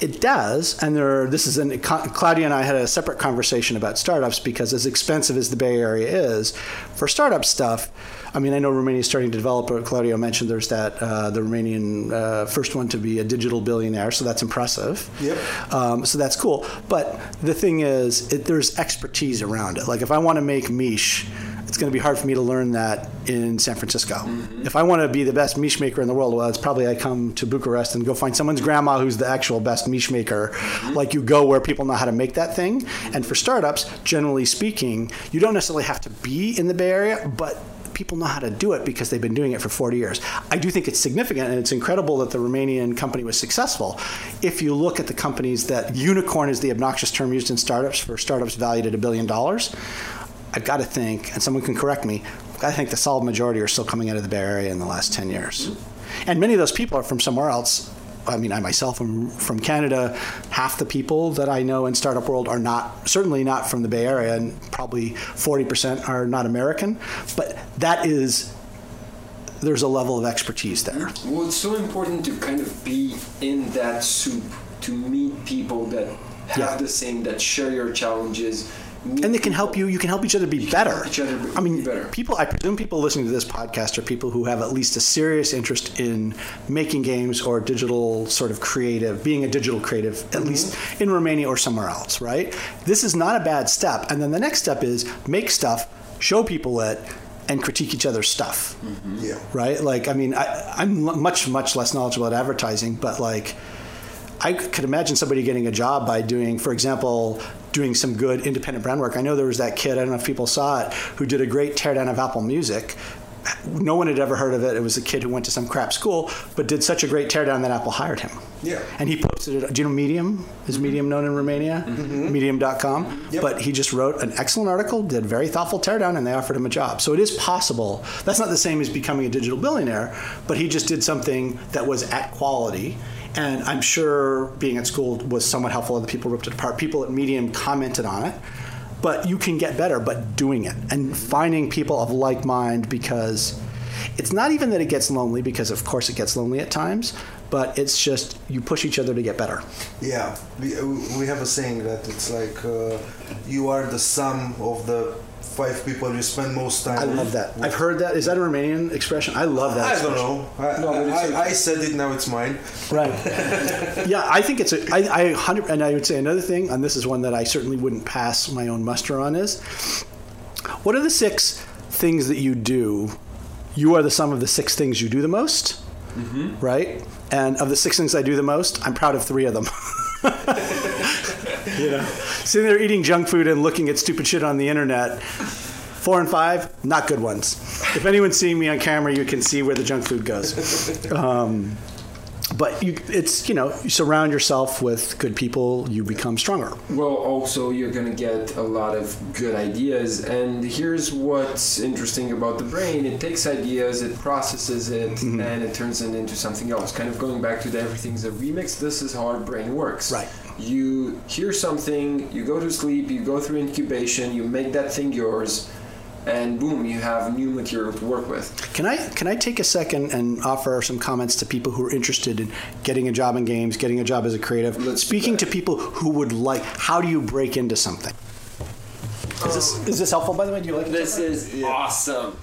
S3: It does, and there. Are, this is an Claudio and I had a separate conversation about startups because as expensive as the Bay Area is, for startup stuff, I mean, I know Romania is starting to develop. But Claudio mentioned there's that uh, the Romanian uh, first one to be a digital billionaire, so that's impressive.
S1: Yep.
S3: Um, so that's cool. But the thing is, it, there's expertise around it. Like if I want to make mici, it's going to be hard for me to learn that in San Francisco. If I want to be the best mici maker in the world, well, it's probably I come to Bucharest and go find someone's grandma who's the actual best mici maker. Like you go where people know how to make that thing. And for startups, generally speaking, you don't necessarily have to be in the Bay Area, but people know how to do it because they've been doing it for 40 years. I do think it's significant and it's incredible that the Romanian company was successful. If you look at the companies that unicorn is the obnoxious term used in startups for startups valued at a billion dollars, I've got to think, and someone can correct me, to think the solid majority are still coming out of the Bay Area in the last 10 years. And many of those people are from somewhere else. I mean, I myself am from Canada. Half the people that I know in startup world are not certainly not from the Bay Area, and probably forty percent are not American. But that is there's a level of expertise there.
S2: Well, it's so important to kind of be in that soup to meet people that have
S3: Yeah.
S2: the same, that share your challenges. Meet
S3: and they can help you. You can help each other be better.
S2: each other be-
S3: I mean,
S2: be better.
S3: people. I presume people listening to this podcast are people who have at least a serious interest in making games or digital sort of creative, being a digital creative, at
S2: Mm-hmm.
S3: least in Romania or somewhere else, right? This is not a bad step. And then the next step is make stuff, show people it, and critique each other's stuff
S1: Yeah.
S3: right? Like, I mean, I, I'm much, much less knowledgeable at advertising, but like, I could imagine somebody getting a job by doing, for example, doing some good independent brand work. I know there was that kid, I don't know if people saw it, who did a great teardown of Apple Music. No one had ever heard of it. It was a kid who went to some crap school, but did such a great teardown that Apple hired him.
S1: Yeah.
S3: And he posted it. Do you know Medium? Is mm-hmm. Medium known in Romania? Mm-hmm. Medium.com.
S1: Yep.
S3: But he just wrote an excellent article, did a very thoughtful teardown, and they offered him a job. So it is possible. That's not the same as becoming a digital billionaire, but he just did something that was at quality. And I'm sure being at school was somewhat helpful. Other people ripped it apart. People at Medium commented on it. But you can get better, but doing it and finding people of like mind because it's not even that it gets lonely, because of course it gets lonely at times, but it's just you push each other to get better.
S1: Yeah, we, we have a saying that it's like uh, you are the sum of the five people you spend most time.
S3: I love that. I've heard that. Is that a Romanian expression? I love that.
S1: I don't know. I,
S2: No, but it's
S1: I, I said it. Now it's mine.
S3: Right. yeah, I think it's a. I, I hundred, and I would say another thing, and this is one that I certainly wouldn't pass my own muster on. Is what are the six things that you do? You are the sum of the six things you do the most, mm-hmm. right? And of the six things I do the most, I'm proud of three of them. you know, sitting there eating junk food and looking at stupid shit on the internet. Four and five, not good ones. If anyone's seeing me on camera, you can see where the junk food goes. Um, but you, it's you know, you surround yourself with good people, you become stronger.
S2: Well, also, you're going to get a lot of good ideas. And here's what's interesting about the brain it takes ideas, it processes it,
S3: Mm-hmm.
S2: and it turns it into something else. Kind of going back to the everything's a remix, this is how our brain works.
S3: Right.
S2: You hear something, you go to sleep, you go through incubation, you make that thing yours, and boom, you have new material to work with.
S3: Can I can I take a second and offer some comments to people who are interested in getting a job in games, getting a job as a creative?
S2: Let's
S3: Speaking to people who would like, how do you break into something? Is this is this helpful? By the way, do you like it?
S2: This is awesome.